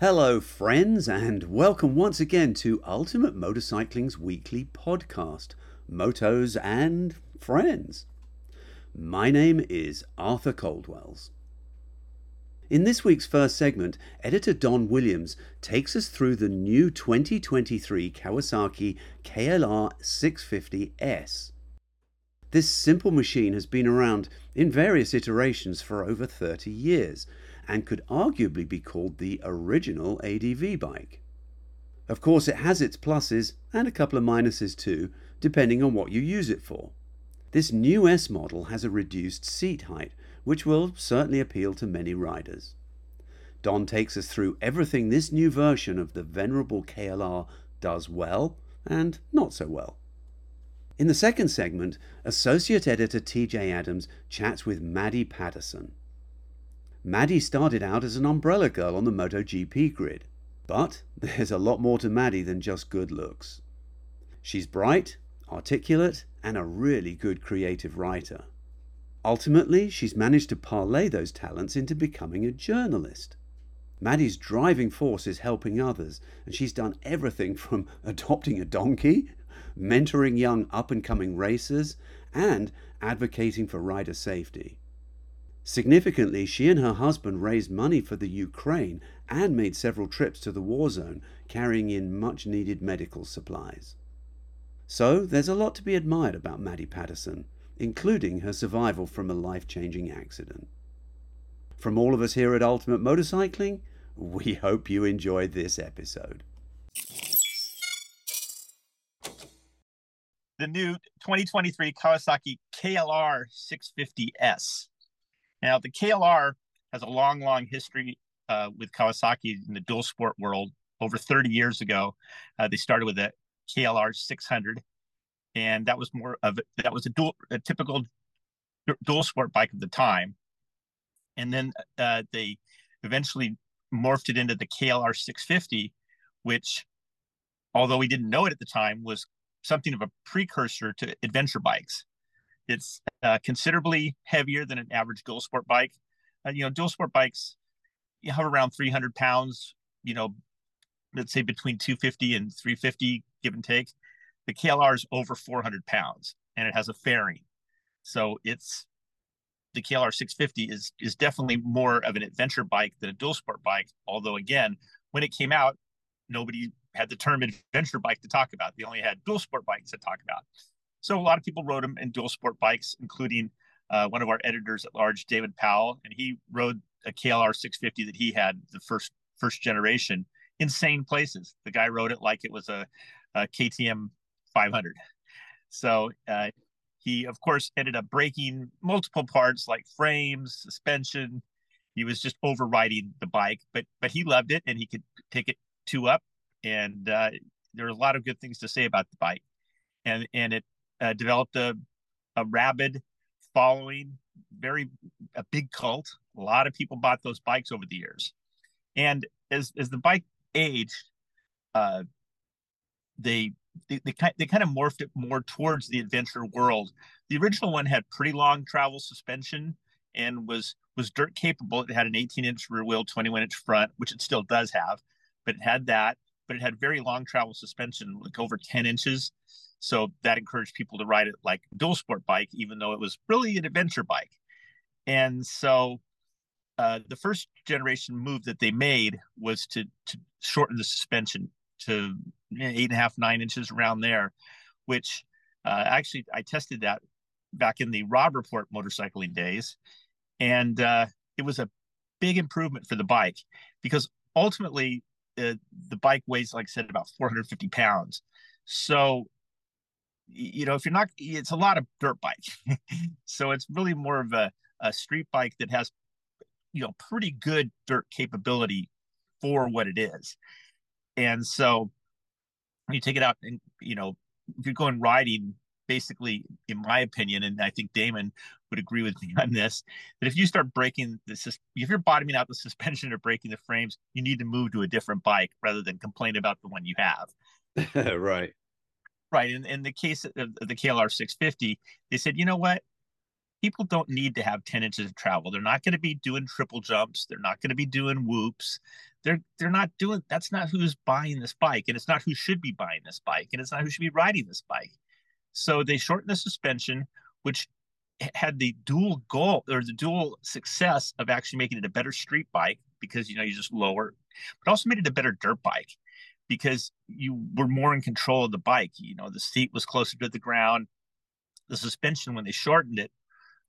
Hello, friends, and welcome once again to Ultimate Motorcycling's weekly podcast, Motos and Friends. My name is Arthur Coldwells. In this week's first segment, editor Don Williams takes us through the new 2023 Kawasaki KLR 650S. This simple machine has been around in various iterations for over 30 years and could arguably be called the original ADV bike. Of course, it has its pluses and a couple of minuses too, depending on what you use it for. This new S model has a reduced seat height, which will certainly appeal to many riders. Don takes us through everything this new version of the venerable KLR does well and not so well. In the second segment, Associate Editor Teejay Adams chats with Maddi Patterson. Maddi started out as an umbrella girl on the MotoGP grid. But there's a lot more to Maddi than just good looks. She's bright, articulate, and a really good creative writer. Ultimately, she's managed to parlay those talents into becoming a journalist. Maddi's driving force is helping others, and she's done everything from adopting a donkey, mentoring young up and coming racers, and advocating for rider safety. Significantly, she and her husband raised money for the Ukraine and made several trips to the war zone, carrying in much needed medical supplies. So, there's a lot to be admired about Maddi Patterson, including her survival from a life changing accident. From all of us here at Ultimate Motorcycling, we hope you enjoyed this episode. The new 2023 Kawasaki KLR 650S now, the KLR has a long, long history uh, with Kawasaki in the dual sport world. Over 30 years ago, uh, they started with a KLR 600, and that was more of that was a dual, a typical dual sport bike of the time. And then uh, they eventually morphed it into the KLR 650, which, although we didn't know it at the time, was something of a precursor to adventure bikes. It's uh, considerably heavier than an average dual sport bike. Uh, you know, dual sport bikes you have around 300 pounds. You know, let's say between 250 and 350, give and take. The KLR is over 400 pounds, and it has a fairing, so it's the KLR 650 is is definitely more of an adventure bike than a dual sport bike. Although again, when it came out, nobody had the term adventure bike to talk about. They only had dual sport bikes to talk about. So a lot of people rode them in dual sport bikes, including uh, one of our editors at large, David Powell, and he rode a KLR 650 that he had the first first generation. Insane places. The guy rode it like it was a, a KTM 500. So uh, he, of course, ended up breaking multiple parts like frames, suspension. He was just overriding the bike, but but he loved it and he could take it two up. And uh, there are a lot of good things to say about the bike, and and it uh, developed a, a rabid following, very a big cult. A lot of people bought those bikes over the years, and as as the bike aged, uh, they they, they, they kind of morphed it more towards the adventure world. The original one had pretty long travel suspension and was was dirt capable. It had an 18 inch rear wheel, 21 inch front, which it still does have, but it had that. But it had very long travel suspension, like over 10 inches. So that encouraged people to ride it like dual sport bike, even though it was really an adventure bike. And so uh, the first generation move that they made was to to shorten the suspension to eight and a half, nine inches around there, which uh, actually I tested that back in the Robb Report motorcycling days, and uh, it was a big improvement for the bike because ultimately uh, the bike weighs, like I said, about 450 pounds. So you know, if you're not, it's a lot of dirt bike. so it's really more of a, a street bike that has, you know, pretty good dirt capability for what it is. And so you take it out and, you know, if you're going riding, basically, in my opinion, and I think Damon would agree with me on this, that if you start breaking the, if you're bottoming out the suspension or breaking the frames, you need to move to a different bike rather than complain about the one you have. right. Right. In, in the case of the KLR 650, they said, you know what? people don't need to have 10 inches of travel. They're not going to be doing triple jumps. They're not going to be doing whoops. They're they're not doing that's not who's buying this bike and it's not who should be buying this bike and it's not who should be riding this bike. So they shortened the suspension, which had the dual goal or the dual success of actually making it a better street bike because you know you just lower, but also made it a better dirt bike because you were more in control of the bike. You know, the seat was closer to the ground. The suspension, when they shortened it,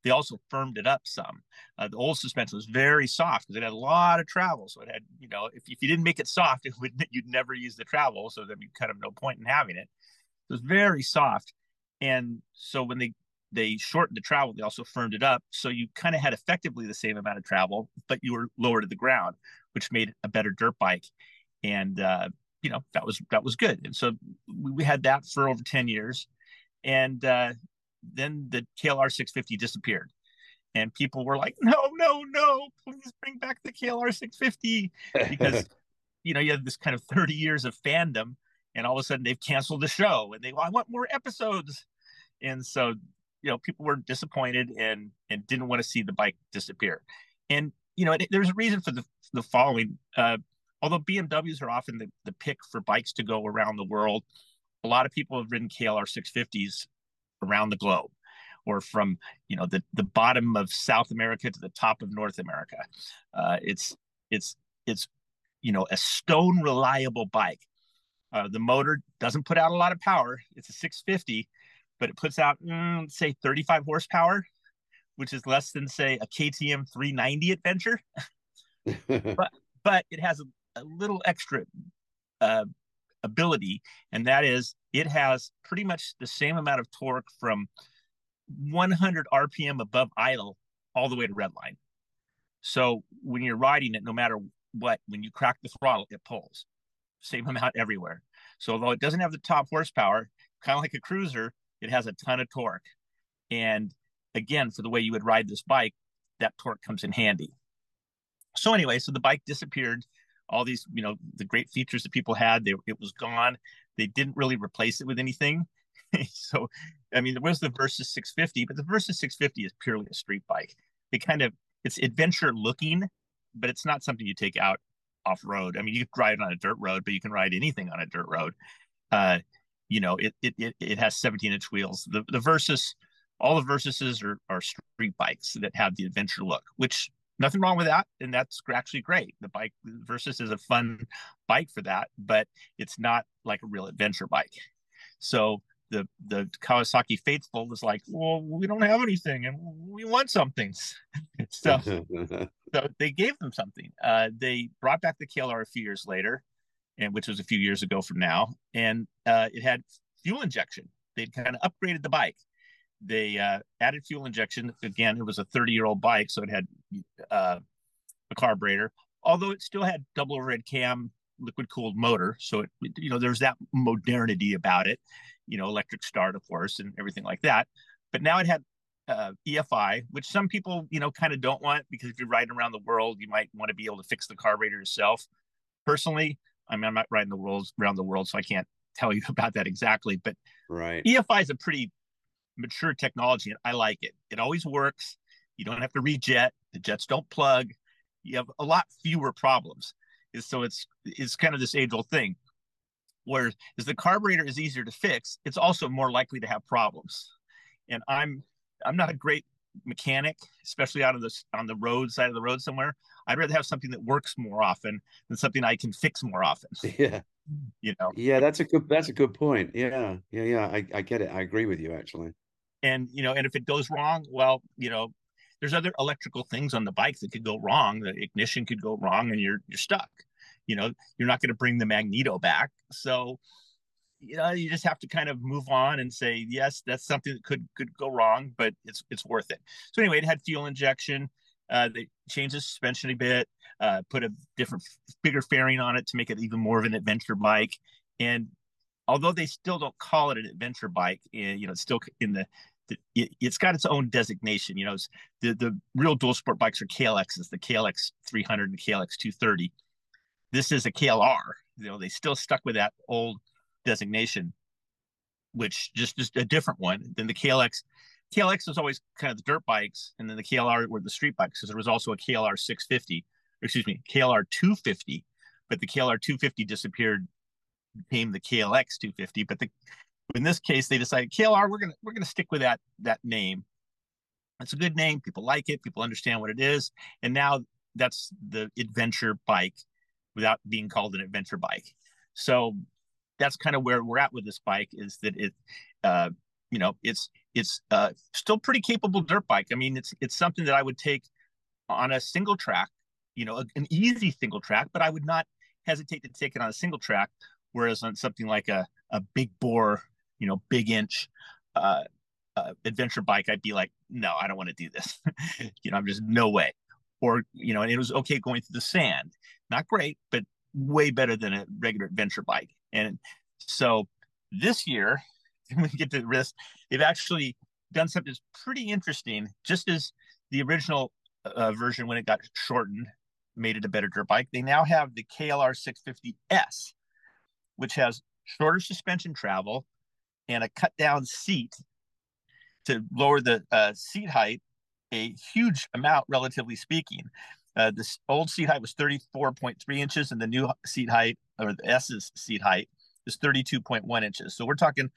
they also firmed it up some. Uh, the old suspension was very soft because it had a lot of travel. So it had, you know, if, if you didn't make it soft, it would you'd never use the travel. So there'd be kind of no point in having it. It was very soft. And so when they they shortened the travel, they also firmed it up. So you kind of had effectively the same amount of travel, but you were lower to the ground, which made a better dirt bike. And uh, you know that was that was good. And so we, we had that for over ten years, and uh, then the KLR 650 disappeared, and people were like, "No, no, no! Please bring back the KLR 650," because you know you had this kind of thirty years of fandom, and all of a sudden they've canceled the show, and they well, I want more episodes, and so you know people were disappointed and and didn't want to see the bike disappear, and you know there's a reason for the the following. Uh, although BMWs are often the, the pick for bikes to go around the world, a lot of people have ridden KLR 650s around the globe or from you know the, the bottom of South America to the top of North America. Uh, it's it's it's you know a stone reliable bike. Uh, the motor doesn't put out a lot of power. It's a 650, but it puts out mm, say 35 horsepower, which is less than say a KTM 390 Adventure. but but it has a, little extra uh, ability, and that is it has pretty much the same amount of torque from 100 RPM above idle all the way to redline. So when you're riding it, no matter what, when you crack the throttle, it pulls. Same amount everywhere. So although it doesn't have the top horsepower, kind of like a cruiser, it has a ton of torque. And again, for the way you would ride this bike, that torque comes in handy. So anyway, so the bike disappeared all these, you know, the great features that people had, they, it was gone. They didn't really replace it with anything. so, I mean, there was the Versys 650, but the Versys 650 is purely a street bike. It kind of, it's adventure looking, but it's not something you take out off road. I mean, you can ride on a dirt road, but you can ride anything on a dirt road. Uh, you know, it, it, it, it has 17 inch wheels. The, the Versys, all the Versuses are, are street bikes that have the adventure look, which nothing wrong with that and that's actually great. The bike Versys is a fun bike for that but it's not like a real adventure bike. So the the kawasaki faithful was like well we don't have anything and we want something. So so they gave them something. Uh, they brought back the klr a few years later and which was a few years ago from now and uh, it had fuel injection. They'd kind of upgraded the bike. They uh, added fuel injection. Again, it was a 30 year old bike, so it had uh, a carburetor, although it still had double overhead cam, liquid cooled motor. So it, you know, there's that modernity about it, you know, electric start, of course, and everything like that. But now it had uh, EFI, which some people, you know, kind of don't want because if you're riding around the world, you might want to be able to fix the carburetor yourself. Personally, I mean, I'm not riding the world around the world, so I can't tell you about that exactly. But right, EFI is a pretty mature technology and I like it. It always works. You don't have to rejet. The jets don't plug. You have a lot fewer problems. So it's it's kind of this age old thing. Where as the carburetor is easier to fix, it's also more likely to have problems. And I'm I'm not a great mechanic, especially out of this on the road side of the road somewhere. I'd rather have something that works more often than something I can fix more often. Yeah. You know. Yeah, that's a good that's a good point. Yeah. Yeah, yeah. I, I get it. I agree with you actually and you know and if it goes wrong well you know there's other electrical things on the bike that could go wrong the ignition could go wrong and you're you're stuck. You know you're not going to bring the magneto back. So you know you just have to kind of move on and say yes that's something that could could go wrong but it's it's worth it. So anyway it had fuel injection uh, they changed the suspension a bit uh, put a different bigger fairing on it to make it even more of an adventure bike. And although they still don't call it an adventure bike eh, you know it's still in the it, has got its own designation. You know, the the real dual sport bikes are KLXs, the KLX 300 and KLX 230. This is a KLR. You know, they still stuck with that old designation, which just just a different one than the KLX. KLX was always kind of the dirt bikes, and then the KLR were the street bikes because there was also a KLR 650, excuse me, KLR 250, but the KLR 250 disappeared, became the KLX 250. But the in this case, they decided KLR we're gonna we're gonna stick with that that name. It's a good name. People like it. People understand what it is, and now that's the adventure bike without being called an adventure bike. So that's kind of where we're at with this bike is that it uh, you know it's it's uh, still pretty capable dirt bike i mean it's it's something that i would take on a single track you know an easy single track but i would not hesitate to take it on a single track whereas on something like a, a big bore you know big inch uh, uh, adventure bike i'd be like no i don't want to do this. You know i'm just no way. Or you know and it was okay going through the sand. Not great but way better than a regular adventure bike. And so this year when we get to risk, they've actually done something that's pretty interesting. Just as the original uh, version, when it got shortened, made it a better dirt bike, they now have the KLR 650S, which has shorter suspension travel and a cut down seat to lower the uh, seat height a huge amount, relatively speaking. Uh, this old seat height was 34.3 inches, and the new seat height, or the S's seat height, is 32.1 inches. So we're talking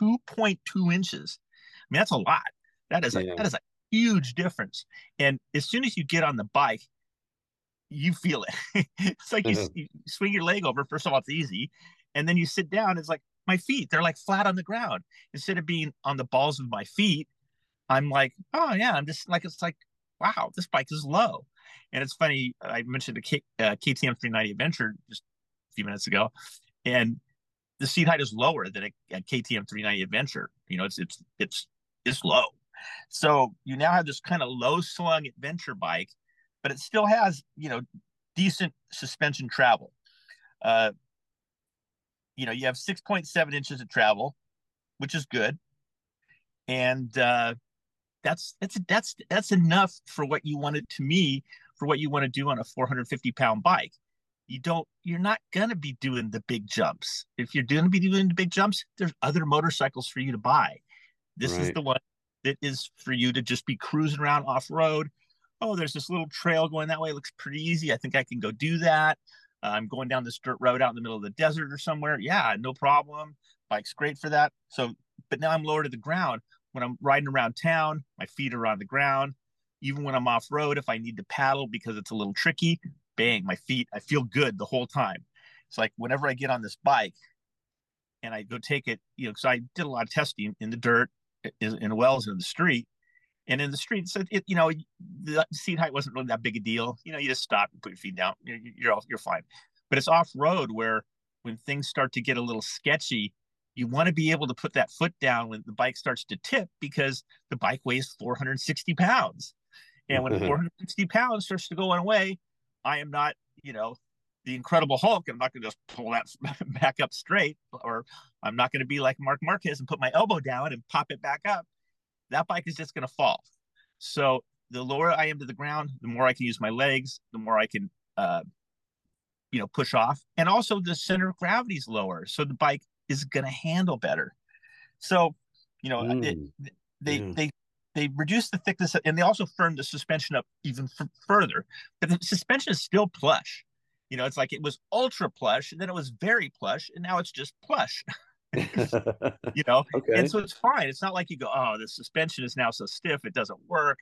2.2 inches. I mean, that's a lot. That is a yeah. that is a huge difference. And as soon as you get on the bike, you feel it. it's like you, uh-huh. you, swing your leg over. First of all, it's easy, and then you sit down. It's like my feet; they're like flat on the ground. Instead of being on the balls of my feet, I'm like, oh yeah, I'm just like it's like, wow, this bike is low. And it's funny. I mentioned the K, uh, KTM 390 Adventure just a few minutes ago, and the seat height is lower than a, a KTM 390 Adventure. You know, it's it's it's it's low. So you now have this kind of low slung adventure bike, but it still has you know decent suspension travel. Uh, you know, you have 6.7 inches of travel, which is good, and uh, that's that's that's that's enough for what you wanted to me for what you want to do on a 450 pound bike. You don't you're not going to be doing the big jumps. If you're going to be doing the big jumps there's other motorcycles for you to buy. This right. is the one that is for you to just be cruising around off road oh there's this little trail going that way. It looks pretty easy. I think i can go do that uh, i'm going down this dirt road out in the middle of the desert or somewhere yeah no problem bike's great for that so but now i'm lower to the ground when i'm riding around town my feet are on the ground even when i'm off road if i need to paddle because it's a little tricky bang, my feet, I feel good the whole time. It's like whenever I get on this bike and I go take it, you know, because I did a lot of testing in the dirt, in, wells, in the street. And in the street, so it, you know, the seat height wasn't really that big a deal. You know, you just stop and put your feet down. You're you're, all, you're fine. But it's off road where when things start to get a little sketchy, you want to be able to put that foot down when the bike starts to tip because the bike weighs 460 pounds. And when mm-hmm. 460 pounds starts to go away, I am not, you know, the Incredible Hulk. I'm not going to just pull that back up straight, or I'm not going to be like Marc Marquez and put my elbow down and pop it back up. That bike is just going to fall. So the lower I am to the ground, the more I can use my legs, the more I can, uh, you know, push off. And also the center of gravity is lower, so the bike is going to handle better. So, you know, mm. it, they mm. they they reduced the thickness and they also firm the suspension up even f- further. But the suspension is still plush. You know, it's like it was ultra plush, and then it was very plush, and now it's just plush. you know, okay. and so it's fine. It's not like you go, oh, the suspension is now so stiff it doesn't work.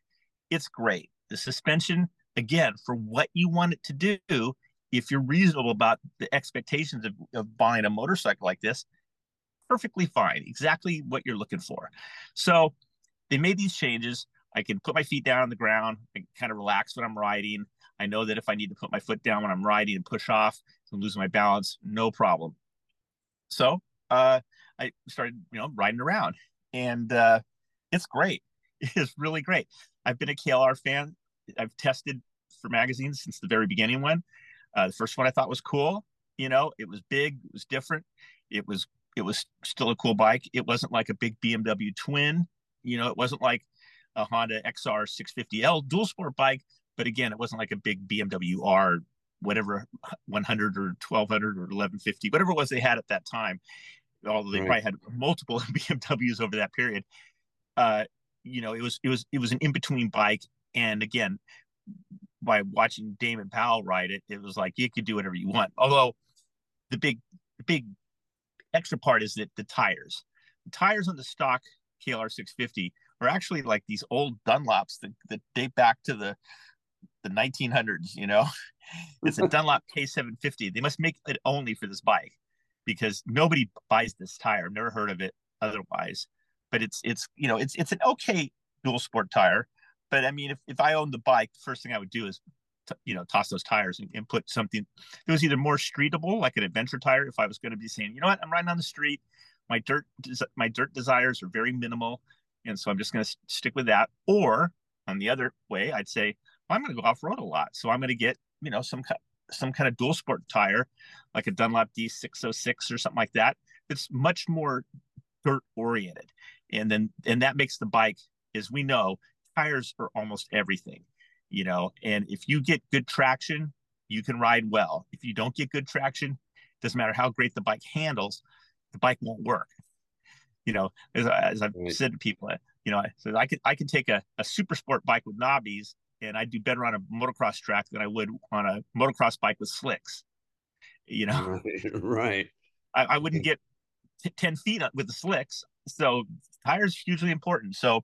It's great. The suspension, again, for what you want it to do, if you're reasonable about the expectations of, of buying a motorcycle like this, perfectly fine. Exactly what you're looking for. So they made these changes. I can put my feet down on the ground. I kind of relax when I'm riding. I know that if I need to put my foot down when I'm riding and push off and lose my balance, no problem. So uh, I started, you know, riding around, and uh, it's great. It's really great. I've been a KLR fan. I've tested for magazines since the very beginning. One, uh, the first one I thought was cool. You know, it was big, it was different, it was it was still a cool bike. It wasn't like a big BMW twin. You know, it wasn't like a Honda XR 650L dual sport bike, but again, it wasn't like a big BMW R, whatever 100 or 1200 or 1150, whatever it was they had at that time. Although they right. probably had multiple BMWs over that period. Uh, you know, it was it was it was an in between bike, and again, by watching Damon Powell ride it, it was like you could do whatever you want. Although the big the big extra part is that the tires, the tires on the stock KLR 650 are actually like these old Dunlops that, that date back to the the 1900s. You know, it's a Dunlop K750. They must make it only for this bike because nobody buys this tire. I've never heard of it otherwise. But it's it's you know it's it's an okay dual sport tire. But I mean, if, if I owned the bike, the first thing I would do is t- you know toss those tires and, and put something that was either more streetable, like an adventure tire. If I was going to be saying, you know what, I'm riding on the street, my dirt my dirt desires are very minimal, and so I'm just going to stick with that. Or on the other way, I'd say well, I'm going to go off road a lot, so I'm going to get you know some some kind of dual sport tire, like a Dunlop D606 or something like that. It's much more dirt oriented, and then and that makes the bike, as we know, tires are almost everything, you know. And if you get good traction, you can ride well. If you don't get good traction, doesn't matter how great the bike handles, the bike won't work. You know, as, as I've right. said to people, you know, I said I could I could take a, a super sport bike with knobbies and I'd do better on a motocross track than I would on a motocross bike with slicks. You know, right? right. I, I, wouldn't get t- ten feet with the slicks, so tires hugely important. So,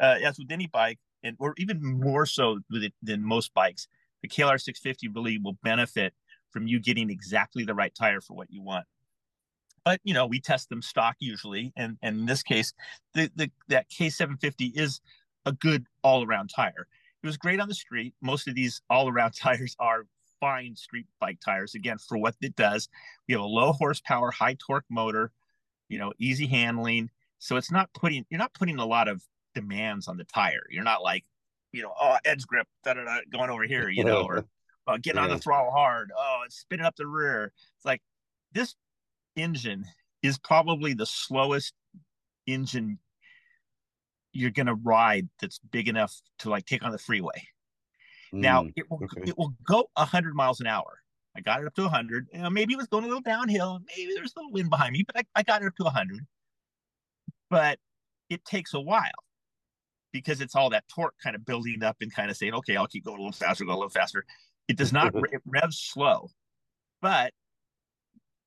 uh, as with any bike, and or even more so with it than most bikes, the KLR 650 really will benefit from you getting exactly the right tire for what you want. But you know, we test them stock usually, and, and in this case, the, the that K750 is a good all-around tire. It was great on the street. Most of these all-around tires are fine street bike tires. Again, for what it does, we have a low horsepower, high torque motor, you know, easy handling. So it's not putting you're not putting a lot of demands on the tire. You're not like, you know, oh edge grip, da da da, going over here, you know, or uh, getting yeah. on the throttle hard. Oh, it's spinning up the rear. It's like this engine is probably the slowest engine you're going to ride that's big enough to like take on the freeway. Mm, now it will okay. it will go 100 miles an hour. I got it up to 100. You know, maybe it was going a little downhill. Maybe there's a little wind behind me, but I, I got it up to 100. But it takes a while because it's all that torque kind of building up and kind of saying, okay, I'll keep going a little faster, go a little faster. It does not it revs slow, but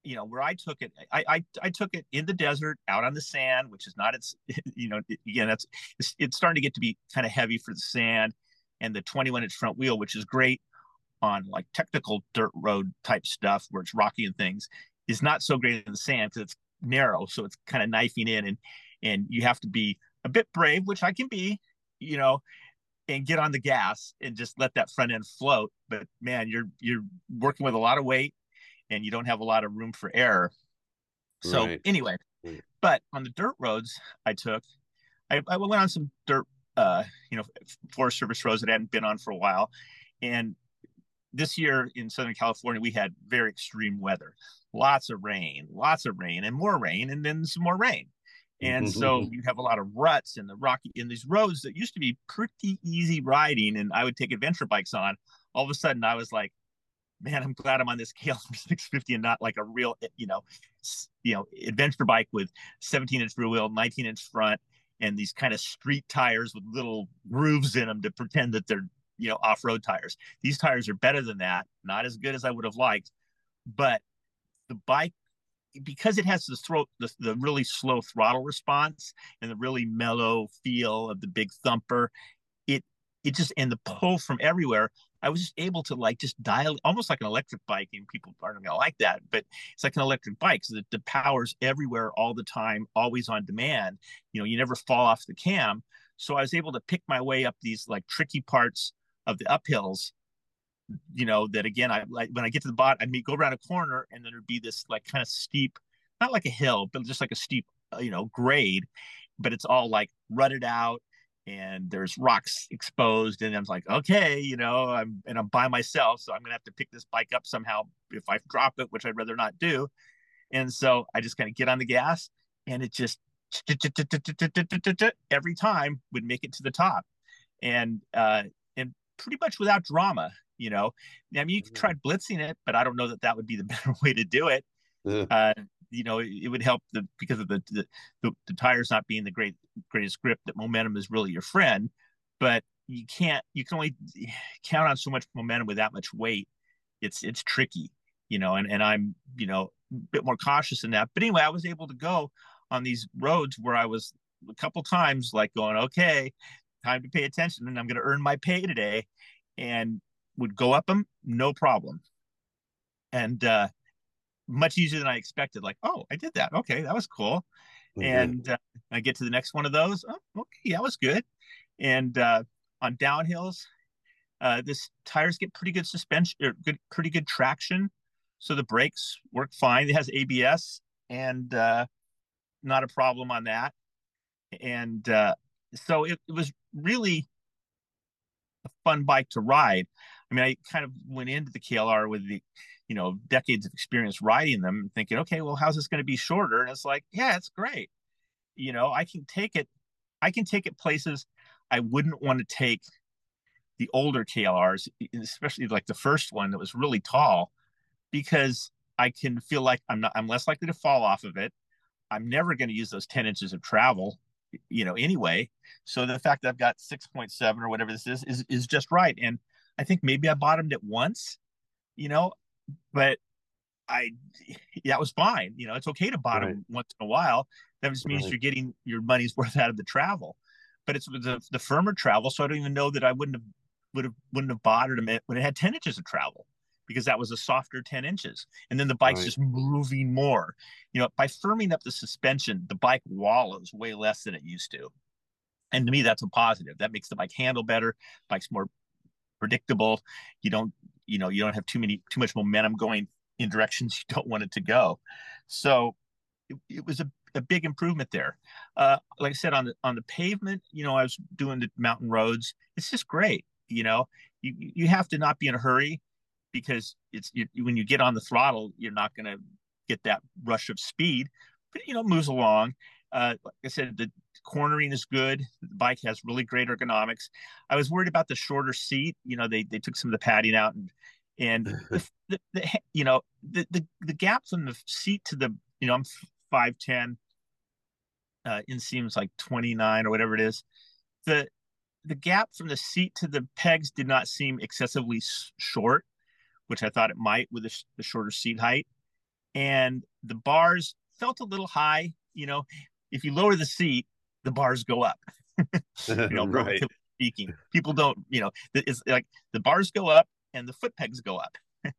you know where I took it, I, I I took it in the desert, out on the sand, which is not its, you know, again that's it's, it's starting to get to be kind of heavy for the sand, and the 21 inch front wheel, which is great on like technical dirt road type stuff where it's rocky and things, is not so great in the sand because it's narrow, so it's kind of knifing in, and and you have to be a bit brave, which I can be, you know, and get on the gas and just let that front end float. But man, you're you're working with a lot of weight and you don't have a lot of room for error. So right. anyway, but on the dirt roads I took, I, I went on some dirt, uh, you know, Forest Service roads that I hadn't been on for a while, and this year in Southern California we had very extreme weather, lots of rain, lots of rain, and more rain, and then some more rain. And so you have a lot of ruts in the rocky in these roads that used to be pretty easy riding, and I would take adventure bikes on. All of a sudden, I was like, man, I'm glad I'm on this KLR 650 and not like a real, eh, you know, you know, adventure bike with 17 inch rear wheel, 19 inch front, and these kind of street tires with little grooves in them to pretend that they're, you know, off road tires. These tires are better than that. Not as good as I would have liked, but the bike because it has the throat the, the really slow throttle response and the really mellow feel of the big thumper it just and the pull from everywhere I was just able to like just dial almost like an electric bike, and people aren't gonna like that, but it's like an electric bike. So the, power's everywhere all the time, always on demand. You know, you never fall off the cam. So I was able to pick my way up these like tricky parts of the uphills. You know, that again, I like when I get to the bottom, I'd go around a corner and then there'd be this like kind of steep, not like a hill, but just like a steep, uh, you know, grade, but it's all like rutted out and there's rocks exposed and i'm like okay you know i'm and i'm by myself so i'm gonna have to pick this bike up somehow if i drop it which i'd rather not do. And so i just kind of get on the gas and it just every time would make it to the top and uh and pretty much without drama you know i mean you could try blitzing it but i don't know that that would be the better way to do it uh, you know, it, it would help the because of the, the the, the tires not being the great greatest grip that momentum is really your friend, but you can't you can only count on so much momentum with that much weight. It's it's tricky, you know, and and I'm you know a bit more cautious in that. But anyway, I was able to go on these roads where I was a couple times like going, okay, time to pay attention, and I'm going to earn my pay today, and would go up them no problem, and uh, much easier than I expected. Like, oh, I did that. Okay, that was cool. Mm-hmm. And uh, I get to the next one of those. Oh, okay, that was good. And uh, on downhills, uh, this tires get pretty good suspension, or good, pretty good traction. So the brakes work fine. It has ABS and uh, not a problem on that. And uh, so it, it was really a fun bike to ride. I mean, I kind of went into the KLR with the, you know, decades of experience riding them, thinking, okay, well, how's this going to be shorter? And it's like, yeah, it's great. You know, I can take it, I can take it places I wouldn't want to take the older KLRs, especially like the first one that was really tall, because I can feel like I'm not, I'm less likely to fall off of it. I'm never going to use those 10 inches of travel, you know, anyway. So the fact that I've got 6.7 or whatever this is, is, is just right. And I think maybe I bottomed it once, you know, but I, that was fine. You know, it's okay to bottom right. once in a while. That just means right. you're getting your money's worth out of the travel. But it's the, the firmer travel. So I don't even know that I wouldn't have, would have, wouldn't have bothered it when it had 10 inches of travel because that was a softer 10 inches. And then the bike's right. just moving more. You know, by firming up the suspension, the bike wallows way less than it used to. And to me, that's a positive. That makes the bike handle better. Bike's more predictable. You don't, you know, you don't have too many, too much momentum going in directions you don't want it to go. So it, it was a, a big improvement there. Uh, like I said, on the on the pavement, you know, I was doing the mountain roads. It's just great. You know, you you have to not be in a hurry because it's you, when you get on the throttle, you're not going to get that rush of speed, but you know, moves along. Uh, like I said, the cornering is good. The bike has really great ergonomics. I was worried about the shorter seat. You know, they they took some of the padding out and and the, the, the, you know the, the the gap from the seat to the you know I'm five ten. Uh, inseam's like 29 or whatever it is. The the gap from the seat to the pegs did not seem excessively short which I thought it might with the, sh- the shorter seat height. And the bars felt a little high. You know, if you lower the seat, the bars go up. you know, right. speaking, people don't. You know, it's like the bars go up and the foot pegs go up.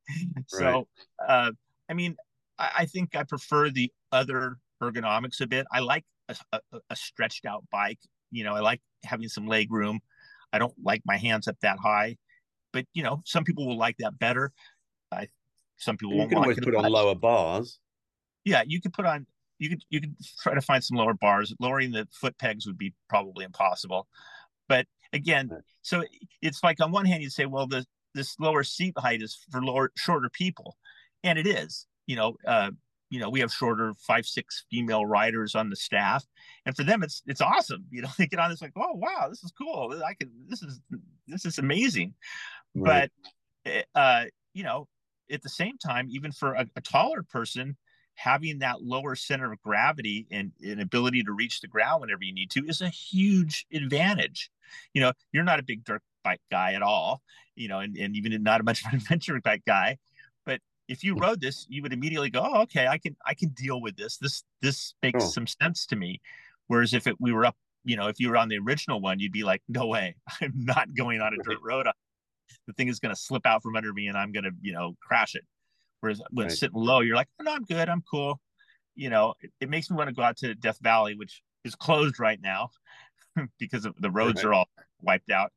so, right. uh, I mean, I, I, think I prefer the other ergonomics a bit. I like a, a, a stretched out bike. You know, I like having some leg room. I don't like my hands up that high but you know, some people will like that better. I some people you won't can always put on lower bars. Yeah, you could put on you could you could try to find some lower bars. Lowering the foot pegs would be probably impossible. But again, so it's like on one hand you say, well, the this lower seat height is for lower shorter people, and it is. You know, uh, you know we have shorter five six female riders on the staff and for them it's it's awesome you know they get on this like oh wow this is cool i can this is this is amazing right. but eh, uh you know at the same time even for a, a, taller person having that lower center of gravity and an ability to reach the ground whenever you need to is a huge advantage you know you're not a big dirt bike guy at all you know and, and even not a much of an adventure bike guy But if you mm. rode this, you would immediately go, "Oh, okay, I can I can deal with this. This this makes oh. some sense to me." Whereas if it, we were up, you know, if you were on the original one, you'd be like, "No way, I'm not going on a dirt road. The thing is going to slip out from under me, and I'm going to, you know, crash it." Whereas when right. sitting low, you're like, oh, "No, I'm good. I'm cool." You know, it, it makes me want to go out to Death Valley, which is closed right now because of the roads right. are all wiped out.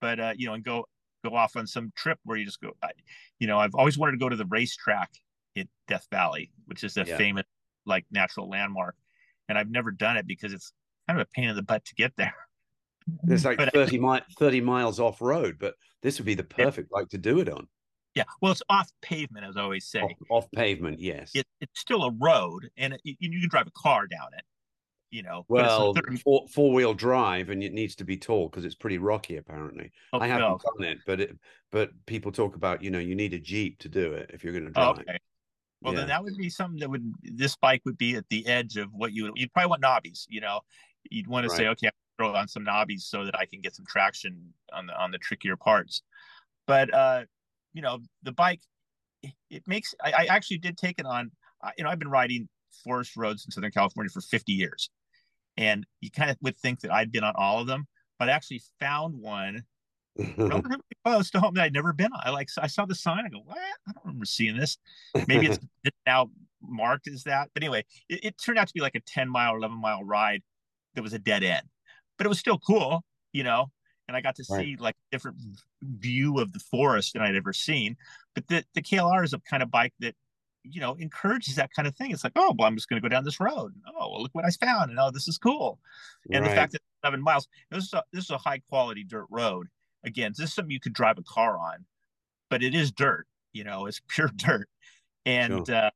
But uh, you know, and go go off on some trip where you just go. I, you know, I've always wanted to go to the racetrack in Death Valley, which is a yeah. famous like natural landmark, and I've never done it because it's kind of a pain in the butt to get there. There's like but 30 mi- 30 miles off road, but this would be the perfect yeah. like to do it on. Yeah, well, it's off pavement, as I always say. Off, off pavement, yes. It, it's still a road, and it, you, can drive a car down it you know. Well, 30... four four wheel drive, and it needs to be tall because it's pretty rocky. Apparently, oh, I haven't no. done it, but it but people talk about you know you need a jeep to do it if you're going to drive. It. Okay. Well, yeah. then that would be something that would this bike would be at the edge of what you would you'd probably want knobbies, you know. You'd want to say, okay, I'll throw on some knobbies so that I can get some traction on the on the trickier parts. But uh, you know, the bike it makes I, I actually did take it on uh, you know, I've been riding forest roads in Southern California for 50 years. And you kind of would think that I'd been on all of them, but I actually found one relatively close to home that I'd never been on. I like I saw the sign. I go, what? I don't remember seeing this. Maybe it's, it's now marked as that. But anyway, it, it, turned out to be like a 10 mile, 11 mile ride that was a dead end, but it was still cool, you know. And I got to right. see like a different view of the forest than I'd ever seen. But the the KLR is a kind of bike that you know encourages that kind of thing. It's like, oh, well, I'm just going to go down this road. Oh, well, look what I found, and oh, this is cool. And right. the fact that seven miles, this is a, this is a high quality dirt road. Again, this is something you could drive a car on, but it is dirt. You know, it's pure dirt, and sure. uh,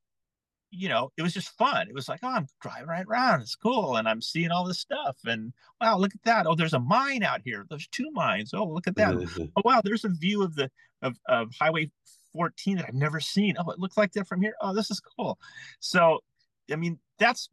you know, it was just fun. It was like, oh, I'm driving right around. It's cool, and I'm seeing all this stuff. And wow, look at that. Oh, there's a mine out here. There's two mines. Oh, look at that. Mm-hmm. oh, wow, there's a view of the of, of Highway 14 that I've never seen. Oh, it looks like that from here. Oh, this is cool. So, I mean, that's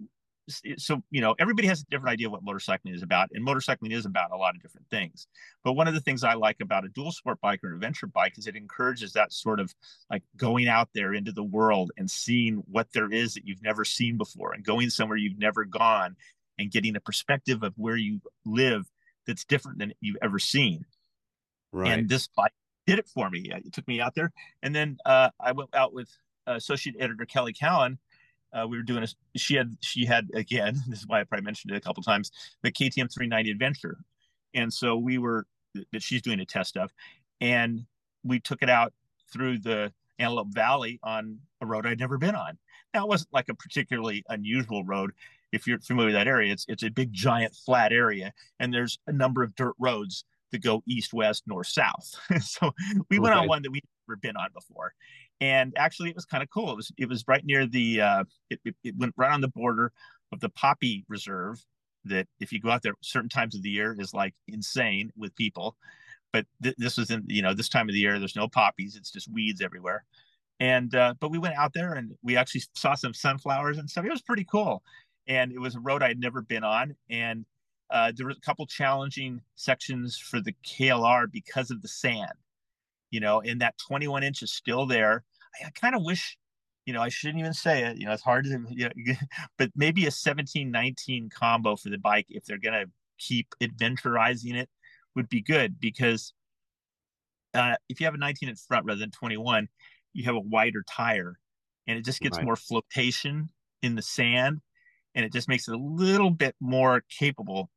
so you know everybody has a different idea of what motorcycling is about and motorcycling is about a lot of different things but one of the things i like about a dual sport bike or an adventure bike is it encourages that sort of like going out there into the world and seeing what there is that you've never seen before and going somewhere you've never gone and getting a perspective of where you live that's different than you've ever seen right. and this bike did it for me. It took me out there, and then uh, I went out with uh, associate editor Kelly Callan. Uh, we were doing a. She had she had again. This is why I probably mentioned it a couple times. The KTM 390 Adventure, and so we were that she's doing a test of, and we took it out through the Antelope Valley on a road I'd never been on. Now it wasn't like a particularly unusual road. If you're familiar with that area, it's it's a big giant flat area, and there's a number of dirt roads that go east, west, north, south. so we went on one that we'd never been on before. And actually it was kind of cool. It was it was right near the uh, it, it, it went right on the border of the poppy reserve that if you go out there certain times of the year is like insane with people. But th- this was in you know this time of the year there's no poppies, it's just weeds everywhere. And uh, but we went out there and we actually saw some sunflowers and stuff. It was pretty cool. And it was a road I had never been on. And uh, there were a couple challenging sections for the KLR because of the sand, you know, and that 21 inch is still there. I, kind of wish, you know, I shouldn't even say it, you know, it's hard to, you know, but maybe a 17 19 combo for the bike if they're going to keep adventurizing it would be good because uh, if you have a 19 inch front rather than 21, you have a wider tire and it just gets right. more flotation in the sand and it just makes it a little bit more capable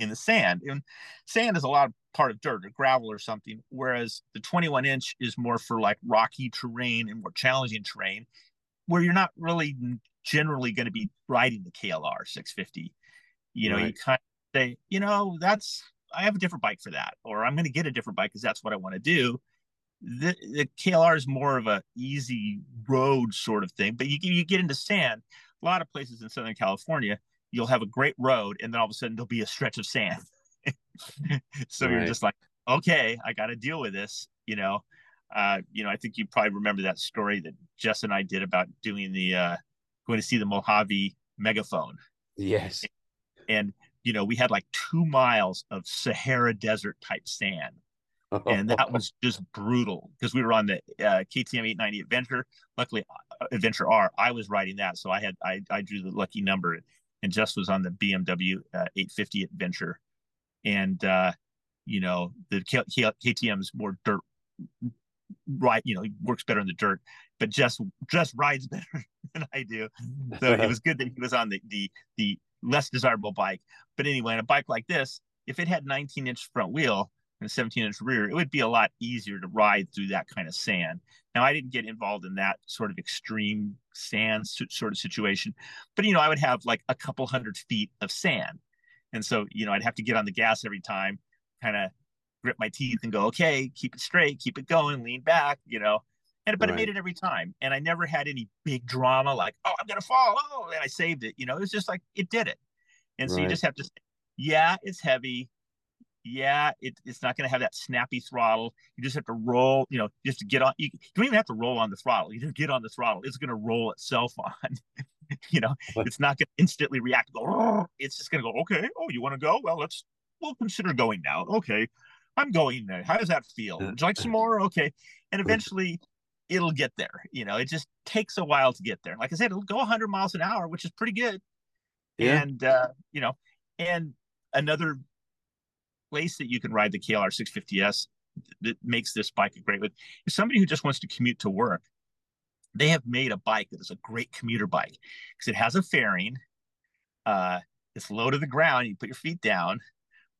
in the sand. And sand is a lot of part of dirt or gravel or something, whereas the 21 inch is more for like rocky terrain and more challenging terrain where you're not really generally going to be riding the KLR 650. You know, right. you kind of say, you know, that's I have a different bike for that, or I'm going to get a different bike because that's what I want to do. The, the KLR is more of a easy road sort of thing, but you you get into sand. A lot of places in Southern California, you'll have a great road and then all of a sudden there'll be a stretch of sand. So right. you're just like okay i got to deal with this you know? Uh, you know i think you probably remember that story that jess and i did about doing the uh, going to see the mojave megaphone. Yes. And you know we had like two miles of sahara desert type sand. And that was just brutal because we were on the uh, KTM 890 Adventure. Luckily, uh, Adventure R, I was riding that, so I had I I drew the lucky number and Jess was on the BMW uh, 850 Adventure, and uh, you know the K- K- KTM's more dirt, right? You know, works better in the dirt, but Jess Jess rides better than I do. So it was good that he was on the the the less desirable bike. But anyway, on a bike like this, if it had 19 inch front wheel, and a 17 inch rear, it would be a lot easier to ride through that kind of sand. Now, I didn't get involved in that sort of extreme sand sort of situation, but you know, I would have like a couple hundred feet of sand. And so, you know, I'd have to get on the gas every time, kind of grip my teeth and go, okay, keep it straight, keep it going, lean back, you know. And but right. it made it every time. And I never had any big drama like, oh, I'm gonna fall. Oh, and I saved it. You know, it was just like it did it. And so you just have to say, yeah, it's heavy yeah, it, it's not going to have that snappy throttle. You just have to roll, you know, just to get on. You, you don't even have to roll on the throttle. You just get on the throttle. It's going to roll itself on. you know, it's not going to instantly react. Go, it's just going to go, okay, oh, you want to go? Well, let's, we'll consider going now. Okay, I'm going there. How does that feel? Would you like some more? Okay. And eventually it'll get there. You know, it just takes a while to get there. Like I said, it'll go 100 miles an hour, which is pretty good. Yeah. And, uh, you know, and another place that you can ride the KLR 650S that makes this bike a great with is somebody who just wants to commute to work. They have made a bike that is a great commuter bike because it has a fairing. Uh, it's low to the ground. You put your feet down,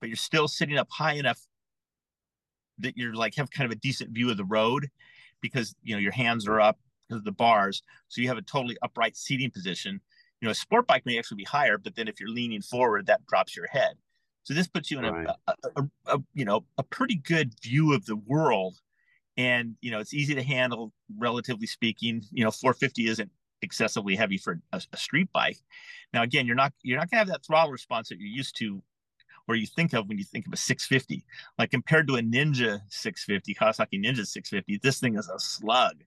but you're still sitting up high enough that you're like have kind of a decent view of the road because you know your hands are up because of the bars. So you have a totally upright seating position. You know, a sport bike may actually be higher, but then if you're leaning forward, that drops your head. So this puts you in right. a, a, a, a, you know a pretty good view of the world, and you know it's easy to handle, relatively speaking. You know, 450 isn't excessively heavy for a, a street bike. Now, again, you're not you're not gonna have that throttle response that you're used to, or you think of when you think of a 650. Like compared to a Ninja 650, Kawasaki Ninja 650, this thing is a slug.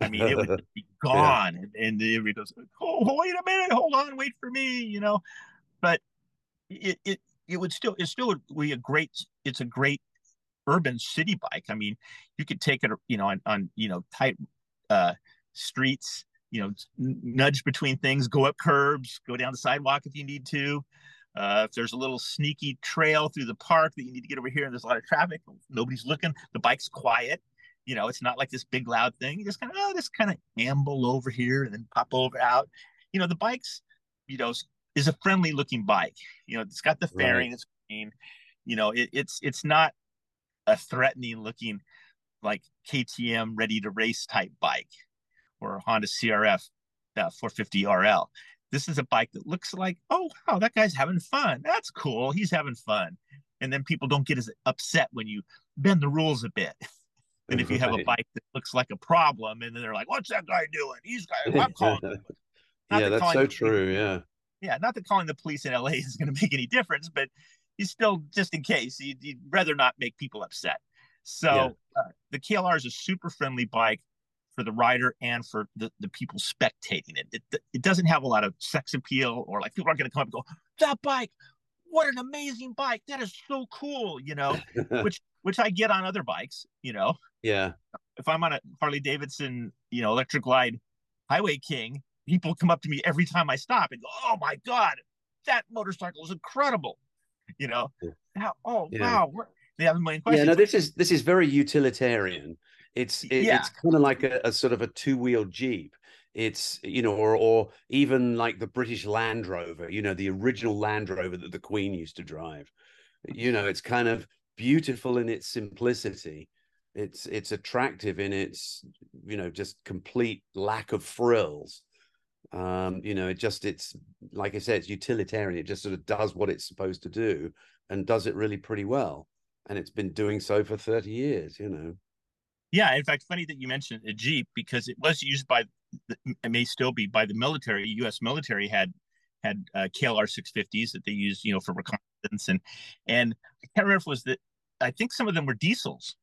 I mean, it would be gone, yeah. and, and everybody goes, "Oh, wait a minute, hold on, wait for me," you know. But it it it would still it still be a great it's a great urban city bike. I mean, you could take it, you know, on, on you know tight uh, streets, you know, nudge between things, go up curbs, go down the sidewalk if you need to. Uh, if there's a little sneaky trail through the park that you need to get over here and there's a lot of traffic, nobody's looking, the bike's quiet. You know, it's not like this big loud thing. You just kind of, oh, just kind of amble over here and then pop over out. You know, the bikes, you know, is a friendly looking bike. You know, it's got the fairing, right. it's green. You know, it, it's it's not a threatening looking like KTM ready to race type bike or Honda CRF uh, 450 RL. This is a bike that looks like, oh wow, that guy's having fun. That's cool. He's having fun. And then people don't get as upset when you bend the rules a bit. and if you have a bike that looks like a problem, and then they're like, "What's that guy doing? He's He's I'm calling." yeah, that's so true. Yeah, yeah, not that calling the police in LA is going to make any difference, but you still, just in case, you'd, you'd rather not make people upset. So yeah. uh, the KLR is a super friendly bike for the rider and for the, the people spectating it. it. It doesn't have a lot of sex appeal or like people aren't going to come up and go, that bike, what an amazing bike. That is so cool, you know, which, which I get on other bikes, you know. Yeah. If I'm on a Harley Davidson, you know, Electra Glide highway king, people come up to me every time I stop and go, "Oh my god, that motorcycle is incredible!" You know, yeah. oh yeah. wow, they have a million questions. Yeah, no, this is this is very utilitarian. It's it, yeah. it's kind of like a, a sort of a two wheel jeep. It's you know, or or even like the British Land Rover. You know, the original Land Rover that the Queen used to drive. You know, it's kind of beautiful in its simplicity it's it's attractive in its you know just complete lack of frills um, you know, it just it's like I said, it's utilitarian. It just sort of does what it's supposed to do and does it really pretty well. And it's been doing so for 30 years, you know. Yeah, in fact, funny that you mentioned a Jeep because it was used by, it may still be by the military. U.S. military had had uh, KLR 650s that they used, you know, for reconnaissance and and I can't remember if it was that. I think some of them were diesels.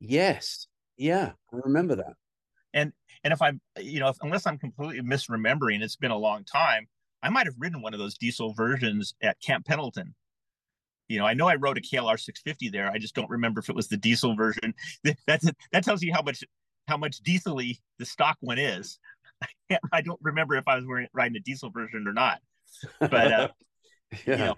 Yes, yeah, I remember that. And and if I'm, you know, if, unless I'm completely misremembering, it's been a long time. I might have ridden one of those diesel versions at Camp Pendleton. You know, I know I rode a KLR 650 there. I just don't remember if it was the diesel version. That's that tells you how much how much diesely the stock one is. I don't remember if I was wearing, riding a diesel version or not. But uh, yeah. you know,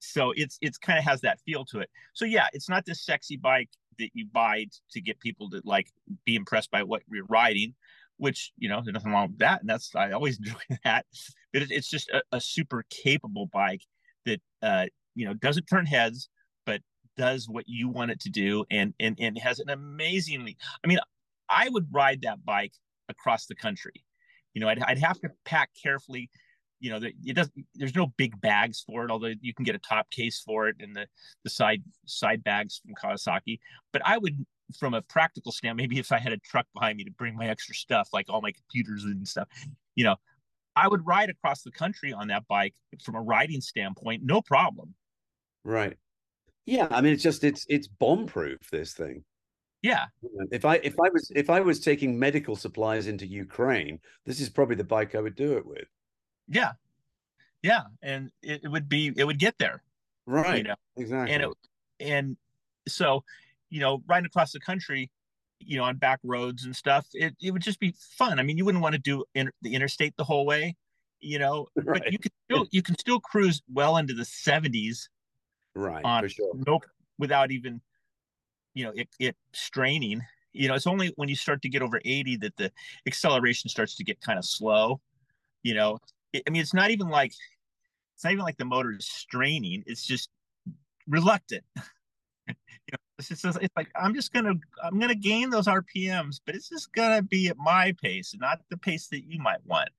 so it's it's kind of has that feel to it. So yeah, it's not this sexy bike that you buy to get people to like be impressed by what you're riding which you know there's nothing wrong with that and that's i always enjoy that but it's just a, a, super capable bike that uh you know doesn't turn heads but does what you want it to do and and and has an amazingly i mean i would ride that bike across the country. You know i'd, I'd have to pack carefully you know it doesn't there's no big bags for it although you can get a top case for it and the the side side bags from kawasaki but i would from a practical stand, maybe if I had a truck behind me to bring my extra stuff, like all my computers and stuff, you know, I would ride across the country on that bike from a riding standpoint, no problem. Right. Yeah, I mean, it's just it's it's bomb proof. This thing. Yeah. If I if I was if I was taking medical supplies into Ukraine, this is probably the bike I would do it with. Yeah. Yeah, and it, it would be it would get there. Right. You know? Exactly. And it, and so, you know, riding across the country, you know, on back roads and stuff, it, it would just be fun. I mean, you wouldn't want to do inter- the interstate the whole way, you know, right. but you can still you can still cruise well into the 70s. Right. On, for sure. Nope. Without even you know it, it straining you know it's only when you start to get over 80 that the acceleration starts to get kind of slow you know i mean it's not even like it's not even like the motor is straining it's just reluctant. You know it's just it's like i'm just gonna i'm gonna gain those rpms but it's just gonna be at my pace not the pace that you might want.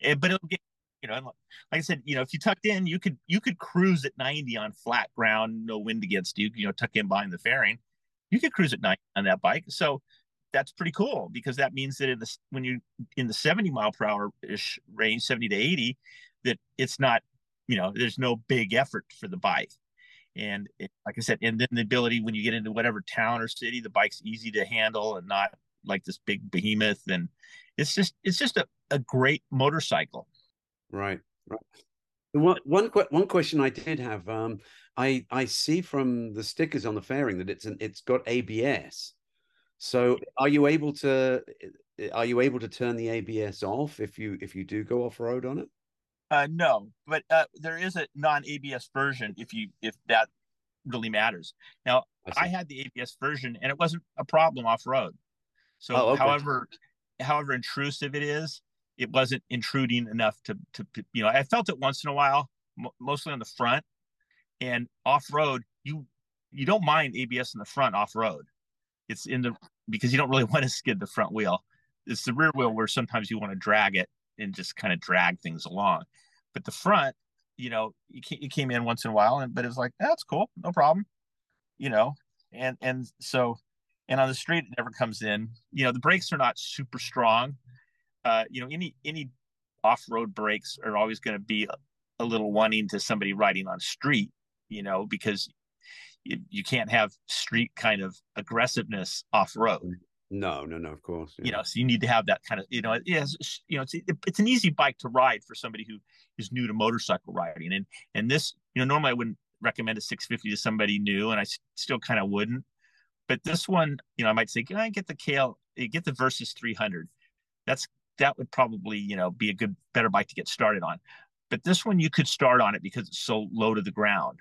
It, eh, but it'll get you know like i said you know if you tucked in you could you could cruise at 90 on flat ground no wind against you you know tuck in behind the fairing. You could cruise at night on that bike. So that's pretty cool because that means that in the when you in the 70 mile per hour ish range, 70 to 80, that it's not, you know, there's no big effort for the bike. And it, like I said, and then the ability when you get into whatever town or city, the bike's easy to handle and not like this big behemoth. And it's just it's just a, a great motorcycle. Right. Right. One, one, one question I did have. Um, I I see from the stickers on the fairing that it's an it's got ABS. So are you able to are you able to turn the ABS off if you if you do go off road on it? Uh, no, but uh, there is a non ABS version if you if that really matters. Now I, I, had the ABS version and it wasn't a problem off road. So oh, okay. however however intrusive it is, it wasn't intruding enough to to you know I felt it once in a while, mostly on the front, and off road you you don't mind ABS in the front off road. It's in the because you don't really want to skid the front wheel. It's the rear wheel where sometimes you want to drag it and just kind of drag things along. But the front, you know, you, came in once in a while, and but it was like that's cool, no problem, you know. And and so, and on the street it never comes in. You know, the brakes are not super strong. Uh, you know, any any off road brakes are always going to be a, a little wanting to somebody riding on street you know, because you, you can't have street kind of aggressiveness off road. No, no, no, of course. Yeah. You know, so you need to have that kind of, you know, it has, you know, it's it's an easy bike to ride for somebody who is new to motorcycle riding, and and this, you know, normally I wouldn't recommend a 650 to somebody new, and I still kind of wouldn't, but this one, you know, I might say, can I get the Kale, eh, get the Versys 300? That's that would probably, you know, be a good, better bike to get started on. But this one, you could start on it because it's so low to the ground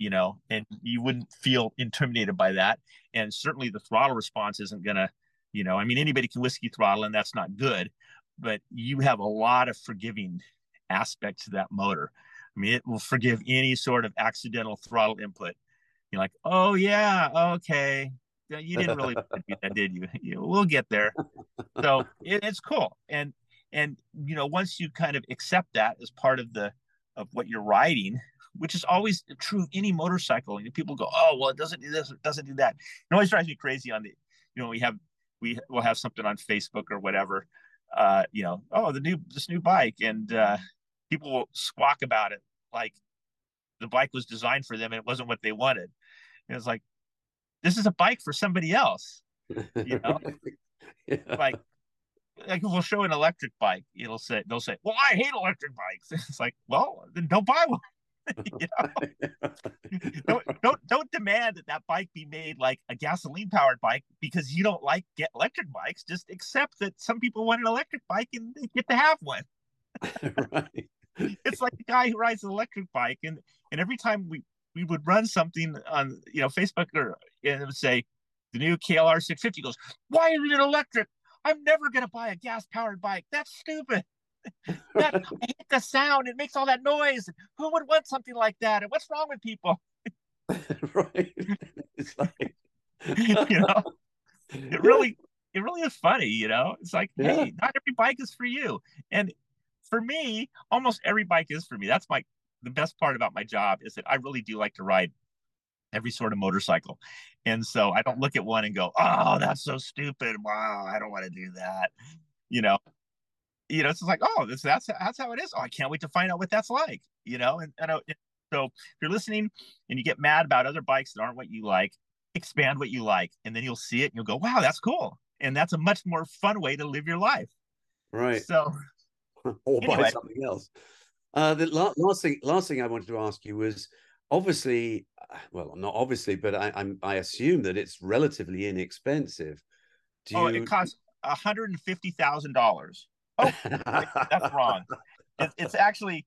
you know, and you wouldn't feel intimidated by that. And certainly the throttle response isn't going to, you know, I mean, anybody can whiskey throttle and that's not good, but you have a lot of forgiving aspects to that motor. I mean, it will forgive any sort of accidental throttle input. You're like, oh, yeah, okay. You didn't really do that, did you? you we'll get there. So it, it's cool. And, and, you know, once you kind of accept that as part of the, of what you're riding, which is always true of any motorcycle. And people go, oh, well, it doesn't do this, it doesn't do that. It always drives me crazy on the, you know, we have, we will have something on Facebook or whatever, uh, you know, oh, the new, this new bike. And uh, people will squawk about it like the bike was designed for them and it wasn't what they wanted. And it's like, this is a bike for somebody else, you know? yeah. Like, like we'll show an electric bike, it'll say they'll say, "Well, I hate electric bikes." It's like, well, then don't buy one. you know? don't, don't don't demand that that bike be made like a gasoline powered bike because you don't like get electric bikes. Just accept that some people want an electric bike and they get to have one. right. It's like the guy who rides an electric bike, and and every time we we would run something on you know Facebook or and it would say the new KLR 650 goes, why isn't it electric? I'm never gonna buy a gas powered bike. That's stupid that, I hate the sound. It makes all that noise. Who would want something like that? And what's wrong with people? right. It's like you know, it really it really is funny, you know. It's like, yeah. hey, not every bike is for you. And for me, almost every bike is for me. That's my the best part about my job is that I really do like to ride every sort of motorcycle. And so I don't look at one and go, oh, that's so stupid. Wow, I don't want to do that. You know, you know, it's like, oh, this that's that's how it is. Oh, I can't wait to find out what that's like. You know, and, and So if you're listening and you get mad about other bikes that aren't what you like, expand what you like, and then you'll see it and you'll go, "Wow, that's cool!" And that's a much more fun way to live your life. Right. So, or anyway. buy something else. Uh, the la- last thing, last thing I wanted to ask you was obviously, uh, well, not obviously, but I, I'm I assume that it's relatively inexpensive. Do oh, you... it costs one hundred and fifty thousand dollars. Oh, that's wrong. It, it's actually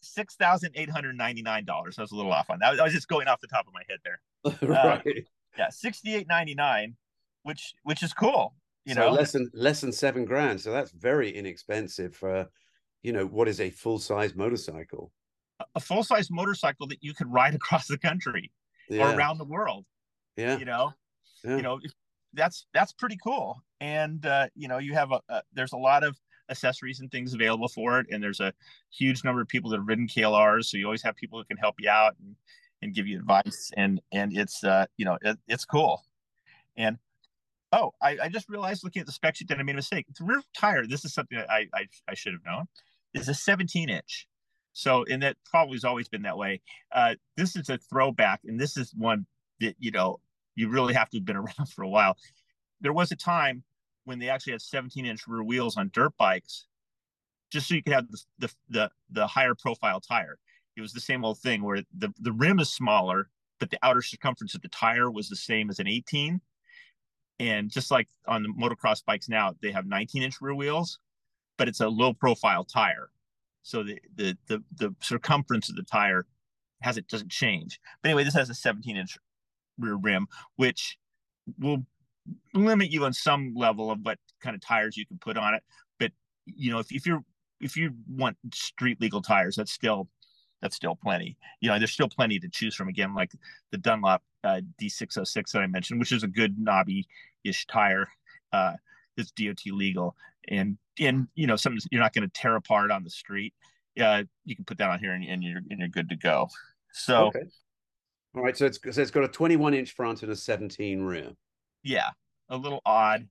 six thousand eight hundred ninety nine dollars. I was a little off on that. I was just going off the top of my head there. right. Uh, yeah, sixty eight ninety nine, which which is cool. You so know, less than less than seven grand. So that's very inexpensive for, you know, what is a full size motorcycle. A full size motorcycle that you could ride across the country yeah. or around the world. Yeah. You know, yeah. you know, that's that's pretty cool. And uh, you know, you have a, a there's a lot of accessories and things available for it. And there's a huge number of people that have ridden KLRs, so you always have people who can help you out and, and give you advice. And and it's uh, you know it, it's cool. And oh, I, I just realized looking at the spec sheet that I made a mistake. The rear tire. This is something that I I, I should have known. Is a 17 inch. So, and that probably has always been that way. Uh, this is a throwback, and this is one that you know you really have to have been around for a while. There was a time when they actually had 17 inch rear wheels on dirt bikes, just so you could have the, the, the, the higher profile tire. It was the same old thing where the, the rim is smaller, but the outer circumference of the tire was the same as an 18. And just like on the motocross bikes now, they have 19 inch rear wheels, but it's a low profile tire. So the, the, the, the circumference of the tire has it doesn't change. But anyway, this has a 17 inch rear rim, which will limit you on some level of what kind of tires you can put on it. But you know, if, if you're if you want street legal tires, that's still that's still plenty. You know, there's still plenty to choose from. Again, like the Dunlop uh, D606 that I mentioned, which is a good knobby-ish tire. Uh, it's DOT legal, and and you know, something you're not going to tear apart on the street. Uh, you can put that on here, and, and you're and you're good to go. So, okay. all right. So it's so it's got a 21 inch front and a 17 rear yeah, a little odd,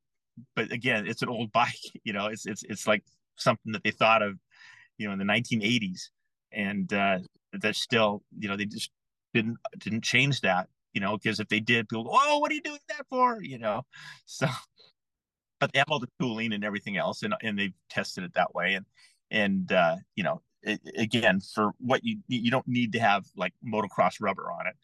but again, it's an old bike. You know, it's it's it's like something that they thought of, you know, in the 1980s, and uh, that's still, you know, they just didn't didn't change that. You know, because if they did, people go, "Oh, what are you doing that for?" You know, so. But they have all the tooling and everything else, and and they've tested it that way, and and uh, you know, it, again, for what you you don't need to have like motocross rubber on it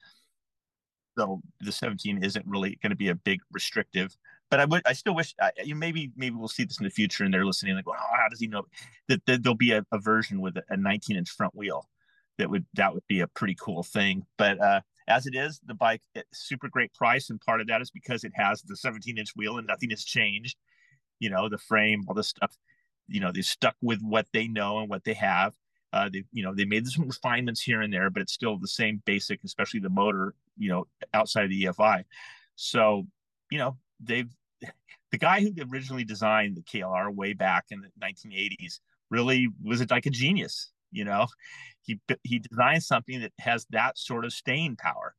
so the 17 isn't really going to be a big restrictive. But I would, I still wish, I, you maybe, maybe we'll see this in the future, and they're listening like, well, how does he know that, that there'll be a, a version with a 19 inch front wheel? That would that would be a pretty cool thing. But uh, as it is, the bike super great price, and part of that is because it has the 17 inch wheel and nothing has changed. You know, the frame, all this stuff. You know, they stuck with what they know and what they have. Uh, they, you know, they made some refinements here and there, but it's still the same basic, especially the motor, you know, outside of the EFI. So, you know, they've, the guy who originally designed the KLR way back in the 1980s really was a, like a genius. You know, he he designed something that has that sort of staying power.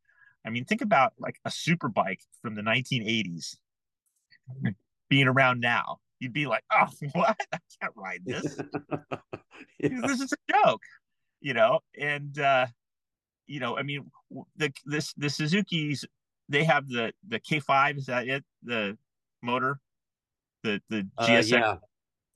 I mean, think about like a super bike from the 1980s being around now you'd be like, oh, what? I can't ride this. yeah. This is a joke, you know. And uh, you know, I mean, the this the Suzuki's they have the the K5. Is that it? The motor, the the GSX. Uh, yeah,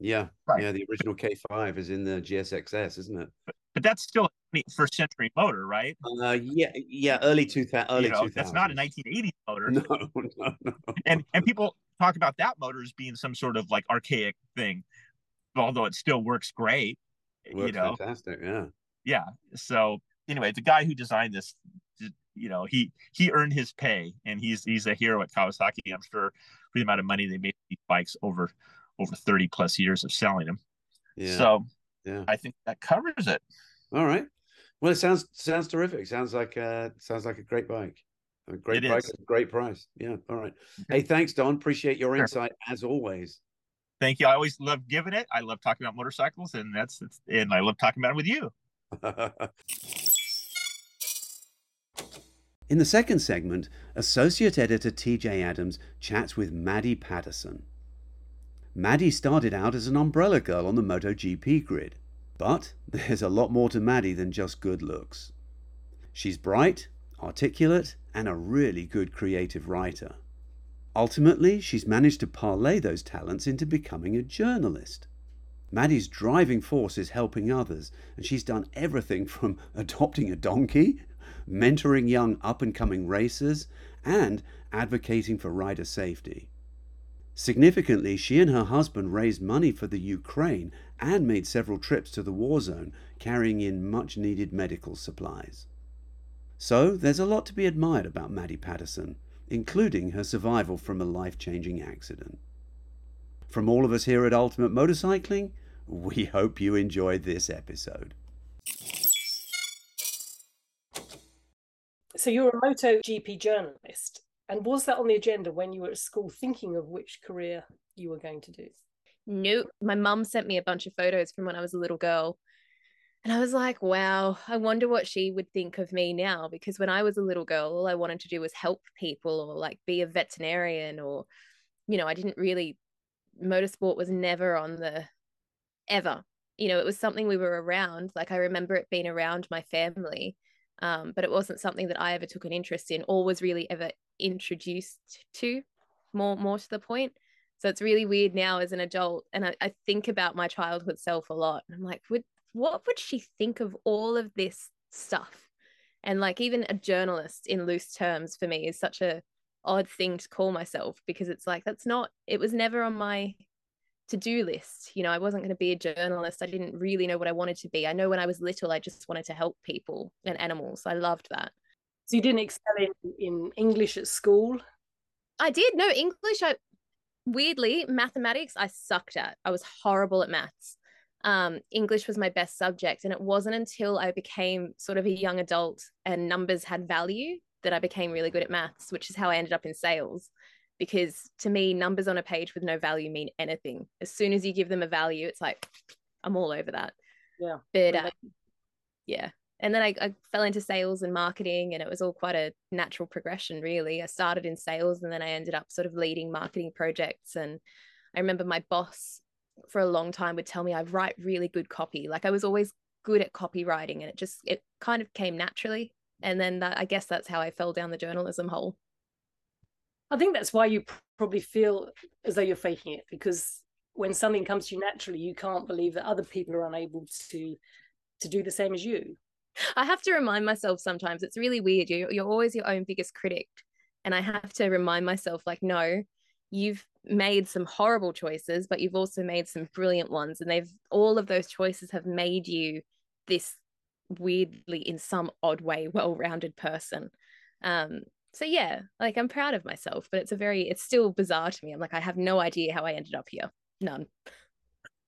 yeah, right. yeah. The original K5 is in the GSXS, isn't it? But, but that's still a first century motor, right? Uh, yeah, yeah, early 2000, early you know, 2000s. That's not a 1980s motor. No, no, no. And and people talk about that motor as being some sort of like archaic thing, although it still works great. You know, fantastic. Yeah. Yeah. So anyway, the guy who designed this, you know, he he earned his pay, and he's he's a hero at Kawasaki. I'm sure for the amount of money they made these bikes over over 30 plus years of selling them. Yeah. So yeah, I think that covers it. All right. Well, it sounds sounds terrific. Sounds like uh sounds like a great bike. A great it bike, great price. Yeah. All right. Hey, thanks, Don. Appreciate your sure. insight as always. Thank you. I always love giving it. I love talking about motorcycles, and that's and I love talking about it with you. In the second segment, Associate Editor Teejay Adams chats with Maddi Patterson. Maddi started out as an umbrella girl on the MotoGP grid, but there's a lot more to Maddi than just good looks. She's bright, articulate, and a really good creative writer. Ultimately, she's managed to parlay those talents into becoming a journalist. Maddi's driving force is helping others, and she's done everything from adopting a donkey, mentoring young up and coming racers, and advocating for rider safety. Significantly, she and her husband raised money for the Ukraine and made several trips to the war zone, carrying in much needed medical supplies. So, there's a lot to be admired about Maddi Patterson, including her survival from a life changing accident. From all of us here at Ultimate Motorcycling, we hope you enjoyed this episode. So, you're a MotoGP journalist. And was that on the agenda when you were at school thinking of which career you were going to do? Nope. My mum sent me a bunch of photos from when I was a little girl. And I was like, wow, I wonder what she would think of me now. Because when I was a little girl, all I wanted to do was help people or like be a veterinarian or, you know, I didn't really, motorsport was never on the ever. You know, it was something we were around. Like I remember it being around my family, um, but it wasn't something that I ever took an interest in or was really ever introduced to more more to the point so it's really weird now as an adult and I, I think about my childhood self a lot i'm like would what would she think of all of this stuff and like even a journalist in loose terms for me is such a odd thing to call myself because it's like that's not it was never on my to-do list you know i wasn't going to be a journalist i didn't really know what i wanted to be i know when i was little i just wanted to help people and animals i loved that so you didn't excel in, in English at school? I did. No, English, I weirdly, mathematics, I sucked at. I was horrible at maths. Um, English was my best subject. And it wasn't until I became sort of a young adult and numbers had value that I became really good at maths, which is how I ended up in sales. Because to me, numbers on a page with no value mean anything. As soon as you give them a value, it's like, I'm all over that. Yeah. But uh, yeah, and then I, I, fell into sales and marketing and it was all quite a natural progression really i started in sales and then i ended up sort of leading marketing projects and i remember my boss for a long time would tell me i write really good copy like i was always good at copywriting and it just it kind of came naturally and then that, i guess that's how i fell down the journalism hole i think that's why you probably feel as though you're faking it because when something comes to you naturally you can't believe that other people are unable to to do the same as you I have to remind myself sometimes it's really weird. You're, you're always your own biggest critic. And I have to remind myself, like, no, you've made some horrible choices, but you've also made some brilliant ones. And they've all of those choices have made you this weirdly, in some odd way, well rounded person. Um, so yeah, like I'm proud of myself, but it's a very, it's still bizarre to me. I'm like, I have no idea how I ended up here. None.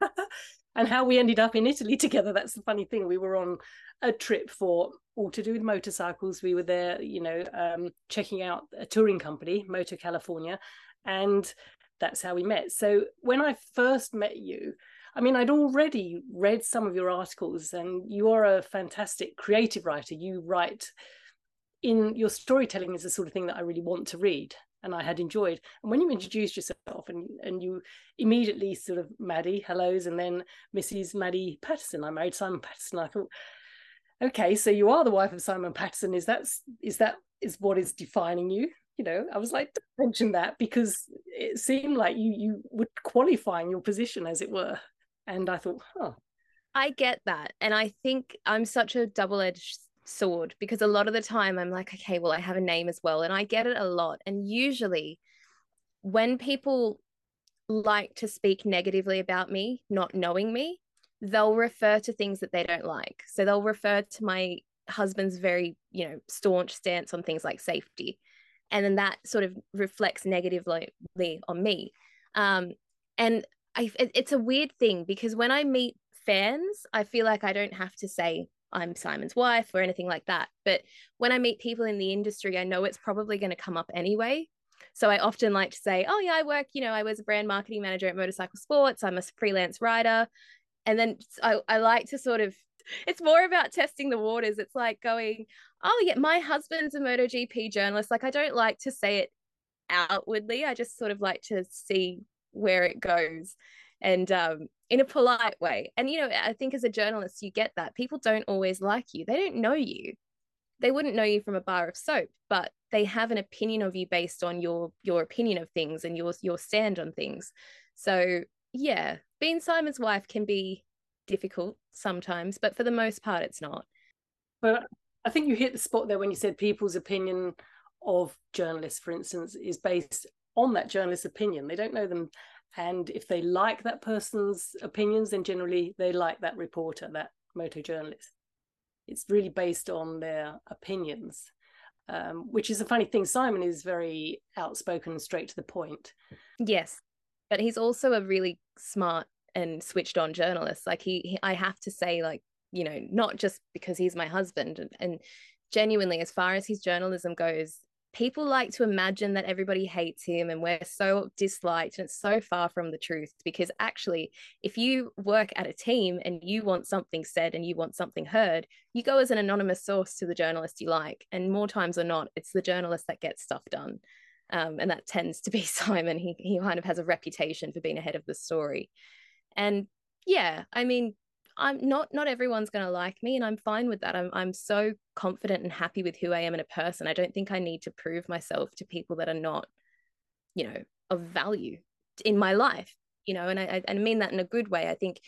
and how we ended up in Italy together. That's the funny thing. We were on a trip for all to do with motorcycles. We were there, you know, um, checking out a touring company, Moto California, and that's how we met. So when I first met you, I mean, I'd already read some of your articles, and you are a fantastic creative writer. You write in your storytelling is the sort of thing that I really want to read and I had enjoyed. And when you introduced yourself and and you immediately sort of Maddi, hellos, and then Mrs. Maddi Patterson. I married Simon Patterson. I thought, okay, so you are the wife of Simon Patterson. Is that is that is what is defining you? You know, I was like, don't mention that because it seemed like you you were qualifying your position, as it were. And I thought, huh. I get that. And I think I'm such a double edged sword because a lot of the time I'm like, okay, well, I have a name as well. And I get it a lot. And usually when people like to speak negatively about me, not knowing me, they'll refer to things that they don't like. So they'll refer to my husband's very, you know, staunch stance on things like safety. And then that sort of reflects negatively on me. Um, and I, it's a weird thing because when I meet fans, I feel like I don't have to say I'm Simon's wife or anything like that. But when I meet people in the industry, I know it's probably going to come up anyway. So I often like to say, oh, yeah, I work, you know, I was a brand marketing manager at Motorcycle Sports. I'm a freelance writer. And then I, I like to sort of, it's more about testing the waters. It's like going, oh, yeah, my husband's a MotoGP journalist. Like, I don't like to say it outwardly. I just sort of like to see where it goes. And um, in a polite way. And, you know, I think as a journalist, you get that. People don't always like you, they don't know you. they wouldn't know you from a bar of soap, but they have an opinion of you based on your your opinion of things and your your stand on things. So yeah, being Simon's wife can be difficult sometimes, but for the most part, it's not. But I think you hit the spot there when you said people's opinion of journalists, for instance, is based on that journalist's opinion. They don't know them. And if they like that person's opinions, then generally they like that reporter, that moto journalist. It's really based on their opinions, um, which is a funny thing. Simon is very outspoken and straight to the point. Yes, but he's also a really smart and switched on journalist. Like he, he I have to say, like you know, not just because he's my husband, and, and genuinely, as far as his journalism goes, people like to imagine that everybody hates him and we're so disliked and it's so far from the truth because actually if you work at a team and you want something said and you want something heard you go as an anonymous source to the journalist you like and more times than not it's the journalist that gets stuff done. Um, and that tends to be simon. He, he kind of has a reputation for being ahead of the story and yeah i mean I'm not not everyone's going to like me and I'm fine with that. I'm I'm so confident and happy with who I am in a person. I don't think I need to prove myself to people that are not you know of value in my life, you know, and I I mean that in a good way. I think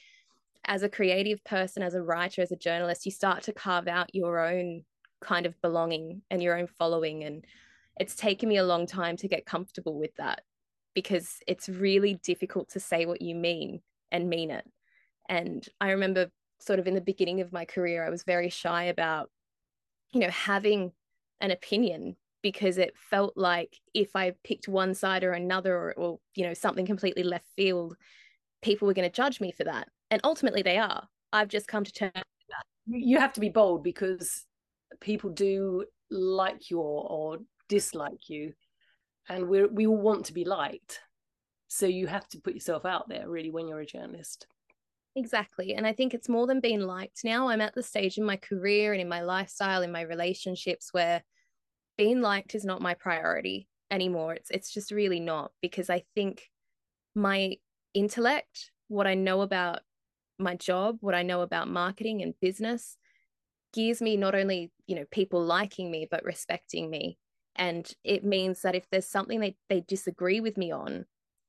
as a creative person, as a writer, as a journalist, you start to carve out your own kind of belonging and your own following and it's taken me a long time to get comfortable with that because it's really difficult to say what you mean and mean it and I remember sort of in the beginning of my career, I was very shy about, you know, having an opinion because it felt like if I picked one side or another or, or you know, something completely left field, people were going to judge me for that. And ultimately they are. I've just come to terms with that. You have to be bold because people do like you or, or dislike you. And we we all want to be liked. So you have to put yourself out there really when you're a journalist. Exactly. And I think it's more than being liked now. I'm at the stage in my career and in my lifestyle, in my relationships where being liked is not my priority anymore. It's it's just really not because I think my intellect, what I know about my job, what I know about marketing and business gives me not only, you know, people liking me but respecting me. And it means that if there's something they, they disagree with me on,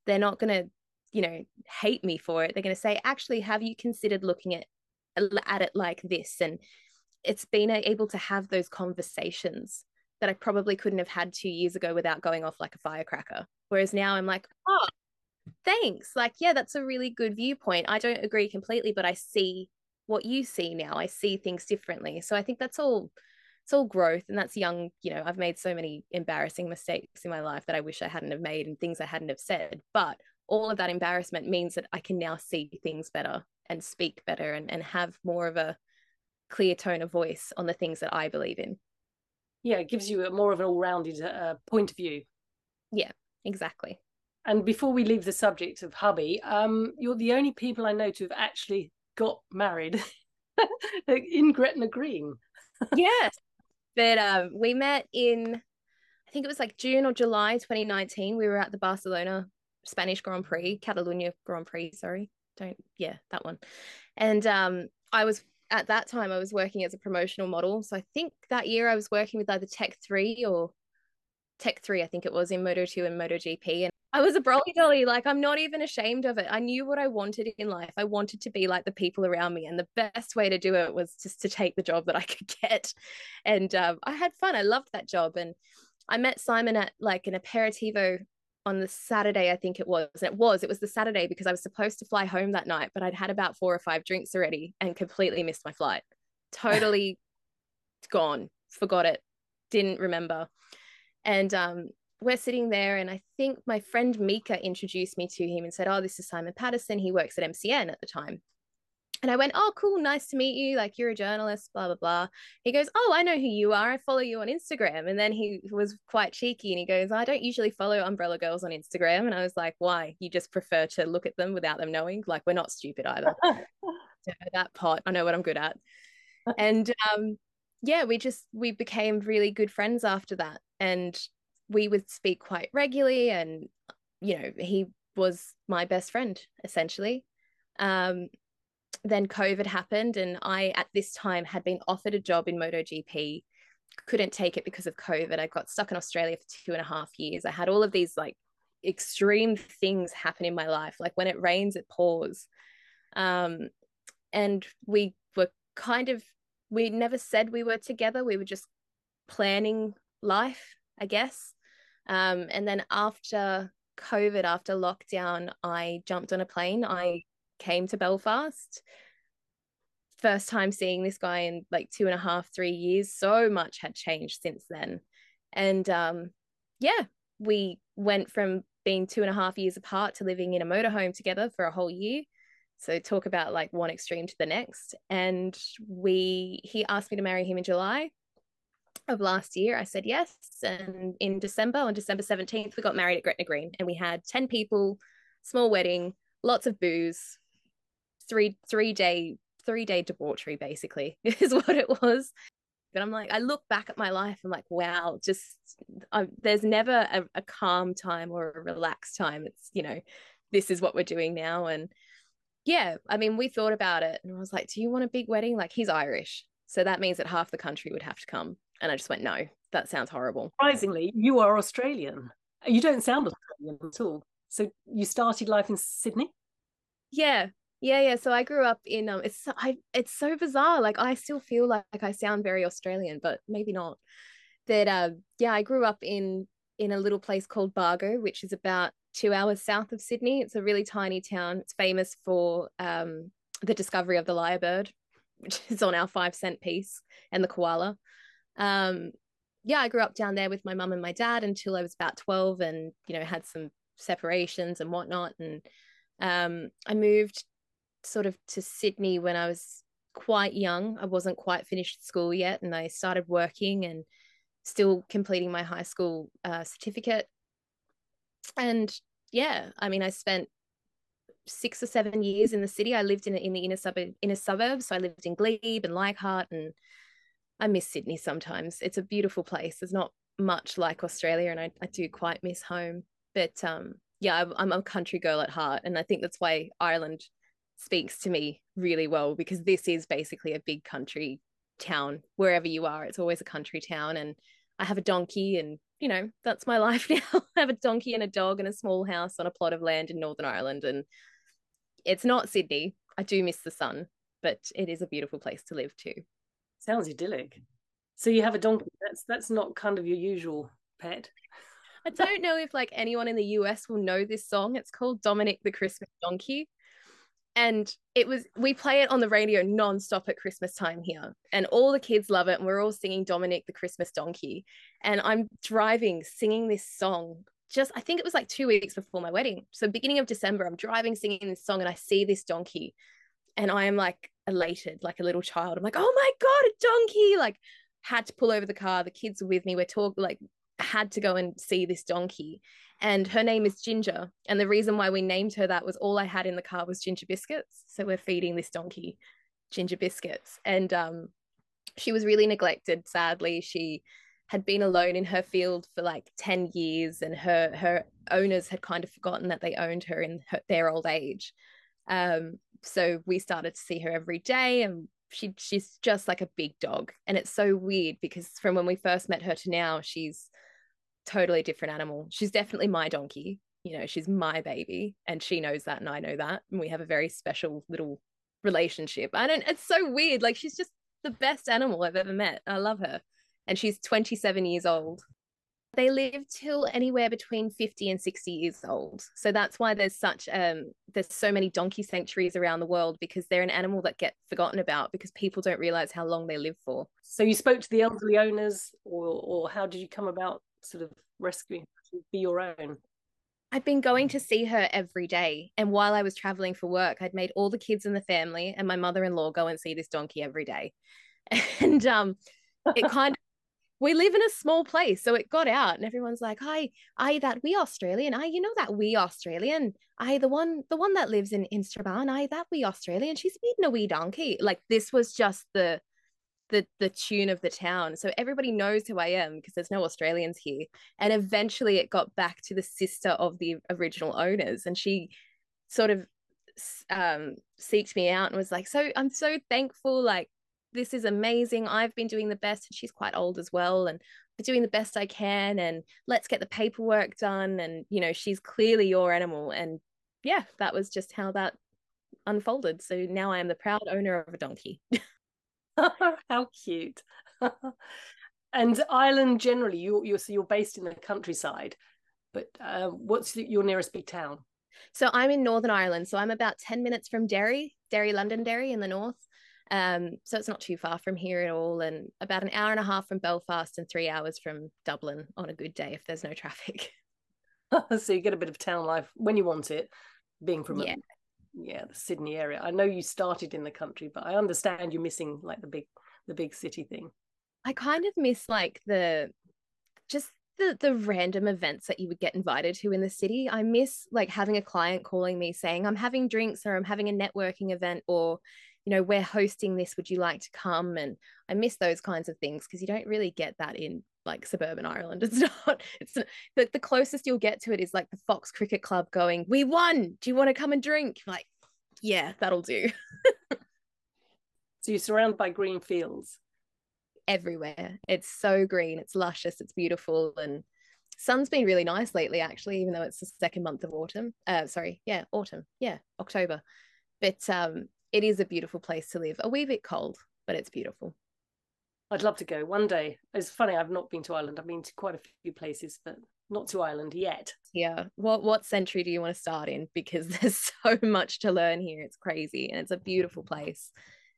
they're not going to you know hate me for it. They're going to say actually have you considered looking at at it like this? And it's been able to have those conversations that I probably couldn't have had 2 years ago without going off like a firecracker. Whereas now I'm like oh thanks. Like yeah that's a really good viewpoint. I don't agree completely but I see what you see now. I see things differently. So I think that's all it's all growth and that's young you know I've made so many embarrassing mistakes in my life that I wish I hadn't have made and things I hadn't have said but all of that embarrassment means that I can now see things better and speak better and, and have more of a clear tone of voice on the things that I believe in. Yeah, it gives you a more of an all-rounded uh, point of view. Yeah, exactly. And before we leave the subject of hubby, um, you're the only people I know to have actually got married in Gretna Green. yes, but um, we met in, I think it was like June or July 2019. We were at the Barcelona Spanish Grand Prix, Catalunya Grand Prix, sorry. Don't yeah, that one. And um I was at that time I was working as a promotional model. So I think that year I was working with either Tech 3 or Tech 3, I think it was in Moto 2 and Moto GP. And I was a brolly dolly. Like I'm not even ashamed of it. I knew what I wanted in life. I wanted to be like the people around me. And the best way to do it was just to take the job that I could get. And um, I had fun. I loved that job. And I met Simon at like an aperitivo on the Saturday, I think it was. And it was, it was the Saturday because I was supposed to fly home that night, but I'd had about four or five drinks already and completely missed my flight. Totally gone, forgot it, didn't remember. And um, we're sitting there, and I think my friend Mika introduced me to him and said, Oh, this is Simon Patterson. He works at MCN at the time. And I went, Oh, cool, nice to meet you. Like, you're a journalist, blah, blah, blah. He goes, Oh, I know who you are. I follow you on Instagram. And then he was quite cheeky and he goes, I don't usually follow Umbrella Girls on Instagram. And I was like, Why? You just prefer to look at them without them knowing? Like, we're not stupid either. that pot, I know what I'm good at. And um, yeah, we just, we became really good friends after that. And we would speak quite regularly. And, you know, he was my best friend essentially. Um, then COVID happened, and I, at this time, had been offered a job in MotoGP, couldn't take it because of COVID. I got stuck in Australia for two and a half years. I had all of these like extreme things happen in my life. Like when it rains, it pours. Um, and we were kind of, we never said we were together. We were just planning life, I guess. Um, and then after COVID, after lockdown, I jumped on a plane. I came to Belfast. First time seeing this guy in like two and a half, three years. So much had changed since then. And um, yeah, we went from being two and a half years apart to living in a motorhome together for a whole year. So talk about like one extreme to the next. And we he asked me to marry him in July of last year. I said yes. And in December, on December 17th, we got married at Gretna Green and we had 10 people, small wedding, lots of booze, three three day three day debauchery basically is what it was but i'm like i look back at my life i'm like wow just I, there's never a, a calm time or a relaxed time it's you know this is what we're doing now and yeah i mean we thought about it and i was like do you want a big wedding like he's irish so that means that half the country would have to come and i just went no that sounds horrible surprisingly you are australian you don't sound australian at all so you started life in sydney yeah yeah, yeah. So I grew up in um it's so, I it's so bizarre. Like I still feel like, like I sound very Australian, but maybe not. That uh yeah, I grew up in in a little place called Bargo, which is about two hours south of Sydney. It's a really tiny town. It's famous for um the discovery of the lyrebird, which is on our five cent piece, and the koala. Um yeah, I grew up down there with my mum and my dad until I was about 12 and, you know, had some separations and whatnot. And um, I moved sort of to Sydney when I was quite young. I wasn't quite finished school yet, and I started working and still completing my high school uh, certificate. And yeah, I mean, I spent six or seven years in the city. I lived in in the inner suburb inner suburbs. So I lived in Glebe and Leichhardt, and I miss Sydney sometimes. It's a beautiful place. There's not much like Australia, and I, I do quite miss home. But um, yeah, I'm, I'm a country girl at heart, and I think that's why Ireland speaks to me really well because this is basically a big country town wherever you are it's always a country town and i have a donkey and you know that's my life now i have a donkey and a dog and a small house on a plot of land in northern ireland and it's not sydney i do miss the sun but it is a beautiful place to live too sounds idyllic. So you have a donkey that's that's not kind of your usual pet. I don't know if like anyone in the US will know this song. It's called Dominic the Christmas Donkey. And it was we play it on the radio non-stop at christmas time here and all the kids love it and we're all singing dominic the christmas donkey. And i'm driving singing this song just i think it was like two weeks before my wedding. So beginning of december i'm driving singing this song and i see this donkey and i am like elated like a little child i'm like oh my god a donkey like had to pull over the car the kids were with me we're talking like had to go and see this donkey and her name is Ginger. And the reason why we named her that was all I had in the car was ginger biscuits. So we're feeding this donkey ginger biscuits. And um, she was really neglected, sadly. She had been alone in her field for like 10 years, and her her owners had kind of forgotten that they owned her in her, their old age. Um, so we started to see her every day, and she she's just like a big dog. And it's so weird because from when we first met her to now, she's totally different animal. She's definitely my donkey. You know, she's my baby, and she knows that, and I know that, and we have a very special little relationship. I don't. It's so weird. Like she's just the best animal I've ever met. I love her, and she's 27 years old. They live till anywhere between 50 and 60 years old. So that's why there's such um there's so many donkey sanctuaries around the world because they're an animal that get forgotten about because people don't realize how long they live for. So you spoke to the elderly owners or or how did you come about sort of rescuing to be your own? I'd been going to see her every day. And while I was traveling for work, I'd made all the kids in the family and my mother in law go and see this donkey every day. And um, it kind of, we live in a small place. So it got out and everyone's like, hi, I that we Australian. I, you know that we Australian. I the one, the one that lives in Instraban. I that we Australian. She's feeding a wee donkey. Like this was just the the the tune of the town. So everybody knows who I am because there's no Australians here. And eventually it got back to the sister of the original owners and she sort of um seeked me out and was like, "So I'm so thankful like this is amazing. I've been doing the best, and she's quite old as well, and doing the best I can, and let's get the paperwork done. And you know, she's clearly your animal, and yeah, that was just how that unfolded. So now I am the proud owner of a donkey. how cute! and Ireland generally, you you're so you're based in the countryside, but uh, what's your nearest big town? So I'm in Northern Ireland. So I'm about 10 minutes from Derry, Derry, Londonderry in the north. Um, so it's not too far from here at all, and about an hour and a half from Belfast and three hours from Dublin on a good day if there's no traffic. so you get a bit of town life when you want it, being from yeah. A, yeah the Sydney area. I know you started in the country, but I understand you're missing like the big the big city thing. I kind of miss like the just the the random events that you would get invited to in the city. I miss like having a client calling me saying I'm having drinks or I'm having a networking event or you know, we're hosting this, would you like to come? And I miss those kinds of things because you don't really get that in like suburban Ireland. It's not, it's the, the closest you'll get to it is like the Fox Cricket Club going, We won. Do you want to come and drink? Like, yeah, that'll do. so you're surrounded by green fields everywhere. It's so green, it's luscious, it's beautiful. And sun's been really nice lately, actually, even though it's the second month of autumn. Uh, sorry, yeah, autumn, yeah, October. But um, it is a beautiful place to live. A wee bit cold, but it's beautiful. I'd love to go one day. It's funny, I've not been to Ireland. I've been to quite a few places, but not to Ireland yet. Yeah. What what century do you want to start in? Because there's so much to learn here. It's crazy. And it's a beautiful place.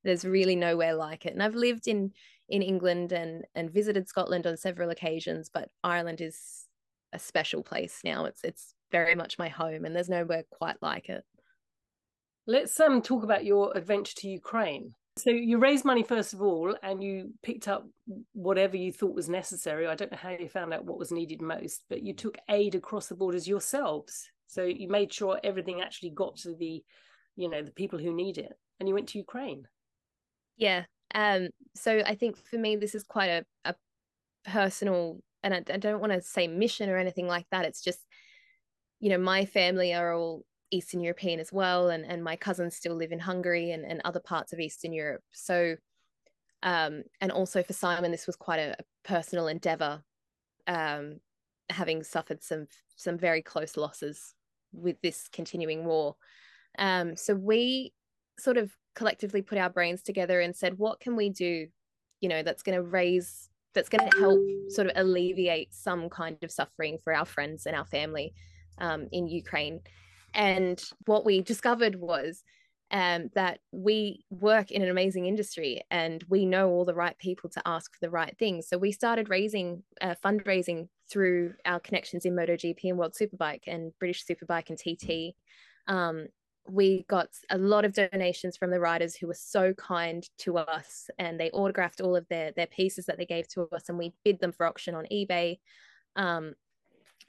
There's really nowhere like it. And I've lived in in England and and visited Scotland on several occasions, but Ireland is a special place now. It's it's very much my home and there's nowhere quite like it. Let's um talk about your adventure to Ukraine. So you raised money first of all, and you picked up whatever you thought was necessary. I don't know how you found out what was needed most, but you took aid across the borders yourselves. So you made sure everything actually got to the, you know, the people who need it, and you went to Ukraine. Yeah. Um. So I think for me, this is quite a a personal, and I, I don't want to say mission or anything like that. It's just, you know, my family are all Eastern European as well, and and my cousins still live in Hungary and and other parts of Eastern Europe. So, um, and also for Simon, this was quite a, a personal endeavor, um, having suffered some some very close losses with this continuing war. Um, so we sort of collectively put our brains together and said, what can we do, you know, that's going to raise, that's going to help sort of alleviate some kind of suffering for our friends and our family um, in Ukraine. And what we discovered was um, that we work in an amazing industry and we know all the right people to ask for the right things. So we started raising uh, fundraising through our connections in MotoGP and World Superbike and British Superbike and TT. Um, we got a lot of donations from the riders who were so kind to us and they autographed all of their their pieces that they gave to us and we bid them for auction on ebay um,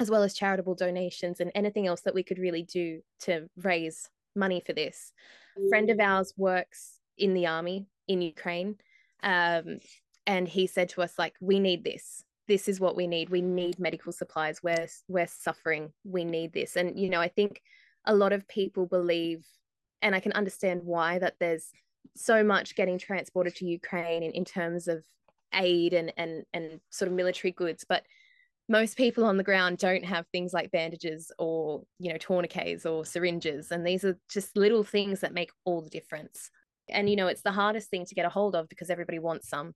as well as charitable donations and anything else that we could really do to raise money for this. A friend of ours works in the army in Ukraine. Um, and he said to us, like, we need this. This is what we need. We need medical supplies. We're we're suffering. We need this. And you know, I think a lot of people believe, and I can understand why, that there's so much getting transported to Ukraine in, in terms of aid and and and sort of military goods. But most people on the ground don't have things like bandages or you know tourniquets or syringes and these are just little things that make all the difference. And you know it's the hardest thing to get a hold of because everybody wants some.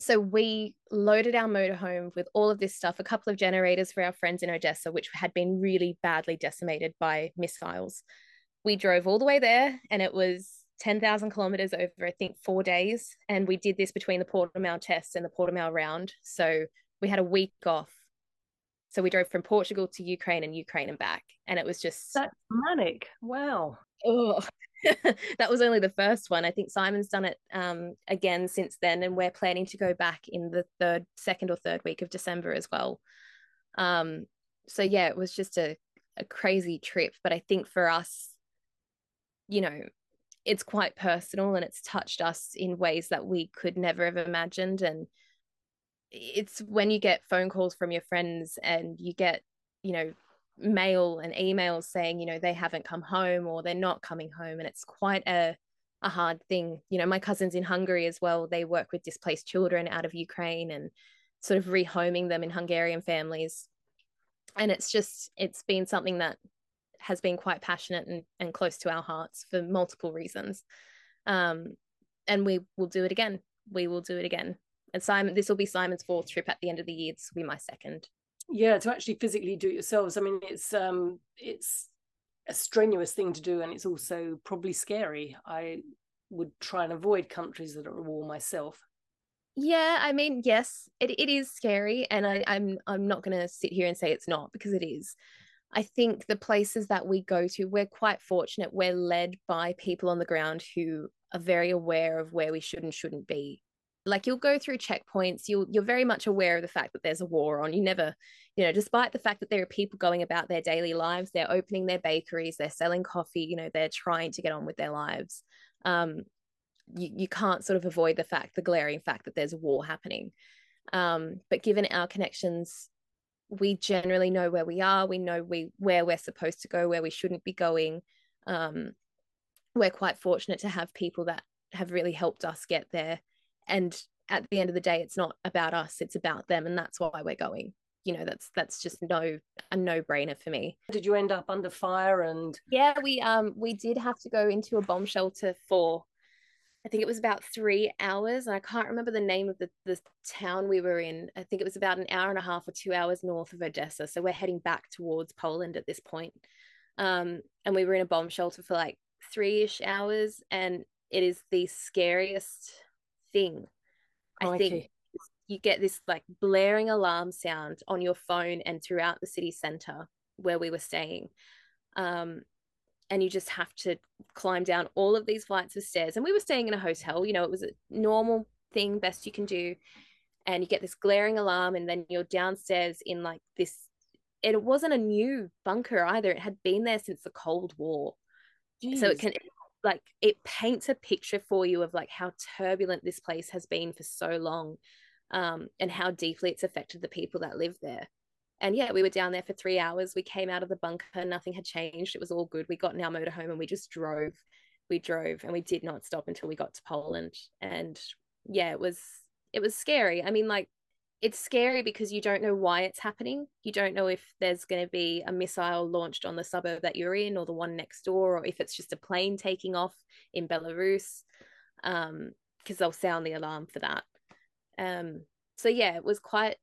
So we loaded our motorhome with all of this stuff a couple of generators for our friends in odessa which had been really badly decimated by missiles. We drove all the way there and it was 10,000 kilometers over I think 4 days and we did this between the Portimao test and the Portimao round. So we had a week off. So we drove from Portugal to Ukraine and Ukraine and back. And it was just that's manic. Wow. Oh, that was only the first one. I think Simon's done it um, again since then, and we're planning to go back in the third, second or third week of December as well. Um, so yeah, it was just a, a crazy trip. But I think for us, you know, it's quite personal and it's touched us in ways that we could never have imagined. And it's when you get phone calls from your friends and you get you know mail and emails saying you know they haven't come home or they're not coming home and it's quite a a hard thing. You know, my cousins in Hungary as well, they work with displaced children out of Ukraine and sort of rehoming them in Hungarian families. And it's just, it's been something that has been quite passionate and, and close to our hearts for multiple reasons. Um, and we will do it again. We will do it again. And Simon, this will be Simon's fourth trip at the end of the year. This will be my second. Yeah, to actually physically do it yourselves. I mean, it's um, it's a strenuous thing to do, and it's also probably scary. I would try and avoid countries that are war myself. Yeah, I mean, yes, it, it is scary, and I, I'm I'm not going to sit here and say it's not because it is. I think the places that we go to, we're quite fortunate. We're led by people on the ground who are very aware of where we should and shouldn't be. Like you'll go through checkpoints, you'll you're very much aware of the fact that there's a war on. You never, you know, despite the fact that there are people going about their daily lives, they're opening their bakeries, they're selling coffee, you know, they're trying to get on with their lives. Um, you, you can't sort of avoid the fact, the glaring fact that there's a war happening. Um, but given our connections we generally know where we are we know we where we're supposed to go where we shouldn't be going um, we're quite fortunate to have people that have really helped us get there and at the end of the day it's not about us it's about them and that's why we're going you know that's that's just no a no brainer for me did you end up under fire and yeah we um we did have to go into a bomb shelter for I think it was about three hours, and I can't remember the name of the, the town we were in. I think it was about an hour and a half or two hours north of Odessa. So we're heading back towards Poland at this point. Um, and we were in a bomb shelter for like three ish hours, and it is the scariest thing. I think you get this like blaring alarm sound on your phone and throughout the city center where we were staying. Um, and you just have to climb down all of these flights of stairs. And we were staying in a hotel, you know, it was a normal thing, best you can do. And you get this glaring alarm, and then you're downstairs in like this. It wasn't a new bunker either, it had been there since the Cold War. Jeez. So it can, like, it paints a picture for you of like how turbulent this place has been for so long um, and how deeply it's affected the people that live there and yeah, we were down there for three hours. We came out of the bunker, nothing had changed. It was all good. We got in our motorhome and we just drove. We drove and we did not stop until we got to Poland. And yeah, it was it was scary. I mean, like it's scary because you don't know why it's happening. You don't know if there's going to be a missile launched on the suburb that you're in or the one next door, or if it's just a plane taking off in Belarus, because um, they'll sound the alarm for that. Um, so yeah, it was quite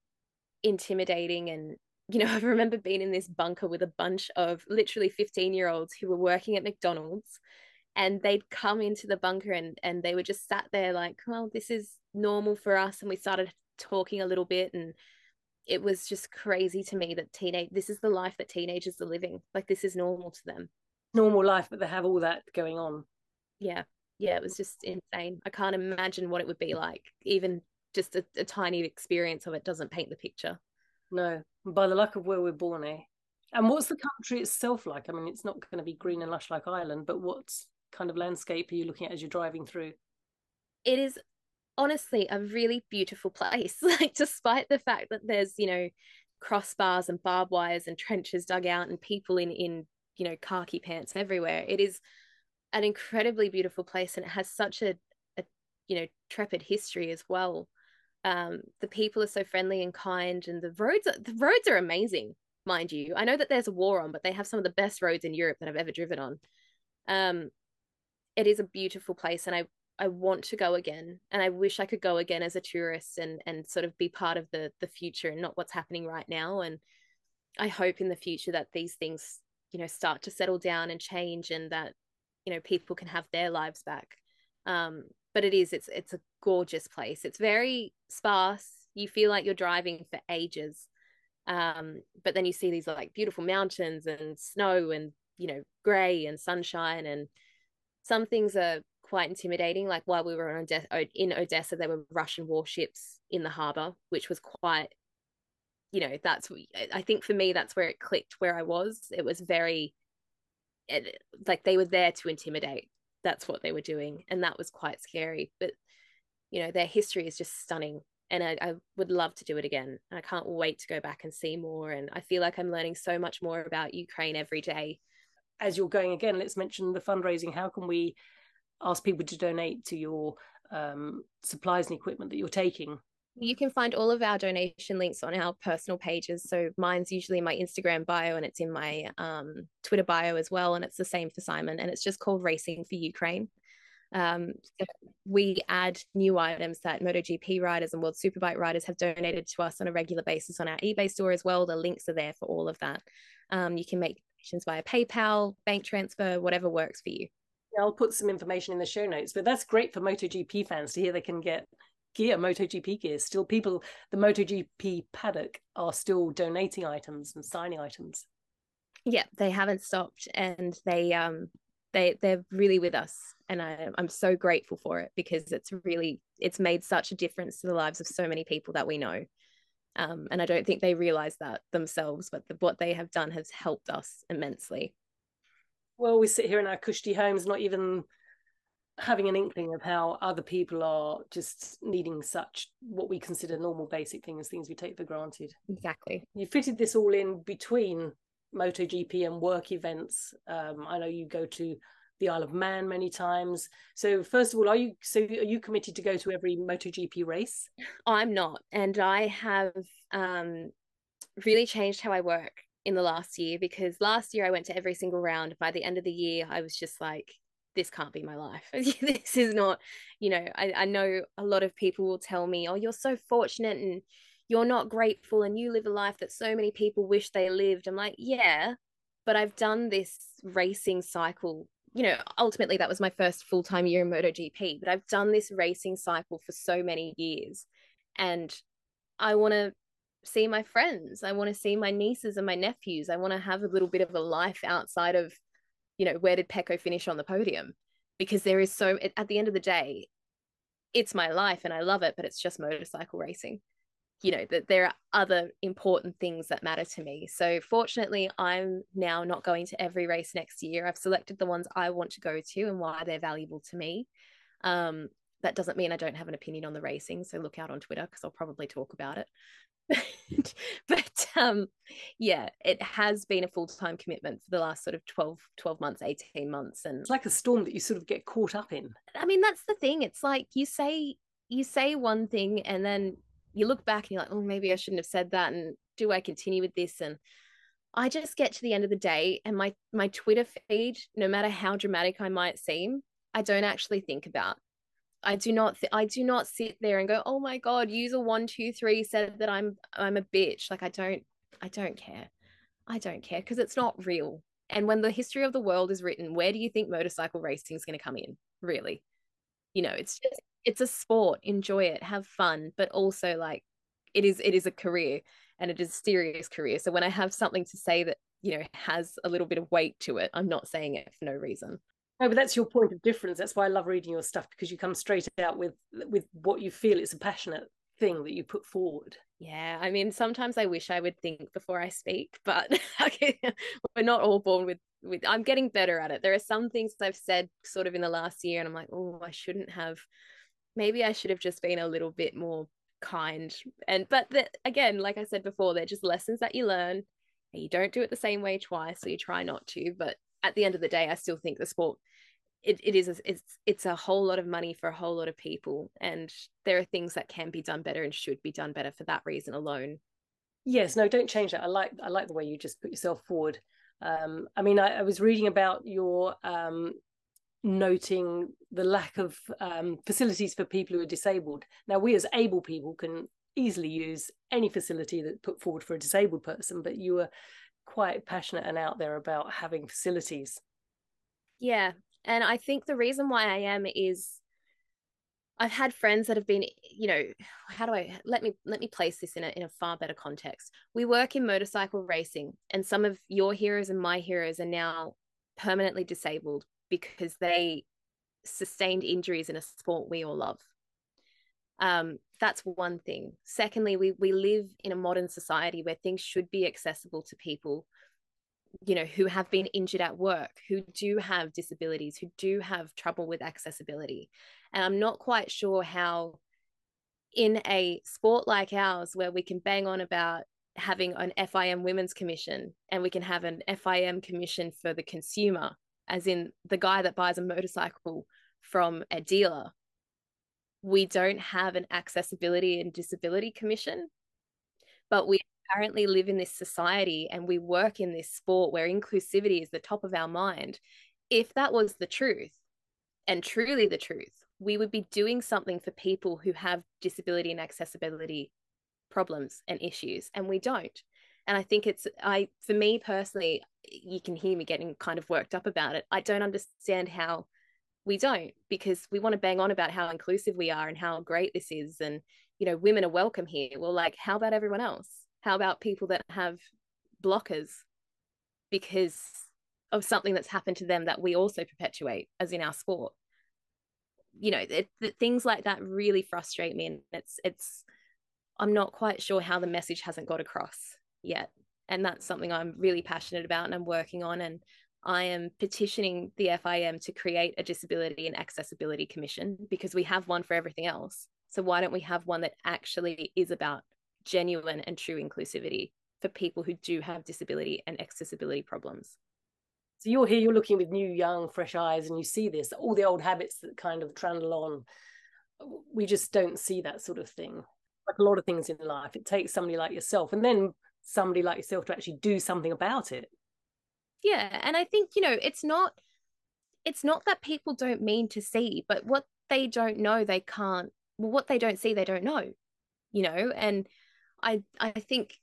intimidating and you know, I remember being in this bunker with a bunch of literally 15 year olds who were working at McDonald's and they'd come into the bunker and, and they were just sat there like, well, this is normal for us. And we started talking a little bit and it was just crazy to me that teenage this is the life that teenagers are living. Like this is normal to them. Normal life, but they have all that going on. Yeah. Yeah, it was just insane. I can't imagine what it would be like. Even just a, a tiny experience of it doesn't paint the picture. No, by the luck of where we're born, eh? And what's the country itself like? I mean, it's not going to be green and lush like Ireland, but what kind of landscape are you looking at as you're driving through? It is honestly a really beautiful place. like, despite the fact that there's, you know, crossbars and barbed wires and trenches dug out and people in, in, you know, khaki pants everywhere, it is an incredibly beautiful place and it has such a, a you know, trepid history as well um, the people are so friendly and kind and the roads are, the roads are amazing mind you i know that there's a war on but they have some of the best roads in europe that i've ever driven on um, it is a beautiful place and i i want to go again and i wish i could go again as a tourist and and sort of be part of the the future and not what's happening right now and i hope in the future that these things you know start to settle down and change and that you know people can have their lives back. Um, but it is it's it's a gorgeous place. It's very sparse. You feel like you're driving for ages. Um, but then you see these like beautiful mountains and snow and you know gray and sunshine and some things are quite intimidating like while we were in odessa there were russian warships in the harbor which was quite you know that's i think for me that's where it clicked where i was. It was very it, like they were there to intimidate. That's what they were doing and that was quite scary. But you know their history is just stunning and I, I, would love to do it again. I can't wait to go back and see more and i feel like i'm learning so much more about ukraine every day. As you're going again let's mention the fundraising. How can we ask people to donate to your um, supplies and equipment that you're taking? You can find all of our donation links on our personal pages. So mine's usually my Instagram bio and it's in my um, Twitter bio as well. And it's the same for Simon. And it's just called Racing for Ukraine. Um, we add new items that MotoGP riders and World Superbike riders have donated to us on a regular basis on our eBay store as well. The links are there for all of that. Um, you can make donations via PayPal, bank transfer, whatever works for you. I'll put some information in the show notes, but that's great for MotoGP fans to hear they can get gear, MotoGP gear. Still, people, the MotoGP paddock are still donating items and signing items. Yeah, they haven't stopped, and they um they they're really with us and I, i'm so grateful for it because it's really it's made such a difference to the lives of so many people that we know um, and i don't think they realize that themselves but the, what they have done has helped us immensely well we sit here in our cushy homes not even having an inkling of how other people are just needing such what we consider normal basic things things we take for granted exactly you fitted this all in between MotoGP and work events. Um, I know you go to the Isle of Man many times. So first of all, are you so are you committed to go to every MotoGP race? I'm not, and I have um, really changed how I work in the last year because last year I went to every single round. By the end of the year, I was just like, this can't be my life. this is not, you know, I, I know a lot of people will tell me, oh, you're so fortunate and you're not grateful and you live a life that so many people wish they lived. I'm like, yeah, but I've done this racing cycle. You know, ultimately, that was my first full time year in MotoGP, but I've done this racing cycle for so many years. And I want to see my friends. I want to see my nieces and my nephews. I want to have a little bit of a life outside of, you know, where did Pecco finish on the podium? Because there is so, at the end of the day, it's my life and I love it, but it's just motorcycle racing you know that there are other important things that matter to me so fortunately i'm now not going to every race next year i've selected the ones i want to go to and why they're valuable to me um, that doesn't mean i don't have an opinion on the racing so look out on twitter because i'll probably talk about it but um, yeah it has been a full-time commitment for the last sort of 12 12 months 18 months and it's like a storm that you sort of get caught up in i mean that's the thing it's like you say you say one thing and then you look back and you're like, oh, maybe I shouldn't have said that. And do I continue with this? And I just get to the end of the day and my my Twitter feed, no matter how dramatic I might seem, I don't actually think about. I do not th- I do not sit there and go, oh my God, user one, two, three said that I'm I'm a bitch. Like I don't I don't care. I don't care because it's not real. And when the history of the world is written, where do you think motorcycle racing is going to come in? Really? You know, it's just it's a sport enjoy it have fun but also like it is it is a career and it is a serious career so when i have something to say that you know has a little bit of weight to it i'm not saying it for no reason no but that's your point of difference that's why i love reading your stuff because you come straight out with with what you feel it's a passionate thing that you put forward yeah i mean sometimes i wish i would think before i speak but we're not all born with with i'm getting better at it there are some things i've said sort of in the last year and i'm like oh i shouldn't have maybe I should have just been a little bit more kind. And but the, again, like I said before, they're just lessons that you learn. And You don't do it the same way twice, so you try not to. But at the end of the day, I still think the sport it, it is a, it's it's a whole lot of money for a whole lot of people and there are things that can be done better and should be done better for that reason alone yes no don't change that i like i like the way you just put yourself forward um, i mean I, I, was reading about your um, noting the lack of um, facilities for people who are disabled. Now, we as able people can easily use any facility that put forward for a disabled person, but you were quite passionate and out there about having facilities. Yeah, and I think the reason why I am is I've had friends that have been, you know, how do I let me let me place this in a in a far better context. We work in motorcycle racing, and some of your heroes and my heroes are now permanently disabled because they sustained injuries in a sport we all love. Um, that's one thing. Secondly, we we live in a modern society where things should be accessible to people, you know, who have been injured at work, who do have disabilities, who do have trouble with accessibility. And I'm not quite sure how in a sport like ours where we can bang on about having an FIM women's commission and we can have an FIM commission for the consumer as in the guy that buys a motorcycle from a dealer. We don't have an accessibility and disability commission, but we apparently live in this society and we work in this sport where inclusivity is the top of our mind. If that was the truth and truly the truth, we would be doing something for people who have disability and accessibility problems and issues, and we don't. And I think it's, I, for me personally, you can hear me getting kind of worked up about it. I don't understand how we don't because we want to bang on about how inclusive we are and how great this is. And, you know, women are welcome here. Well, like, how about everyone else? How about people that have blockers because of something that's happened to them that we also perpetuate, as in our sport? You know, it, it, things like that really frustrate me, and it's it's. I'm not quite sure how the message hasn't got across yet, and that's something I'm really passionate about and I'm working on. And I am petitioning the FIM to create a disability and accessibility commission because we have one for everything else. So why don't we have one that actually is about genuine and true inclusivity for people who do have disability and accessibility problems. So you're here, you're looking with new, young, fresh eyes, and you see this, all the old habits that kind of trundle on. We just don't see that sort of thing. Like a lot of things in life, it takes somebody like yourself and then somebody like yourself to actually do something about it. Yeah. And I think, you know, it's not it's not that people don't mean to see, but what they don't know, they can't well, what they don't see, they don't know. You know, and I I think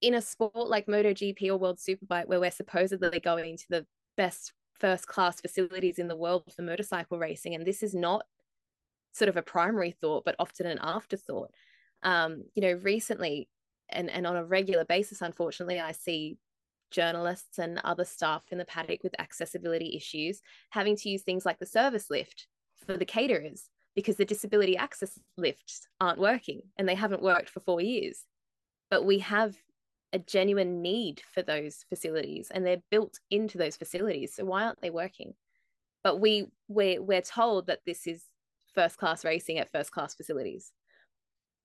in a sport like MotoGP or World Superbike, where we're supposedly going to the best first class facilities in the world for motorcycle racing, and this is not sort of a primary thought, but often an afterthought. Um, you know, recently and, and on a regular basis, unfortunately, I see journalists and other staff in the paddock with accessibility issues having to use things like the service lift for the caterers because the disability access lifts aren't working and they haven't worked for four years but we have a genuine need for those facilities and they're built into those facilities. So why aren't they working? But we we're, we're told that this is first class racing at first class facilities.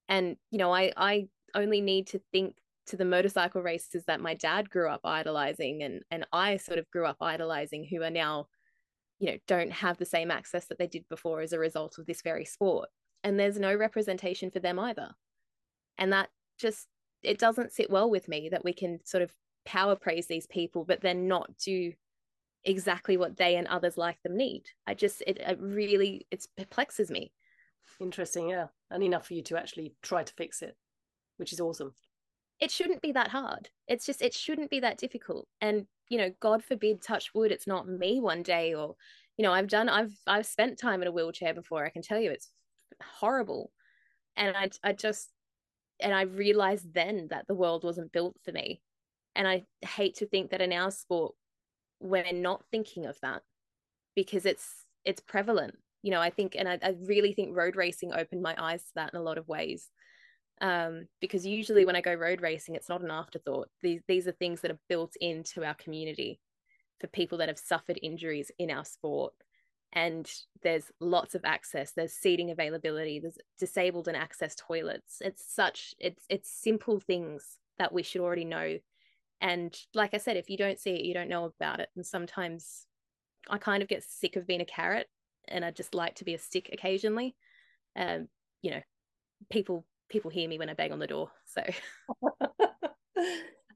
And you know i i only need to think to the motorcycle races that my dad grew up idolizing and and i sort of grew up idolizing who are now you know don't have the same access that they did before as a result of this very sport. And there's no representation for them either. And that just it doesn't sit well with me that we can sort of power praise these people but then not do exactly what they and others like them need. I just it, it really it perplexes me. Interesting yeah. And enough for you to actually try to fix it which is awesome. It shouldn't be that hard. It's just it shouldn't be that difficult. And you know god forbid touch wood it's not me one day or you know i've done i've i've spent time in a wheelchair before i can tell you it's horrible. And i i just and I realized then that the world wasn't built for me. And I hate to think that in our sport we're not thinking of that because it's it's prevalent. You know, I think and I, I really think road racing opened my eyes to that in a lot of ways. Um, because usually when I go road racing, it's not an afterthought. These these are things that are built into our community for people that have suffered injuries in our sport and there's lots of access. There's seating availability. There's disabled and access toilets. It's such it's it's simple things that we should already know. And like i said if you don't see it you don't know about it. And sometimes i kind of get sick of being a carrot and i just like to be a stick occasionally. Um you know people people hear me when i bang on the door so.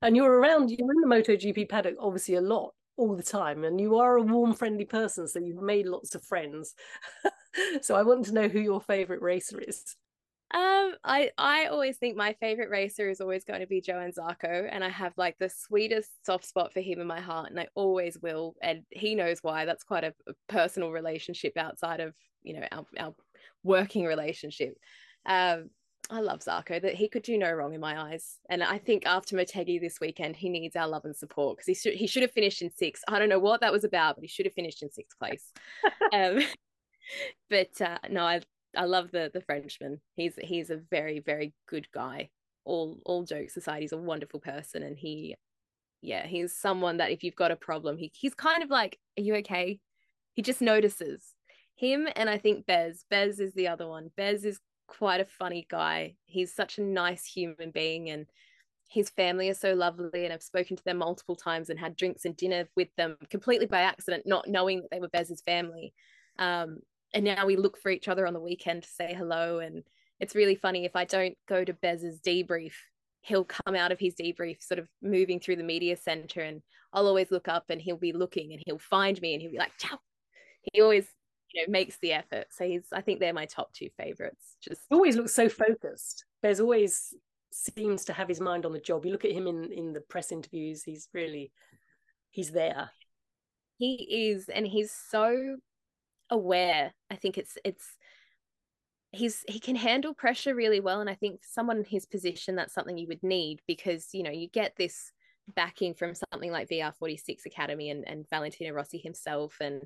And you're around you're in the MotoGP paddock obviously a lot all the time and you are a warm friendly person so you've made lots of friends. So i want to know who your favorite racer is. Um i i always think my favorite racer is always going to be johann zarco and i have like the sweetest soft spot for him in my heart and i always will and he knows why. That's quite a, a personal relationship outside of you know our, our working relationship. Um I love Zarco that he could do no wrong in my eyes. And I think after Motegi this weekend, he needs our love and support because he should he should have finished in sixth. I don't know what that was about, but he should have finished in sixth place. um, but uh, no, I I love the the Frenchman. He's he's a very very good guy. All all jokes aside, he's a wonderful person, and he, yeah, he's someone that if you've got a problem, he he's kind of like, are you okay? He just notices him, and I think Bez. Bez is the other one. Bez is quite a funny guy. He's such a nice human being and his family are so lovely and I've spoken to them multiple times and had drinks and dinner with them completely by accident, not knowing that they were Bez's family. Um, and now we look for each other on the weekend to say hello. And it's really funny if I don't go to Bez's debrief, he'll come out of his debrief sort of moving through the media center and I'll always look up and he'll be looking and he'll find me and he'll be like, ciao. He always, you know, makes the effort. So he's I think they're my top two favorites. Just he always looks so focused. There's always seems to have his mind on the job. You look at him in in the press interviews, he's really he's there. He is, and he's so aware. I think it's it's he's he can handle pressure really well and i think someone in his position that's something you would need because you know you get this backing from something like vr46 academy and, and valentino rossi himself and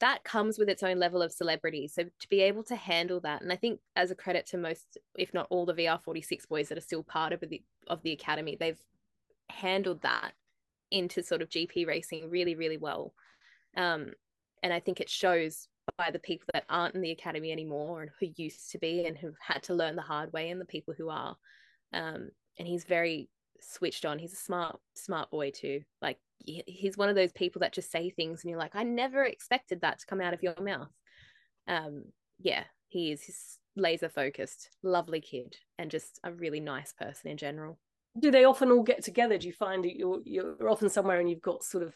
that comes with its own level of celebrity so to be able to handle that and i think as a credit to most if not all the vr46 boys that are still part of the of the academy they've handled that into sort of gp racing really really well um, and I think it shows by the people that aren't in the academy anymore and who used to be and who've had to learn the hard way and the people who are. Um, and he's very switched on. He's a smart, smart boy too. Like he's one of those people that just say things and you're like, I never expected that to come out of your mouth. Um, yeah, he is. He's laser focused, lovely kid, and just a really nice person in general. Do they often all get together? Do you find that you're you're often somewhere and you've got sort of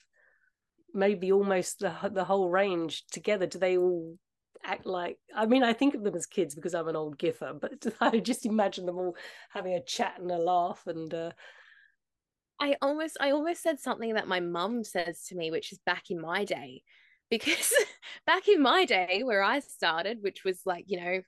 maybe almost the, the whole range together do they all act like i mean i think of them as kids because i'm an old giffer but i just imagine them all having a chat and a laugh and uh... i almost i almost said something that my mum says to me which is back in my day because back in my day where i started which was like you know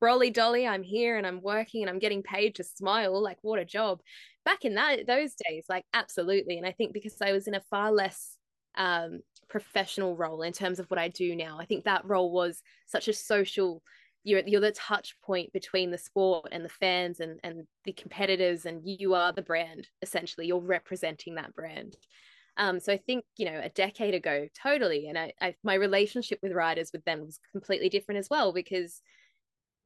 brolly dolly i'm here and i'm working and i'm getting paid to smile like what a job. Back in that those days like absolutely and i think because i was in a far less um, professional role in terms of what I do now. I think that role was such a social. You're you're the touch point between the sport and the fans and and the competitors, and you are the brand essentially. You're representing that brand. Um, so I think you know a decade ago, totally, and I, I my relationship with riders with them was completely different as well because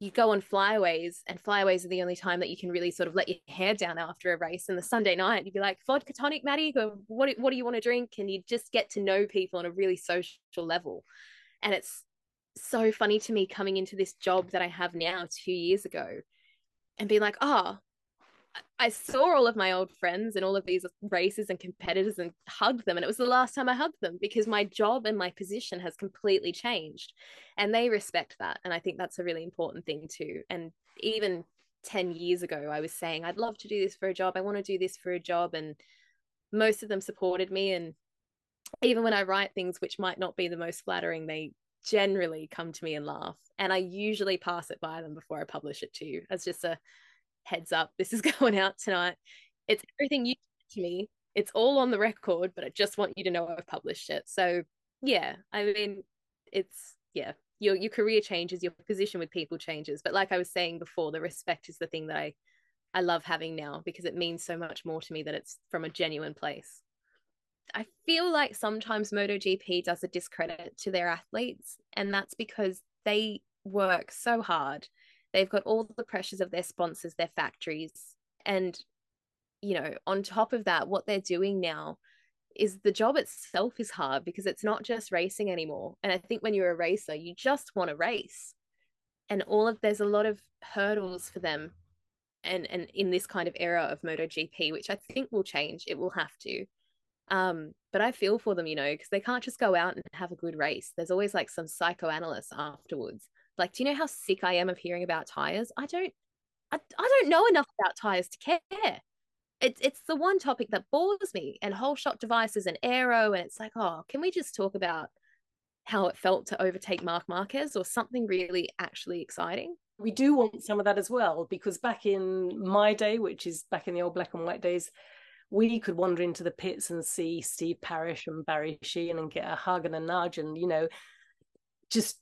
you go on flyaways and flyaways are the only time that you can really sort of let your hair down after a race. And the sunday night you'd be like vodka tonic Maddi? Go what, what do you want to drink? And you just get to know people on a really social level. And it's so funny to me coming into this job that i have now two years ago and being like oh I saw all of my old friends and all of these races and competitors and hugged them. And it was the last time I hugged them because my job and my position has completely changed. And they respect that. And I think that's a really important thing too. And even 10 years ago, I was saying, I'd love to do this for a job. I want to do this for a job. And most of them supported me. And even when I write things which might not be the most flattering, they generally come to me and laugh. And I usually pass it by them before I publish it to you as just a heads up, this is going out tonight. It's everything you to me. It's all on the record, but I just want you to know I've published it. So yeah, I mean, it's yeah, your your career changes, your position with people changes. But like I was saying before, the respect is the thing that I I love having now because it means so much more to me that it's from a genuine place. I feel like sometimes MotoGP does a discredit to their athletes, and that's because they work so hard They've got all the pressures of their sponsors, their factories. And, you know, on top of that, what they're doing now is the job itself is hard because it's not just racing anymore. And I think when you're a racer, you just want to race. And all of there's a lot of hurdles for them and and in this kind of era of MotoGP, which I think will change. It will have to. Um, but I feel for them, you know, because they can't just go out and have a good race. There's always like some psychoanalyst afterwards like, do you know how sick I am of hearing about tires? I don't, I, I don't know enough about tires to care. It's it's the one topic that bores me, and whole shot devices and aero, and it's like, oh, can we just talk about how it felt to overtake Marc Marquez or something really actually exciting? We do want some of that as well, because back in my day, which is back in the old black and white days, we could wander into the pits and see Steve Parrish and Barry Sheene and get a hug and a nudge and, you know, just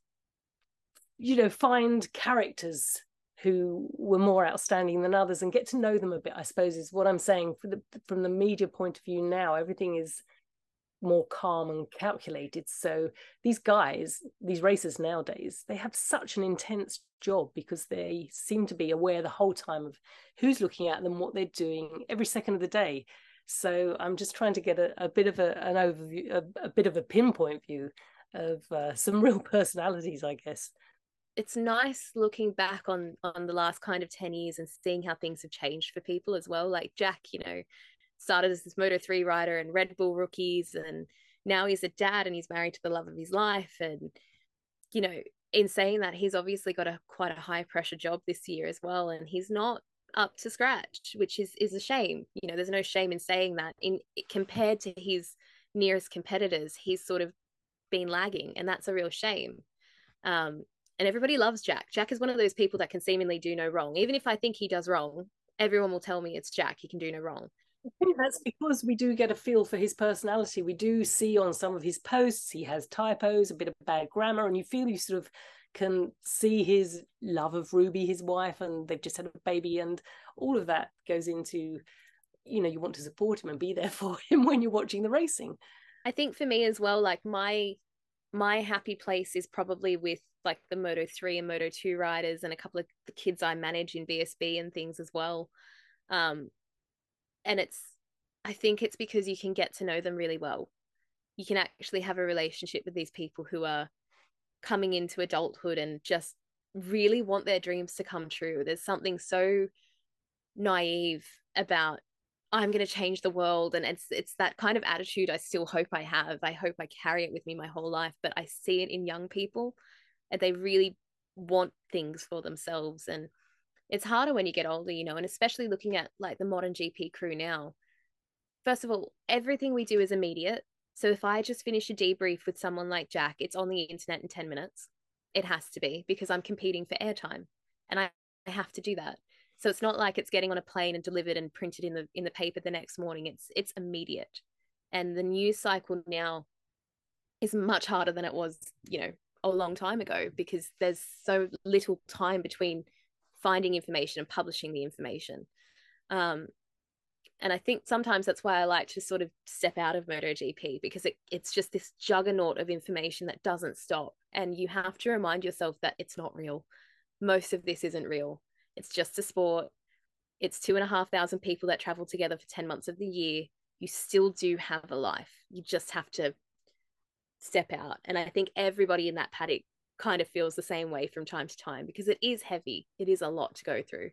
you know find characters who were more outstanding than others and get to know them a bit i suppose is what i'm saying. The, from the media point of view now everything is more calm and calculated. So these guys these racers nowadays they have such an intense job because they seem to be aware the whole time of who's looking at them what they're doing every second of the day. So i'm just trying to get a, a bit of a, an overview a, a bit of a pinpoint view of uh, some real personalities, I guess. It's nice looking back on on the last kind of 10 years and seeing how things have changed for people as well. Like Jack, you know, started as this Moto 3 rider and Red Bull rookies and now he's a dad and he's married to the love of his life. And you know in saying that he's obviously got a quite a high pressure job this year as well and he's not up to scratch which is is a shame. You know there's no shame in saying that. In compared to his nearest competitors he's sort of been lagging and that's a real shame. Um and everybody loves jack jack is one of those people that can seemingly do no wrong even if i think he does wrong everyone will tell me it's jack he can do no wrong I think that's because we do get a feel for his personality. We do see on some of his posts, he has typos, a bit of bad grammar, and you feel you sort of can see his love of Ruby, his wife, and they've just had a baby, and all of that goes into, you know, you want to support him and be there for him when you're watching the racing. I think for me as well, like my my happy place is probably with like the Moto 3 and Moto 2 riders and a couple of the kids I manage in BSB and things as well. Um, and it's i think it's because you can get to know them really well. You can actually have a relationship with these people who are coming into adulthood and just really want their dreams to come true. There's something so naive about i'm going to change the world and it's it's that kind of attitude i still hope i have. I hope i carry it with me my whole life but i see it in young people and they really want things for themselves and it's harder when you get older, you know, and especially looking at like the MotoGP crew now. First of all, everything we do is immediate. So if I just finish a debrief with someone like Jack, it's on the internet in 10 minutes. It has to be because I'm competing for airtime and I, I have to do that. So it's not like it's getting on a plane and delivered and printed in the in the paper the next morning. It's it's immediate. And the news cycle now is much harder than it was, you know, a long time ago because there's so little time between finding information and publishing the information. Um, and I think sometimes that's why I like to sort of step out of MotoGP because it, it's just this juggernaut of information that doesn't stop. And you have to remind yourself that it's not real. Most of this isn't real. It's just a sport. It's two and a half thousand people that travel together for 10 months of the year. You still do have a life. You just have to step out. And I think everybody in that paddock kind of feels the same way from time to time because it is heavy. It is a lot to go through.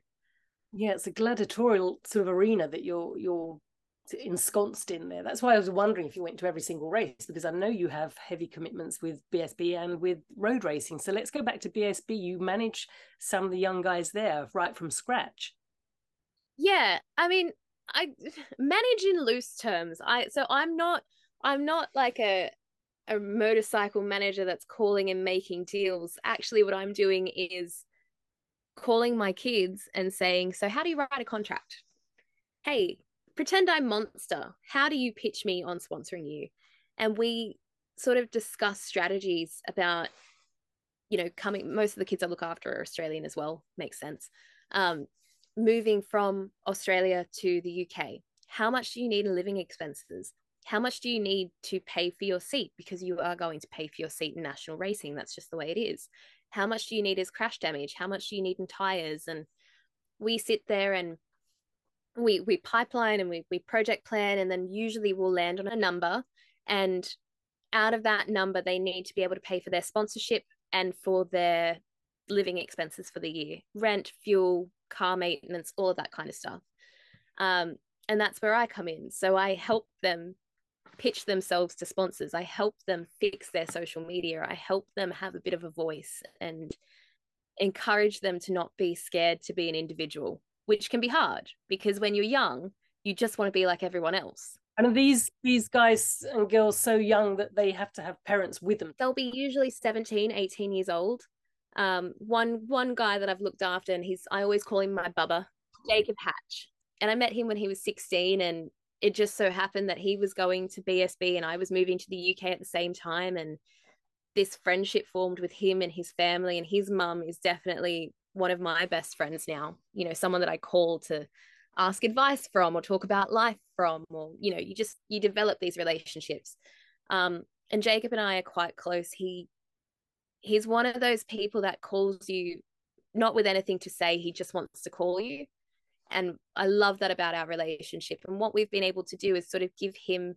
Yeah, it's a gladiatorial sort of arena that you're you're ensconced in there. That's why I was wondering if you went to every single race because I know you have heavy commitments with BSB and with road racing. So let's go back to BSB. You manage some of the young guys there right from scratch. Yeah, I mean, I manage in loose terms. I so I'm not I'm not like a a motorcycle manager that's calling and making deals. Actually, what I'm doing is calling my kids and saying, So, how do you write a contract? Hey, pretend I'm Monster. How do you pitch me on sponsoring you? And we sort of discuss strategies about, you know, coming, most of the kids I look after are Australian as well, makes sense. Um, moving from Australia to the UK. How much do you need in living expenses? How much do you need to pay for your seat? Because you are going to pay for your seat in national racing that's just the way it is. How much do you need as crash damage? How much do you need in tires? And we sit there and we we pipeline and we we project plan and then usually we'll land on a number and out of that number they need to be able to pay for their sponsorship and for their living expenses for the year. Rent fuel car maintenance all of that kind of stuff. Um, and that's where i come in. So i help them pitch themselves to sponsors. I help them fix their social media. I help them have a bit of a voice and encourage them to not be scared to be an individual, which can be hard because when you're young, you just want to be like everyone else. And these these guys and girls so young that they have to have parents with them. They'll be usually 17, 18 years old. Um, one one guy that I've looked after, and he's I always call him my bubba, Jacob Hatch. And I met him when he was 16, and it just so happened that he was going to BSB and I was moving to the UK at the same time. And this friendship formed with him and his family. And his mum is definitely one of my best friends now, you know, someone that I call to ask advice from or talk about life from, or, you know, you just, you develop these relationships. Um, and Jacob and I are quite close. He, he's one of those people that calls you not with anything to say, he just wants to call you and i love that about our relationship and what we've been able to do is sort of give him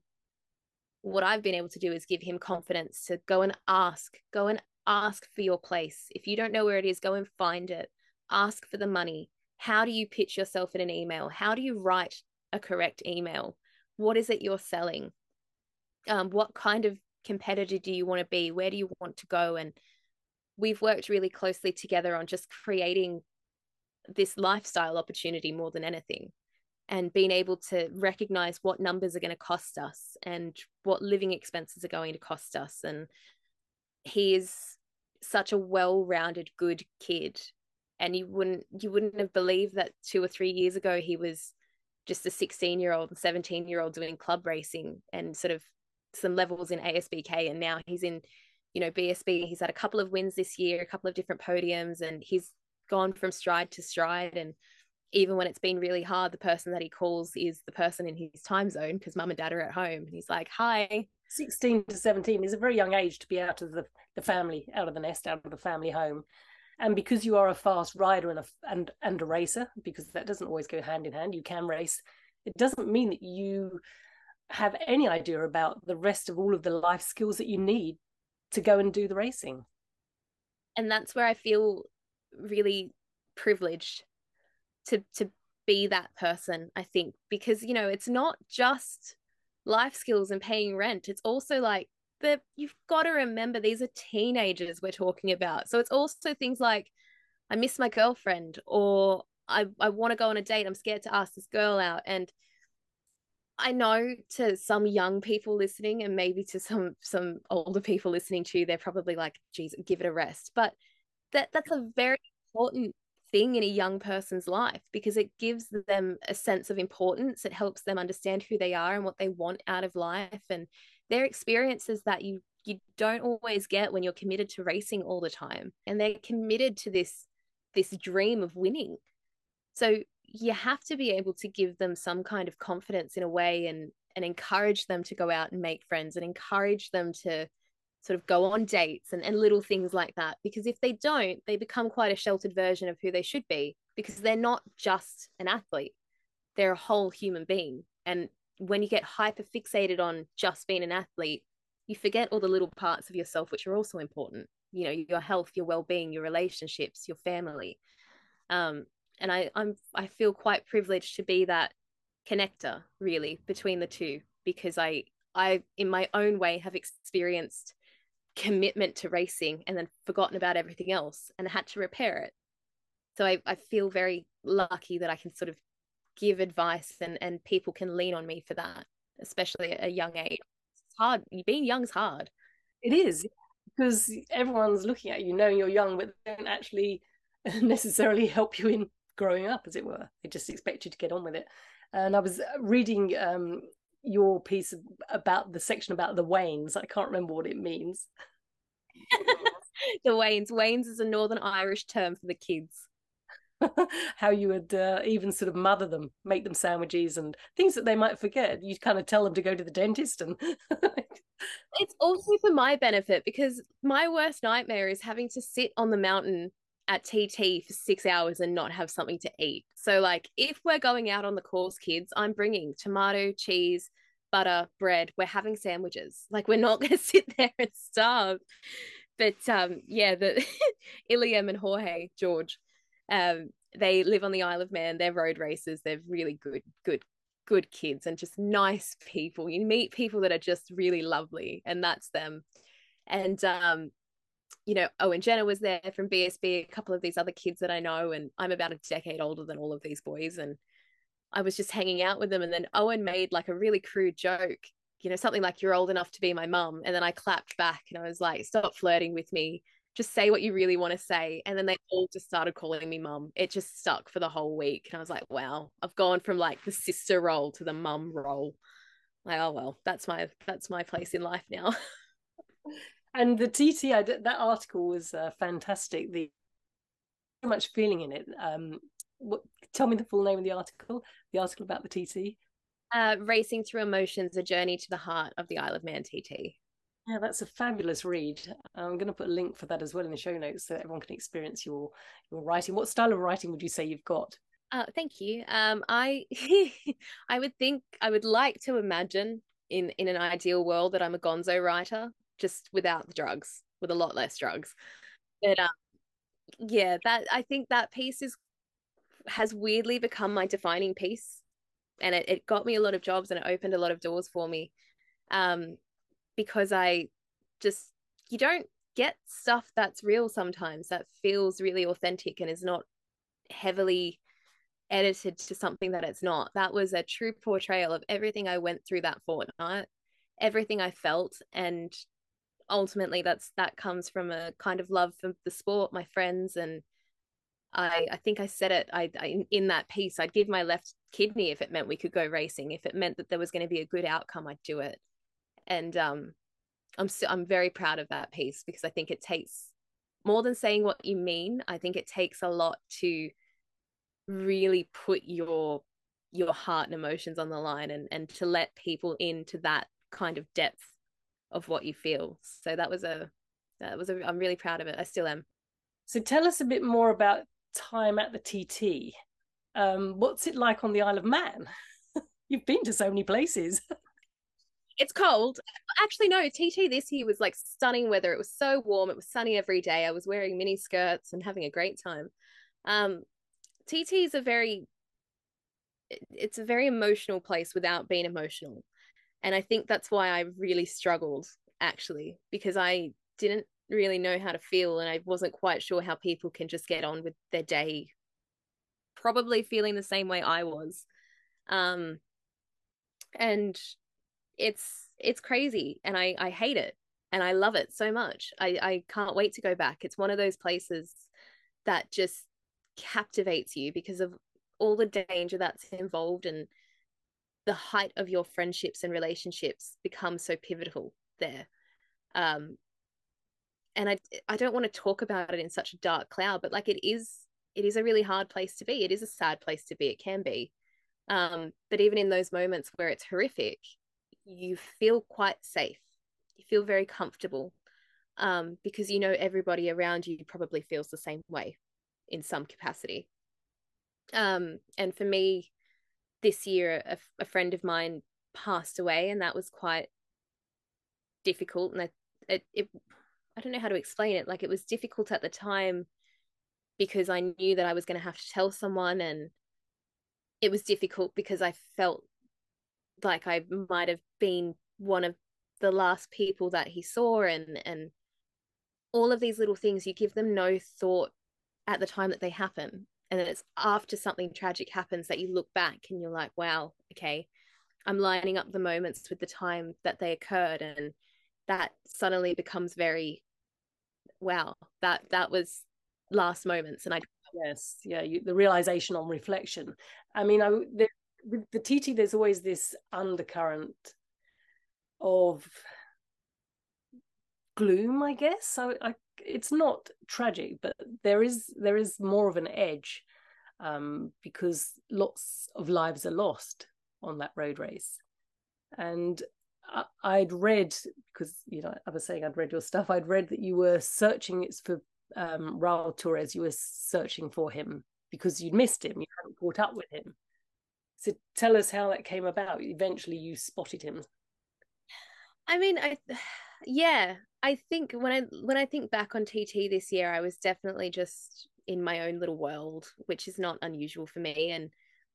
what I've been able to do is give him confidence to go and ask, go and ask for your place. If you don't know where it is, go and find it. Ask for the money. How do you pitch yourself in an email? How do you write a correct email? What is it you're selling? Um, what kind of competitor do you want to be? Where do you want to go? And we've worked really closely together on just creating this lifestyle opportunity more than anything and being able to recognize what numbers are going to cost us and what living expenses are going to cost us. And he is such a well-rounded good kid and you wouldn't you wouldn't have believed that 2 or 3 years ago he was just a 16 year old and 17 year old doing club racing and sort of some levels in ASBK and now he's in you know BSB he's had a couple of wins this year a couple of different podiums and he's gone from stride to stride and even when it's been really hard the person that he calls is the person in his time zone because mum and dad are at home and he's like hi. 16 to 17 is a very young age to be out of the, the family out of the nest out of the family home. And because you are a fast rider and a and and a racer because that doesn't always go hand in hand you can race it doesn't mean that you have any idea about the rest of all of the life skills that you need to go and do the racing. And that's where i feel really privileged to to be that person i think because you know it's not just life skills and paying rent. It's also like that you've got to remember these are teenagers we're talking about. So it's also things like i miss my girlfriend or i i want to go on a date. I'm scared to ask this girl out. And I know to some young people listening and maybe to some some older people listening to, you, they're probably like, geez, give it a rest. But that that's a very important thing in a young person's life because it gives them a sense of importance. It helps them understand who they are and what they want out of life and their experiences that you you don't always get when you're committed to racing all the time. And they're committed to this this dream of winning. So you have to be able to give them some kind of confidence in a way and and encourage them to go out and make friends and encourage them to sort of go on dates and, and little things like that. Because if they don't, they become quite a sheltered version of who they should be because they're not just an athlete, they're a whole human being. And when you get hyper fixated on just being an athlete, you forget all the little parts of yourself which are also important. You know, your health, your well-being, your relationships, your family. Um, and I, I'm I feel quite privileged to be that connector really between the two because I I in my own way have experienced commitment to racing and then forgotten about everything else and had to repair it. So I, I feel very lucky that I can sort of give advice and, and people can lean on me for that, especially at a young age. It's hard. Being young's hard. It is because everyone's looking at you knowing you're young, but they don't actually necessarily help you in growing up, as it were. They just expect you to get on with it. And I was reading um, your piece about the section about the Wains. I can't remember what it means. the Wains. Wains is a Northern Irish term for the kids. How you would uh, even sort of mother them, make them sandwiches and things that they might forget. You kind of tell them to go to the dentist, and it's also for my benefit because my worst nightmare is having to sit on the mountain at TT for six hours and not have something to eat. So, like, if we're going out on the course, kids, I'm bringing tomato, cheese, butter, bread. We're having sandwiches. Like, we're not going to sit there and starve. But um, yeah, the Iliam and Jorge George, um, they live on the Isle of Man. They're road racers. They're really good, good, good kids and just nice people. You meet people that are just really lovely, and that's them. And um, you know, oh, Owen Jenner was there from BSB, a couple of these other kids that I know, and I'm about a decade older than all of these boys. And I was just hanging out with them. And then Owen made like a really crude joke, you know, something like, You're old enough to be my mum. And then I clapped back and I was like, Stop flirting with me. Just say what you really want to say. And then they all just started calling me mum. It just stuck for the whole week. And I was like, Wow, I've gone from like the sister role to the mum role. Like, oh well, that's my that's my place in life now. and the TT, I did, that article was uh, fantastic. The so much feeling in it. Um, what, tell me the full name of the article. The article about the TT. Uh, Racing through emotions: a journey to the heart of the Isle of Man TT. Yeah, that's a fabulous read. I'm going to put a link for that as well in the show notes so everyone can experience your your writing. What style of writing would you say you've got? Uh, thank you. Um, I I would think I would like to imagine in in an ideal world that I'm a gonzo writer, just without the drugs, with a lot less drugs. But um, yeah, that I think that piece is has weirdly become my defining piece, and it, it got me a lot of jobs and it opened a lot of doors for me, um, because I just you don't get stuff that's real sometimes that feels really authentic and is not heavily edited to something that it's not. That was a true portrayal of everything I went through that fortnight, everything I felt, and ultimately that's that comes from a kind of love for the sport, my friends, and I I think I said it. I, I in that piece, I'd give my left kidney if it meant we could go racing. If it meant that there was going to be a good outcome, I'd do it. And um, I'm so, I'm very proud of that piece because I think it takes more than saying what you mean. I think it takes a lot to really put your your heart and emotions on the line and and to let people into that kind of depth of what you feel. So that was a that was a i'm really proud of it. I still am. So tell us a bit more about time at the tt um what's it like on the isle of man? You've been to so many places. It's cold. Actually no tt this year was like stunning weather. It was so warm. It was sunny every day. I was wearing mini skirts and having a great time. Um TT is a very it's a very emotional place without being emotional. And I think that's why I really struggled actually because I didn't really know how to feel and I wasn't quite sure how people can just get on with their day probably feeling the same way I was. Um and it's it's crazy and I I hate it and I love it so much. I I can't wait to go back. It's one of those places that just captivates you because of all the danger that's involved and the height of your friendships and relationships become so pivotal there. Um and i i don't want to talk about it in such a dark cloud but like it is it is a really hard place to be. It is a sad place to be. It can be. Um but even in those moments where it's horrific you feel quite safe. You feel very comfortable um because you know everybody around you probably feels the same way in some capacity. Um, and for me, this year, a, a friend of mine passed away, and that was quite difficult. And I, it, it, I don't know how to explain it. Like it was difficult at the time because I knew that I was going to have to tell someone, and it was difficult because I felt like I might have been one of the last people that he saw, and and all of these little things. You give them no thought at the time that they happen and then it's after something tragic happens that you look back and you're like wow okay i'm lining up the moments with the time that they occurred and that suddenly becomes very wow that that was last moments and i yes yeah you, the realization on reflection. I mean i the, with the tt there's always this undercurrent of gloom i guess. So i it's not tragic, but there is there is more of an edge um, because lots of lives are lost on that road race. And I, would read because you know I was saying I'd read your stuff. I'd read that you were searching it's for um, Raul Torres. You were searching for him because you'd missed him. You hadn't caught up with him. So tell us how that came about. Eventually, you spotted him. I mean, I yeah, I think when I when I think back on TT this year, I was definitely just in my own little world, which is not unusual for me. And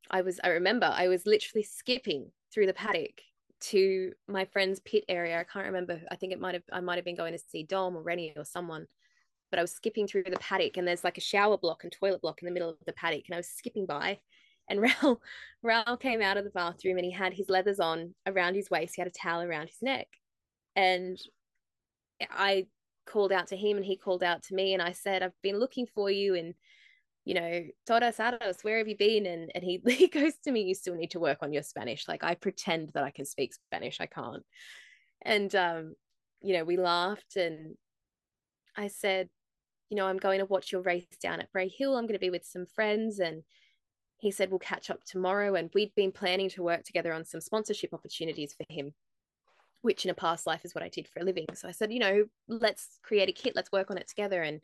I was I remember I was literally skipping through the paddock to my friend's pit area. I can't remember. I think it might have I might have been going to see Dom or Rennie or someone. But I was skipping through the paddock and there's like a shower block and toilet block in the middle of the paddock. And I was skipping by and Raul Raul came out of the bathroom and he had his leathers on around his waist. He had a towel around his neck. And I called out to him and he called out to me and I said, I've been looking for you and you know, Todos Ados, where have you been? And and he, he goes to me, you still need to work on your Spanish. Like I pretend that I can speak Spanish. I can't. And um, you know, we laughed and I said, you know, I'm going to watch your race down at Bray Hill. I'm going to be with some friends. And he said, we'll catch up tomorrow. And we'd been planning to work together on some sponsorship opportunities for him which in a past life is what I did for a living. So I said, you know, let's create a kit, let's work on it together. And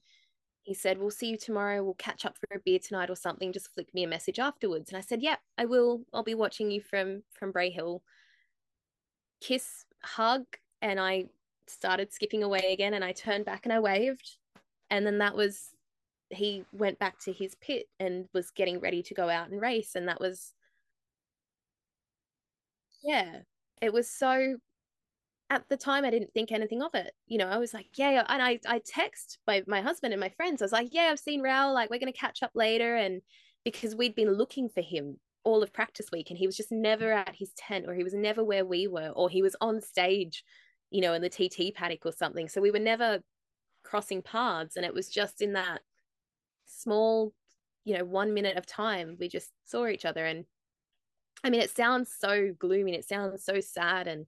he said, We'll see you tomorrow. We'll catch up for a beer tonight or something. Just flick me a message afterwards. And I said, Yeah, I will. I'll be watching you from from Bray Hill. kiss, hug, and I started skipping away again. And I turned back and I waved. And then that was, he went back to his pit and was getting ready to go out and race. And that was, yeah, it was so at the time I didn't think anything of it. You know, I was like, yeah, and I I text my my husband and my friends. I was like, yeah, I've seen Raul. Like, we're gonna catch up later, and because we'd been looking for him all of practice week, and he was just never at his tent, or he was never where we were, or he was on stage, you know, in the TT paddock or something. So we were never crossing paths, and it was just in that small, you know, one minute of time we just saw each other, and I mean, it sounds so gloomy, and it sounds so sad, and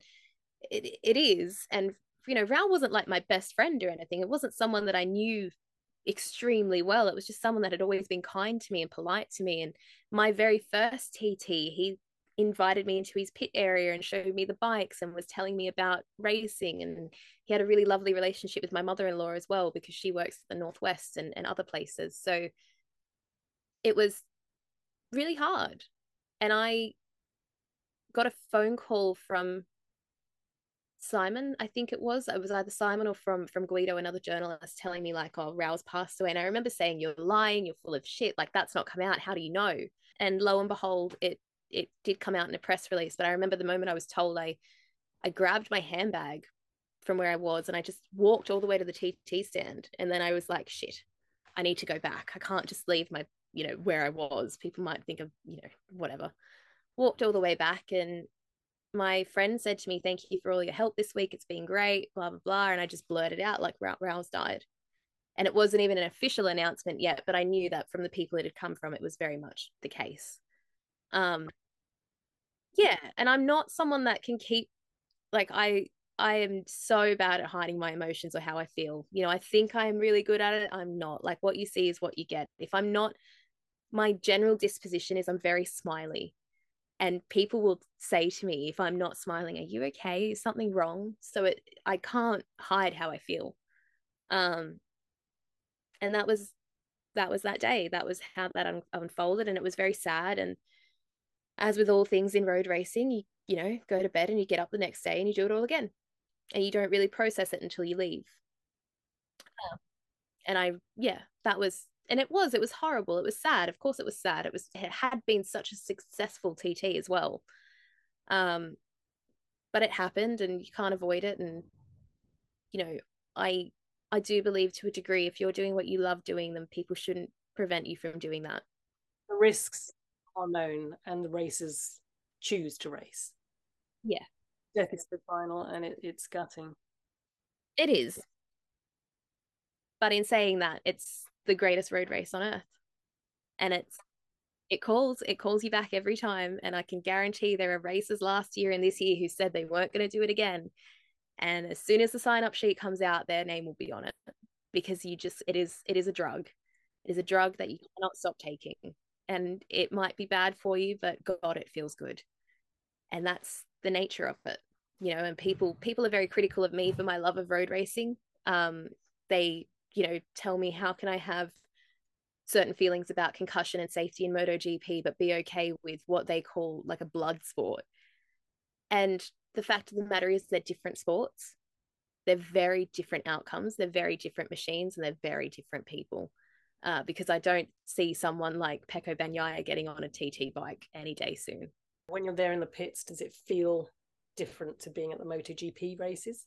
it, it is. And you know Raul wasn't like my best friend or anything. It wasn't someone that I knew extremely well. It was just someone that had always been kind to me and polite to me. And my very first TT he invited me into his pit area and showed me the bikes and was telling me about racing. And he had a really lovely relationship with my mother-in-law as well because she works at the northwest and, and other places. So it was really hard. And i got a phone call from Simon, I think it was. It was either Simon or from from Guido, another journalist, telling me like, "Oh, Raul's passed away." And I remember saying, "You're lying. You're full of shit. Like that's not come out. How do you know?" And lo and behold, it it did come out in a press release. But I remember the moment I was told, I I grabbed my handbag from where I was and I just walked all the way to the TT stand. And then I was like, "Shit, I need to go back. I can't just leave my you know where I was. People might think of you know whatever." Walked all the way back and my friend said to me, Thank you for all your help this week. It's been great, blah, blah, blah. And I just blurted out, like, Raul's died. And it wasn't even an official announcement yet, but I knew that from the people it had come from, it was very much the case. Um, yeah. And I'm not someone that can keep, like, I, I am so bad at hiding my emotions or how I feel. You know, I think I'm really good at it. I'm not. Like, what you see is what you get. If I'm not, my general disposition is I'm very smiley and people will say to me if i'm not smiling are you okay? Is something wrong? So it i can't hide how i feel. Um and that was that was that day. That was how that un- unfolded and it was very sad and as with all things in road racing you you know go to bed and you get up the next day and you do it all again and you don't really process it until you leave. Um, and i yeah that was and it was it was horrible it was sad of course it was sad it was it had been such a successful tt as well. Um but it happened and you can't avoid it and you know i i do believe to a degree if you're doing what you love doing then people shouldn't prevent you from doing that. The risks are known and the racers choose to race. Yeah. Death is the final and it, it's gutting. It is. But in saying that it's the greatest road race on earth. And it's it calls it calls you back every time and I can guarantee there are races last year and this year who said they weren't going to do it again. And as soon as the sign up sheet comes out their name will be on it because you just it is it is a drug. It is a drug that you cannot stop taking and it might be bad for you but god it feels good. And that's the nature of it. You know, and people people are very critical of me for my love of road racing. Um they you know, tell me how can I have certain feelings about concussion and safety in MotoGP, but be okay with what they call like a blood sport. And the fact of the matter is, they're different sports. They're very different outcomes. They're very different machines, and they're very different people. Uh, because I don't see someone like Pecco Bagnaia getting on a TT bike any day soon. When you're there in the pits, does it feel different to being at the MotoGP races?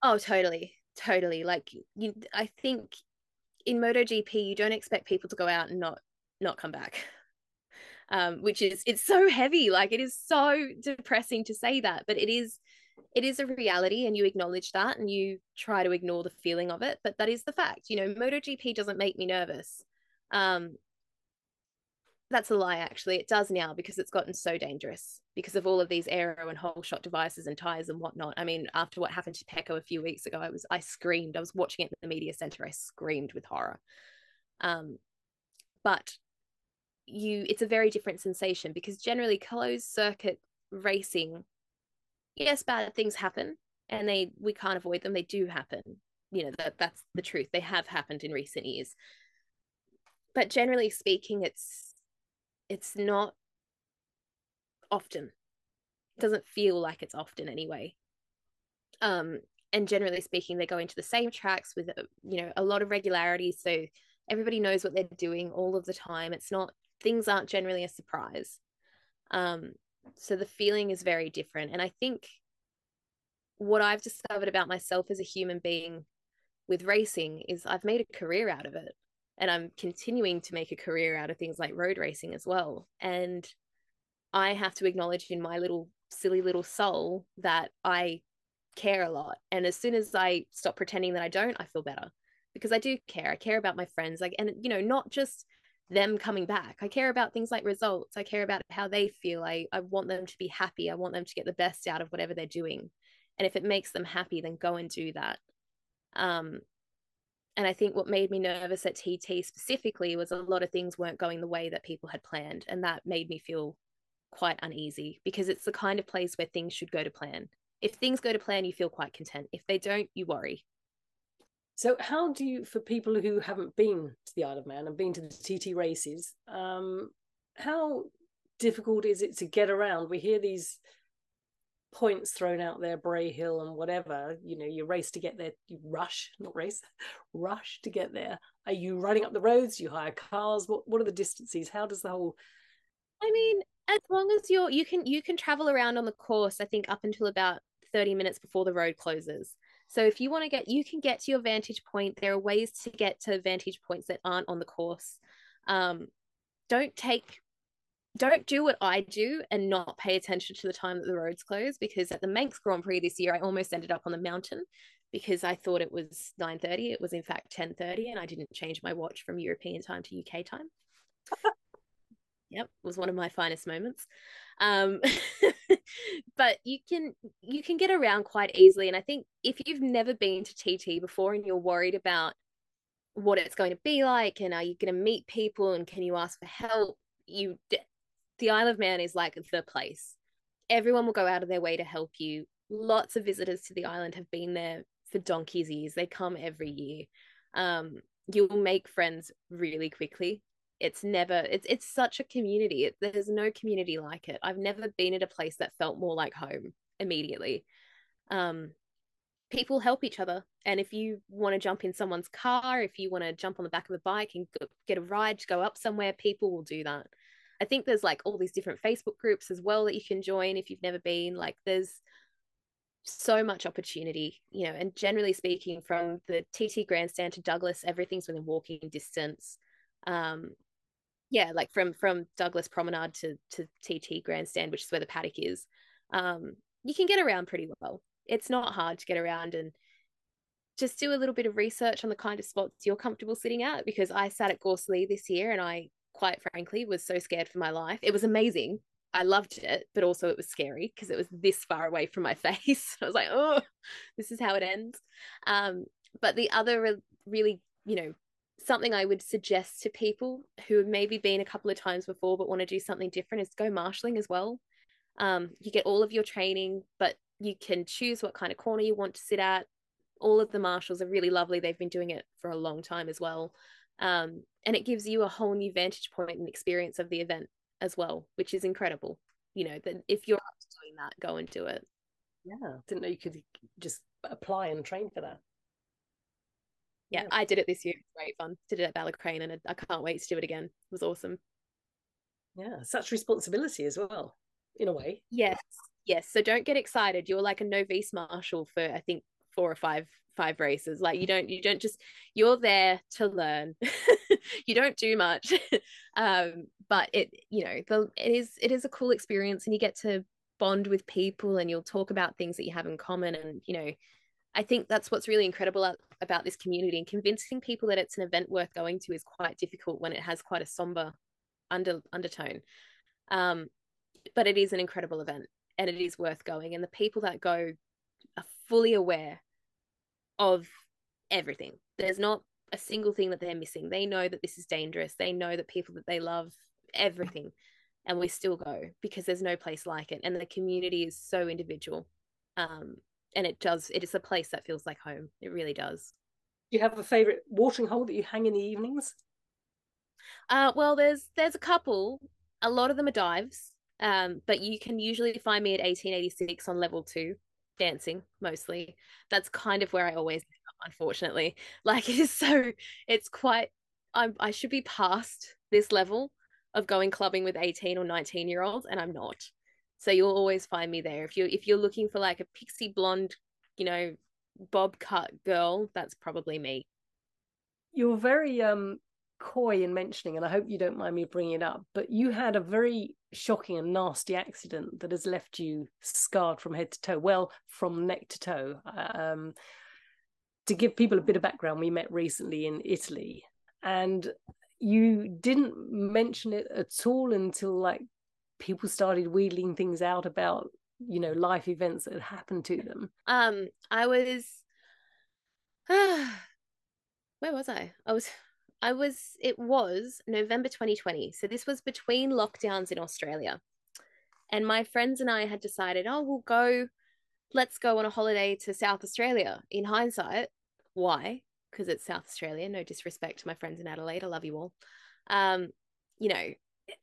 Oh, totally totally like you i think in MotoGP you don't expect people to go out and not not come back. Um which is it's so heavy like it is so depressing to say that but it is it is a reality and you acknowledge that and you try to ignore the feeling of it but that is the fact you know MotoGP doesn't make me nervous. Um that's a lie actually. It does now because it's gotten so dangerous because of all of these aero and whole shot devices and tires and whatnot. I mean after what happened to pecco a few weeks ago i was i screamed. I was watching it in the media center. I screamed with horror. Um but you it's a very different sensation because generally closed circuit racing yes bad things happen and they we can't avoid them. They do happen. You know that that's the truth. They have happened in recent years. But generally speaking it's it's not often It doesn't feel like it's often anyway. Um, and generally speaking, they go into the same tracks with uh, you know a lot of regularity, so everybody knows what they're doing all of the time. It's not things aren't generally a surprise. Um, so the feeling is very different, and I think what I've discovered about myself as a human being with racing is I've made a career out of it and I'm continuing to make a career out of things like road racing as well. And I have to acknowledge in my little silly little soul that I care a lot. And as soon as I stop pretending that I don't, I feel better because I do care. I care about my friends, like, and you know, not just them coming back. I care about things like results. I care about how they feel. I, I want them to be happy. I want them to get the best out of whatever they're doing. And if it makes them happy, then go and do that. Um, and I think what made me nervous at TT specifically was a lot of things weren't going the way that people had planned. And that made me feel quite uneasy because it's the kind of place where things should go to plan. If things go to plan, you feel quite content. If they don't, you worry. So, how do you, for people who haven't been to the Isle of Man and been to the TT races, um, how difficult is it to get around? We hear these points thrown out there, Bray Hill and whatever, you know, you race to get there, you rush, not race, rush to get there. Are you running up the roads? You hire cars? What what are the distances? How does the whole I mean, as long as you're you can you can travel around on the course, I think up until about 30 minutes before the road closes. So if you want to get you can get to your vantage point. There are ways to get to vantage points that aren't on the course. Um, don't take don't do what I do and not pay attention to the time that the roads close because at the Manx Grand Prix this year I almost ended up on the mountain because I thought it was 9:30 it was in fact 10:30 and I didn't change my watch from European time to UK time. yep, it was one of my finest moments. Um, but you can you can get around quite easily and I think if you've never been to TT before and you're worried about what it's going to be like and are you going to meet people and can you ask for help you the Isle of Man is like the place. Everyone will go out of their way to help you. Lots of visitors to the island have been there for donkey's years. They come every year. Um, you'll make friends really quickly. It's never it's it's such a community. It, there's no community like it. I've never been at a place that felt more like home immediately. Um, people help each other, and if you want to jump in someone's car, if you want to jump on the back of a bike and get a ride to go up somewhere, people will do that. I think there's like all these different Facebook groups as well that you can join if you've never been. Like there's so much opportunity, you know, and generally speaking, from the TT grandstand to Douglas, everything's within walking distance. Um, yeah, like from from Douglas Promenade to to TT grandstand, which is where the paddock is. Um, you can get around pretty well. It's not hard to get around and just do a little bit of research on the kind of spots you're comfortable sitting at because I sat at Gorse Lea this year and I quite frankly, was so scared for my life. It was amazing. I loved it, but also it was scary because it was this far away from my face. I was like, oh, this is how it ends. Um, but the other really, you know, something I would suggest to people who have maybe been a couple of times before but want to do something different is go marshalling as well. Um, you get all of your training, but you can choose what kind of corner you want to sit at. All of the marshals are really lovely. They've been doing it for a long time as well. Um, and it gives you a whole new vantage point and experience of the event as well, which is incredible. You know, that if you're up to doing that, go and do it. Yeah, didn't know you could just apply and train for that. Yeah, yeah. I did it this year. It was great fun. Did it at Ballacraine, and I can't wait to do it again. It was awesome. Yeah, such responsibility as well, in a way. Yes, yes. So don't get excited. You're like a novice marshal for I think four or five five races. Like you don't you don't just you're there to learn. You don't do much. Um but it you know the it is it is a cool experience and you get to bond with people and you'll talk about things that you have in common. And you know i think that's what's really incredible about this community and convincing people that it's an event worth going to is quite difficult when it has quite a somber under undertone. Um but it is an incredible event and it is worth going. And the people that go are fully aware of everything. There's not a single thing that they're missing. They know that this is dangerous. They know that people that they love, everything. And we still go because there's no place like it. And the community is so individual. Um, and it does, it is a place that feels like home. It really does. Do you have a favorite watering hole that you hang in the evenings? Uh, well, there's there's a couple. A lot of them are dives. Um, but you can usually find me at 1886 on level two, dancing mostly. That's kind of where I always unfortunately. Like it is so it's quite I'm I should be past this level of going clubbing with 18 or 19 year olds and I'm not. So you'll always find me there. If you if you're looking for like a pixie blonde, you know, bob cut girl, that's probably me. You're very um coy in mentioning, and I hope you don't mind me bringing it up, but you had a very shocking and nasty accident that has left you scarred from head to toe, well, from neck to toe. Um, to give people a bit of background, we met recently in Italy, and you didn't mention it at all until like people started wheedling things out about you know life events that had happened to them. Um, I was, uh, where was I? I was I was, it was November 2020. So this was between lockdowns in Australia. And my friends and I had decided, oh, we'll go, let's go on a holiday to South Australia. In hindsight, why? Because it's South Australia. No disrespect to my friends in Adelaide. I love you all. Um, you know,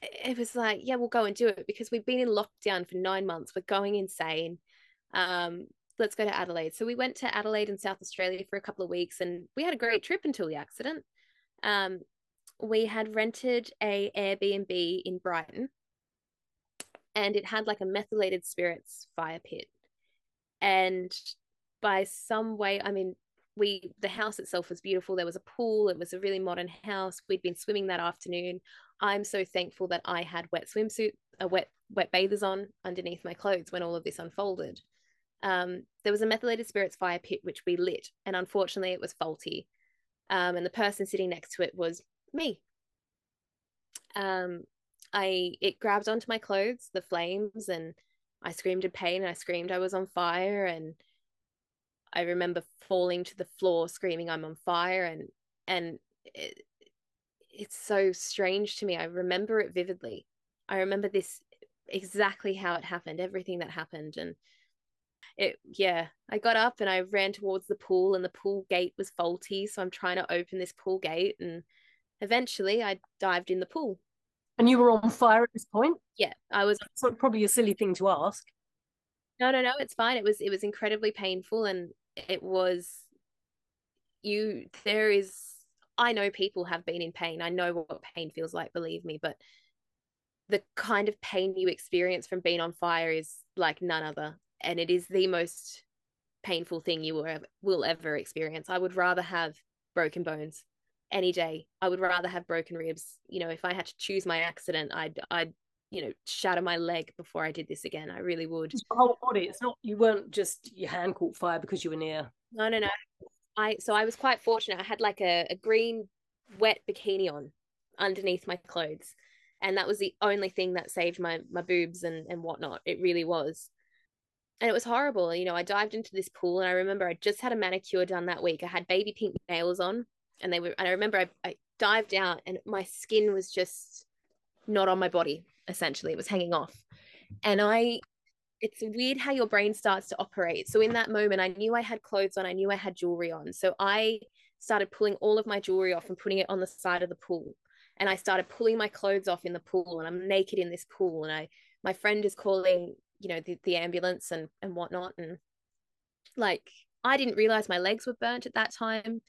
it was like, yeah, we'll go and do it because we've been in lockdown for nine months. We're going insane. Um, let's go to Adelaide. So we went to Adelaide in South Australia for a couple of weeks and we had a great trip until the accident um, we had rented a Airbnb in Brighton, and it had like a methylated spirits fire pit. And by some way, I mean, we the house itself was beautiful. There was a pool. It was a really modern house. We'd been swimming that afternoon. I'm so thankful that I had wet swimsuit, a wet wet bathers on underneath my clothes when all of this unfolded. Um, there was a methylated spirits fire pit which we lit, and unfortunately, it was faulty um, and the person sitting next to it was me. Um, I it grabbed onto my clothes, the flames, and I screamed in pain. I screamed I was on fire, and I remember falling to the floor, screaming I'm on fire, and and it, it's so strange to me. I remember it vividly. I remember this exactly how it happened, everything that happened, and it yeah i got up and i ran towards the pool and the pool gate was faulty so i'm trying to open this pool gate and eventually i dived in the pool. And you were on fire at this point? Yeah i was probably a silly thing to ask. No no no it's fine. It was it was incredibly painful and it was you there is i know people have been in pain. I know what pain feels like believe me but the kind of pain you experience from being on fire is like none other and it is the most painful thing you will ever, will ever experience. I would rather have broken bones any day. I would rather have broken ribs. You know, if I had to choose my accident, I'd I'd you know shatter my leg before I did this again. I really would. It's the whole body. It's not you weren't just your hand caught fire because you were near. No, no, no. I so I was quite fortunate. I had like a, a green wet bikini on underneath my clothes. And that was the only thing that saved my my boobs and, and whatnot. It really was and it was horrible. You know, I dived into this pool and I remember I just had a manicure done that week. I had baby pink nails on and they were, and I remember I, I dived out and my skin was just not on my body, essentially. It was hanging off. And I, it's weird how your brain starts to operate. So in that moment, I knew I had clothes on, I knew I had jewelry on. So I started pulling all of my jewelry off and putting it on the side of the pool. And I started pulling my clothes off in the pool and I'm naked in this pool. And I, my friend is calling you know the, the ambulance and and whatnot and like i didn't realize my legs were burnt at that time.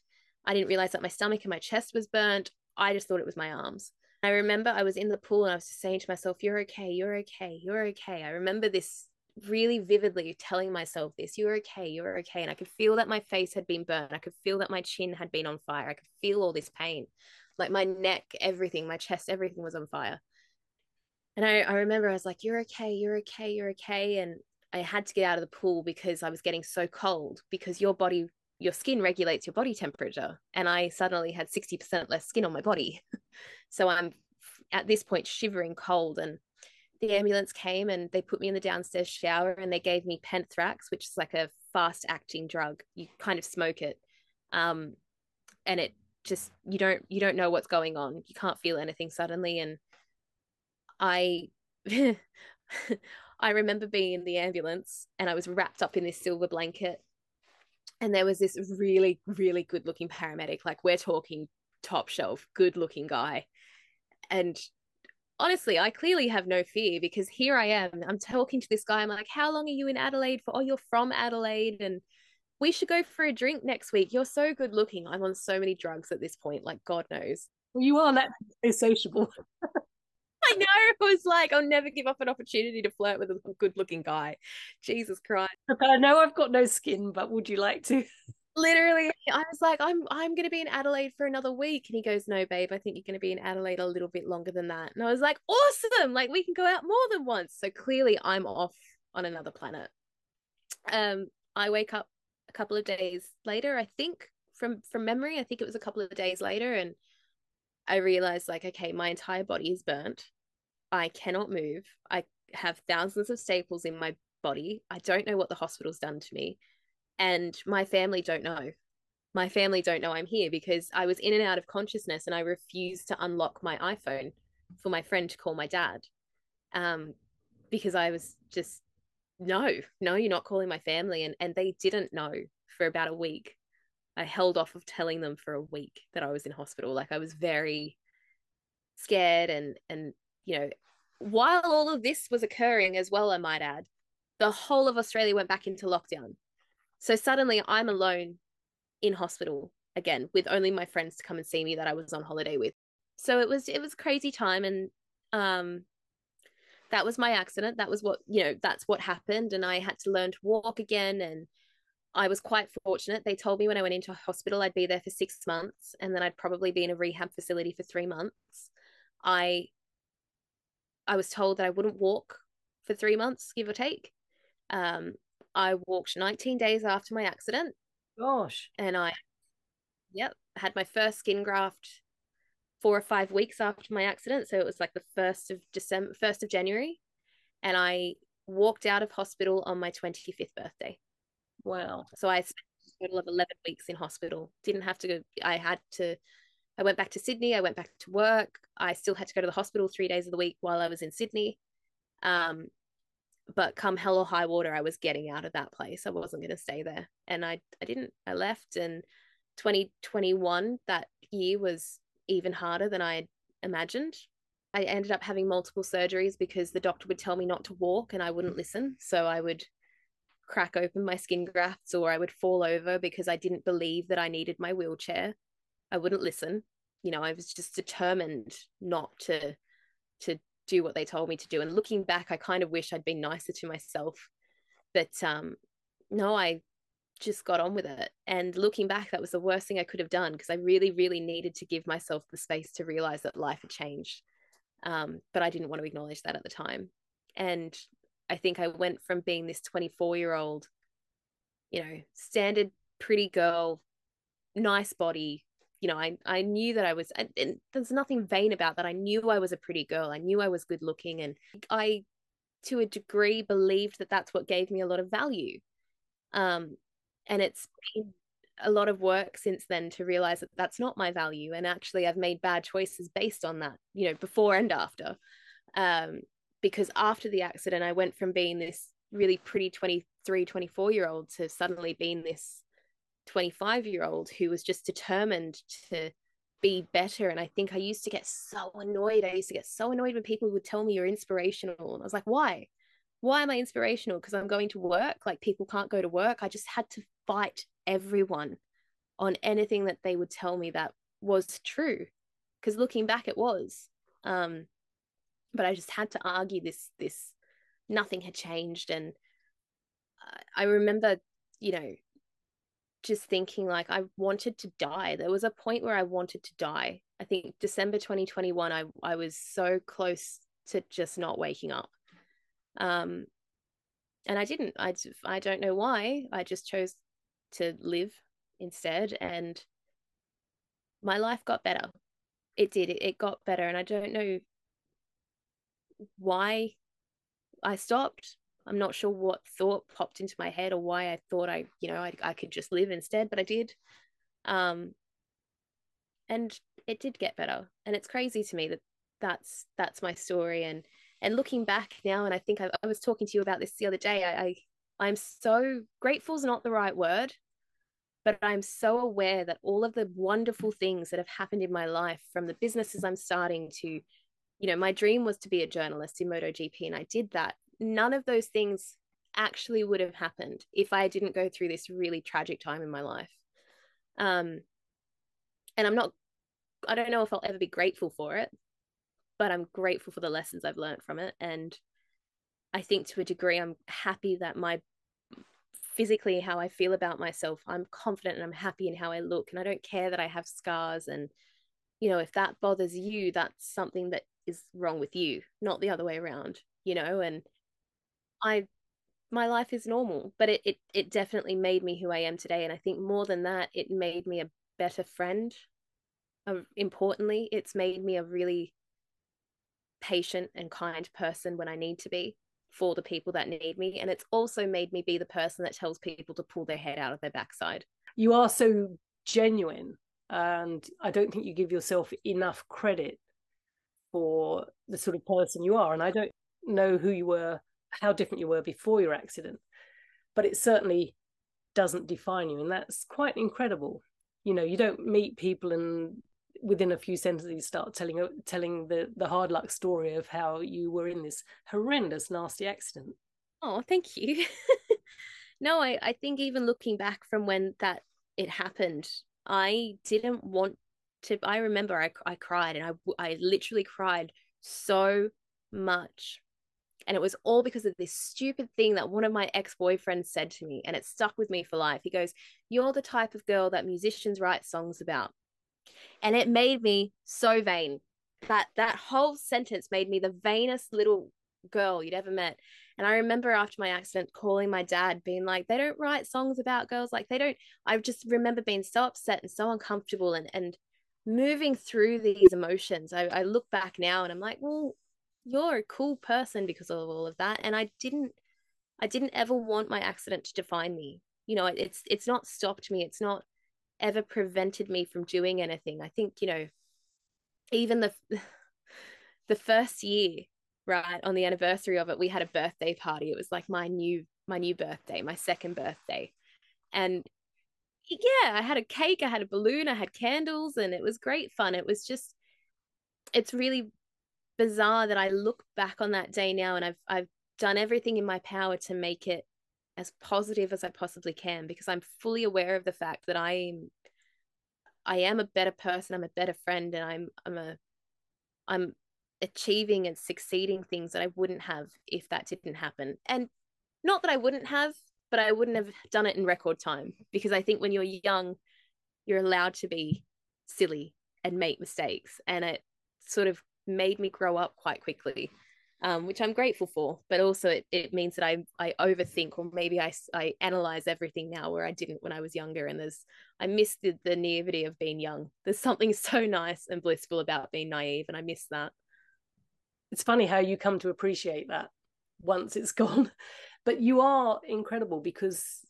I didn't realize that my stomach and my chest was burnt. I just thought it was my arms. I remember i was in the pool and i was just saying to myself you're okay you're okay you're okay. I remember this really vividly telling myself this you're okay you're okay. And i could feel that my face had been burnt. I could feel that my chin had been on fire. I could feel all this pain. Like my neck everything my chest everything was on fire and I, I remember I was like, You're okay, you're okay, you're okay. And I had to get out of the pool because I was getting so cold because your body, your skin regulates your body temperature. And I suddenly had 60% less skin on my body. so I'm at this point shivering cold. And the ambulance came and they put me in the downstairs shower and they gave me Penthrox, which is like a fast acting drug. You kind of smoke it. Um, and it just you don't you don't know what's going on. You can't feel anything suddenly. And I I remember being in the ambulance and I was wrapped up in this silver blanket. And there was this really, really good looking paramedic. Like, we're talking top shelf, good looking guy. And honestly, I clearly have no fear because here I am. I'm talking to this guy. I'm like, how long are you in Adelaide for? Oh, you're from Adelaide. And we should go for a drink next week. You're so good looking. I'm on so many drugs at this point, like God knows. Well you are so sociable. I know. It was like, I'll never give up an opportunity to flirt with a good looking guy. Jesus Christ. I know I've got no skin, but would you like to? Literally, I was like, I'm I'm gonna be in Adelaide for another week. And he goes, No, babe, I think you're gonna be in Adelaide a little bit longer than that. And I was like, Awesome, like we can go out more than once. So clearly I'm off on another planet. Um, I wake up a couple of days later, I think, from from memory. I think it was a couple of days later, and I realized like, okay, my entire body is burnt. I cannot move. I have thousands of staples in my body. I don't know what the hospital's done to me. And my family don't know. My family don't know I'm here because I was in and out of consciousness and I refused to unlock my iPhone for my friend to call my dad. Um, because I was just, no, no, you're not calling my family. And, and they didn't know for about a week. I held off of telling them for a week that I was in hospital. Like I was very scared and and you know, while all of this was occurring as well, I might add, the whole of Australia went back into lockdown. So suddenly I'm alone in hospital again with only my friends to come and see me that I was on holiday with. So it was it was crazy time and um that was my accident. That was what, you know, that's what happened and I had to learn to walk again and I was quite fortunate. They told me when I went into hospital I'd be there for 6 months and then I'd probably be in a rehab facility for 3 months. I I was told that I wouldn't walk for 3 months give or take. Um I walked 19 days after my accident. Gosh. And I, yep, had my first skin graft four or five weeks after my accident. So it was like the 1st of December, 1st of January. And I walked out of hospital on my 25th birthday. Wow. So I spent a total of 11 weeks in hospital. Didn't have to go, I had to, I went back to Sydney. I went back to work. I still had to go to the hospital three days of the week while I was in Sydney. Um, but come hell or high water, I was getting out of that place. I wasn't going to stay there. And I, I didn't. I left. And 2021, that year was even harder than I imagined. I ended up having multiple surgeries because the doctor would tell me not to walk and I wouldn't listen. So I would crack open my skin grafts or I would fall over because I didn't believe that I needed my wheelchair. I wouldn't listen. You know, I was just determined not to to do what they told me to do. And looking back, I kind of wish I'd been nicer to myself. But um, no, I just got on with it. And looking back, that was the worst thing I could have done because I really, really needed to give myself the space to realize that life had changed. Um, but I didn't want to acknowledge that at the time. And I think I went from being this 24 year old, you know, standard pretty girl, nice body, you know, I, I knew that I was, and, and there's nothing vain about that. I knew I was a pretty girl. I knew I was good looking. And I, to a degree, believed that that's what gave me a lot of value. Um, and it's been a lot of work since then to realize that that's not my value. And actually, I've made bad choices based on that, you know, before and after. Um, because after the accident, I went from being this really pretty 23, 24 year old to suddenly being this 25 year old who was just determined to be better. And I think I used to get so annoyed. I used to get so annoyed when people would tell me you're inspirational. And I was like, why? Why am I inspirational? Because I'm going to work. Like people can't go to work. I just had to fight everyone on anything that they would tell me that was true. Because looking back, it was. Um, but I just had to argue this. This nothing had changed, and I remember, you know, just thinking like I wanted to die. There was a point where I wanted to die. I think December 2021 I I was so close to just not waking up. Um and I didn't. I I don't know why. I just chose to live instead and my life got better. It did. It, it got better and I don't know why I stopped. I'm not sure what thought popped into my head or why I thought I, you know, I, I could just live instead, but I did. Um, and it did get better. And it's crazy to me that that's that's my story. And and looking back now, and I think I, I was talking to you about this the other day. I, I I'm so grateful is not the right word, but I'm so aware that all of the wonderful things that have happened in my life, from the businesses I'm starting to you know, my dream was to be a journalist in MotoGP, and I did that. None of those things actually would have happened if I didn't go through this really tragic time in my life. Um, and I'm not, I don't know if I'll ever be grateful for it, but I'm grateful for the lessons I've learned from it. And I think to a degree, I'm happy that my physically how I feel about myself, I'm confident and I'm happy in how I look. And I don't care that I have scars. And, you know, if that bothers you, that's something that is wrong with you, not the other way around, you know, and I my life is normal, but it, it it definitely made me who I am today. And I think more than that, it made me a better friend. Uh, importantly, it's made me a really patient and kind person when I need to be for the people that need me. And it's also made me be the person that tells people to pull their head out of their backside. You are so genuine, and I don't think you give yourself enough credit for the sort of person you are. And I don't know who you were, how different you were before your accident, but it certainly doesn't define you. And that's quite incredible. You know, you don't meet people and within a few sentences you start telling telling the the hard luck story of how you were in this horrendous nasty accident oh thank you no I, I think even looking back from when that it happened i didn't want to i remember i, I cried and I, I literally cried so much and it was all because of this stupid thing that one of my ex-boyfriends said to me and it stuck with me for life. He goes you're the type of girl that musicians write songs about. And it made me so vain. That that whole sentence made me the vainest little girl you'd ever met. And i remember after my accident calling my dad being like they don't write songs about girls. Like they don't i just remember being so upset and so uncomfortable and and moving through these emotions. I, I look back now and i'm like well you're a cool person because of all of that and i didn't i didn't ever want my accident to define me you know it's it's not stopped me it's not ever prevented me from doing anything. I think, you know, even the the first year, right, on the anniversary of it, we had a birthday party. It was like my new my new birthday, my second birthday. And yeah, I had a cake, I had a balloon, I had candles, and it was great fun. It was just it's really bizarre that I look back on that day now and I've I've done everything in my power to make it as positive as I possibly can because I'm fully aware of the fact that I'm I am a better person, I'm a better friend and I'm I'm a I'm achieving and succeeding things that I wouldn't have if that didn't happen. And not that I wouldn't have, but I wouldn't have done it in record time because I think when you're young you're allowed to be silly and make mistakes and it sort of made me grow up quite quickly um, which I'm grateful for. But also, it, it means that I I overthink, or maybe I I analyze everything now where I didn't when I was younger. And there's I miss the, the naivety of being young. There's something so nice and blissful about being naive, and I miss that. It's funny how you come to appreciate that once it's gone, but you are incredible because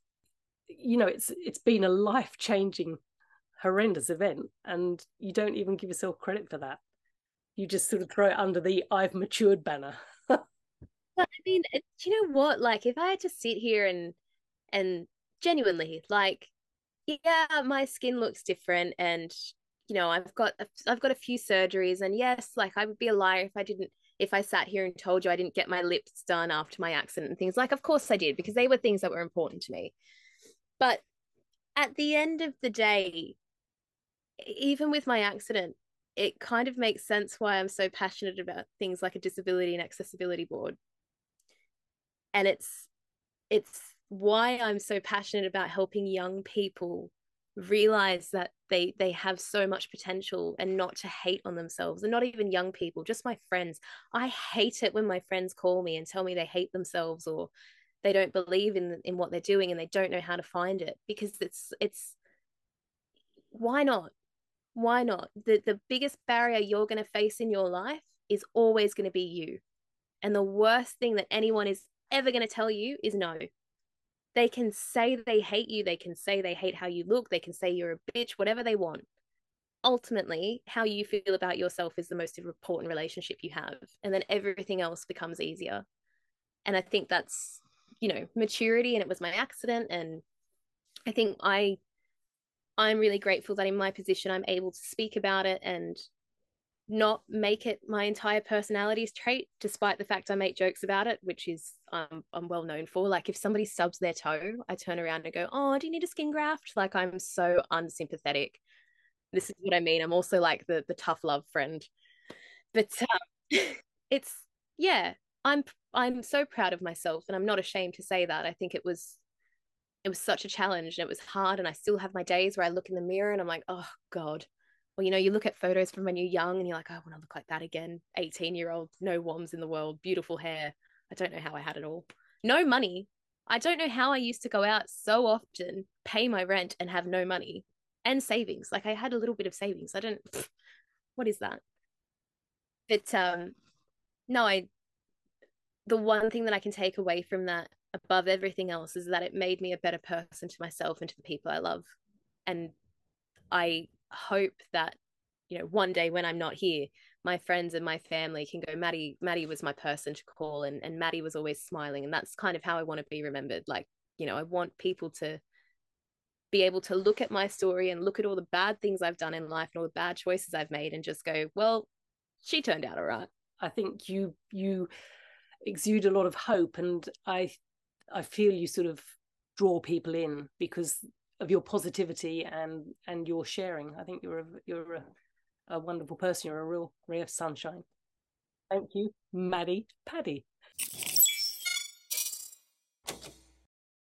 you know it's it's been a life changing horrendous event and you don't even give yourself credit for that you just sort of throw it under the I've matured banner. but I mean, do you know what? Like, if I had to sit here and and genuinely, like, yeah, my skin looks different, and you know, I've got I've got a few surgeries, and yes, like, I would be a liar if I didn't if I sat here and told you I didn't get my lips done after my accident and things. Like, of course I did because they were things that were important to me. But at the end of the day, even with my accident, it kind of makes sense why I'm so passionate about things like a disability and accessibility board. And it's it's why I'm so passionate about helping young people realize that they they have so much potential and not to hate on themselves and not even young people just my friends i hate it when my friends call me and tell me they hate themselves or they don't believe in in what they're doing and they don't know how to find it because it's it's why not why not? The the biggest barrier you're going to face in your life is always going to be you. And the worst thing that anyone is ever going to tell you is no. They can say they hate you, they can say they hate how you look, they can say you're a bitch, whatever they want. Ultimately, how you feel about yourself is the most important relationship you have. And then everything else becomes easier. And I think that's, you know, maturity and it was my accident and I think I I'm really grateful that in my position I'm able to speak about it and not make it my entire personality's trait, despite the fact I make jokes about it, which is um, I'm well known for. Like if somebody stubs their toe, I turn around and go, "Oh, do you need a skin graft?" Like I'm so unsympathetic. This is what I mean. I'm also like the the tough love friend, but um, it's yeah. I'm I'm so proud of myself, and I'm not ashamed to say that. I think it was it was such a challenge, and it was hard, and I still have my days where I look in the mirror and I'm like, "Oh God." Well, you know, you look at photos from when you're young and you're like, I want to look like that again. 18 year old, no woms in the world, beautiful hair. I don't know how I had it all. No money. I don't know how I used to go out so often, pay my rent, and have no money and savings. Like I had a little bit of savings. I don't, what is that? But um, no, I, the one thing that I can take away from that above everything else is that it made me a better person to myself and to the people I love. And I hope that you know one day when i'm not here my friends and my family can go Maddi Maddi was my person to call and, and Maddi was always smiling. And that's kind of how i want to be remembered. Like you know i want people to be able to look at my story and look at all the bad things i've done in life and all the bad choices i've made and just go well she turned out all right. I think you you exude a lot of hope. And i i feel you sort of draw people in because of your positivity and and your sharing. I think you're a you're a, a wonderful person. You're a real ray of sunshine. Thank you, Maddi Paddy.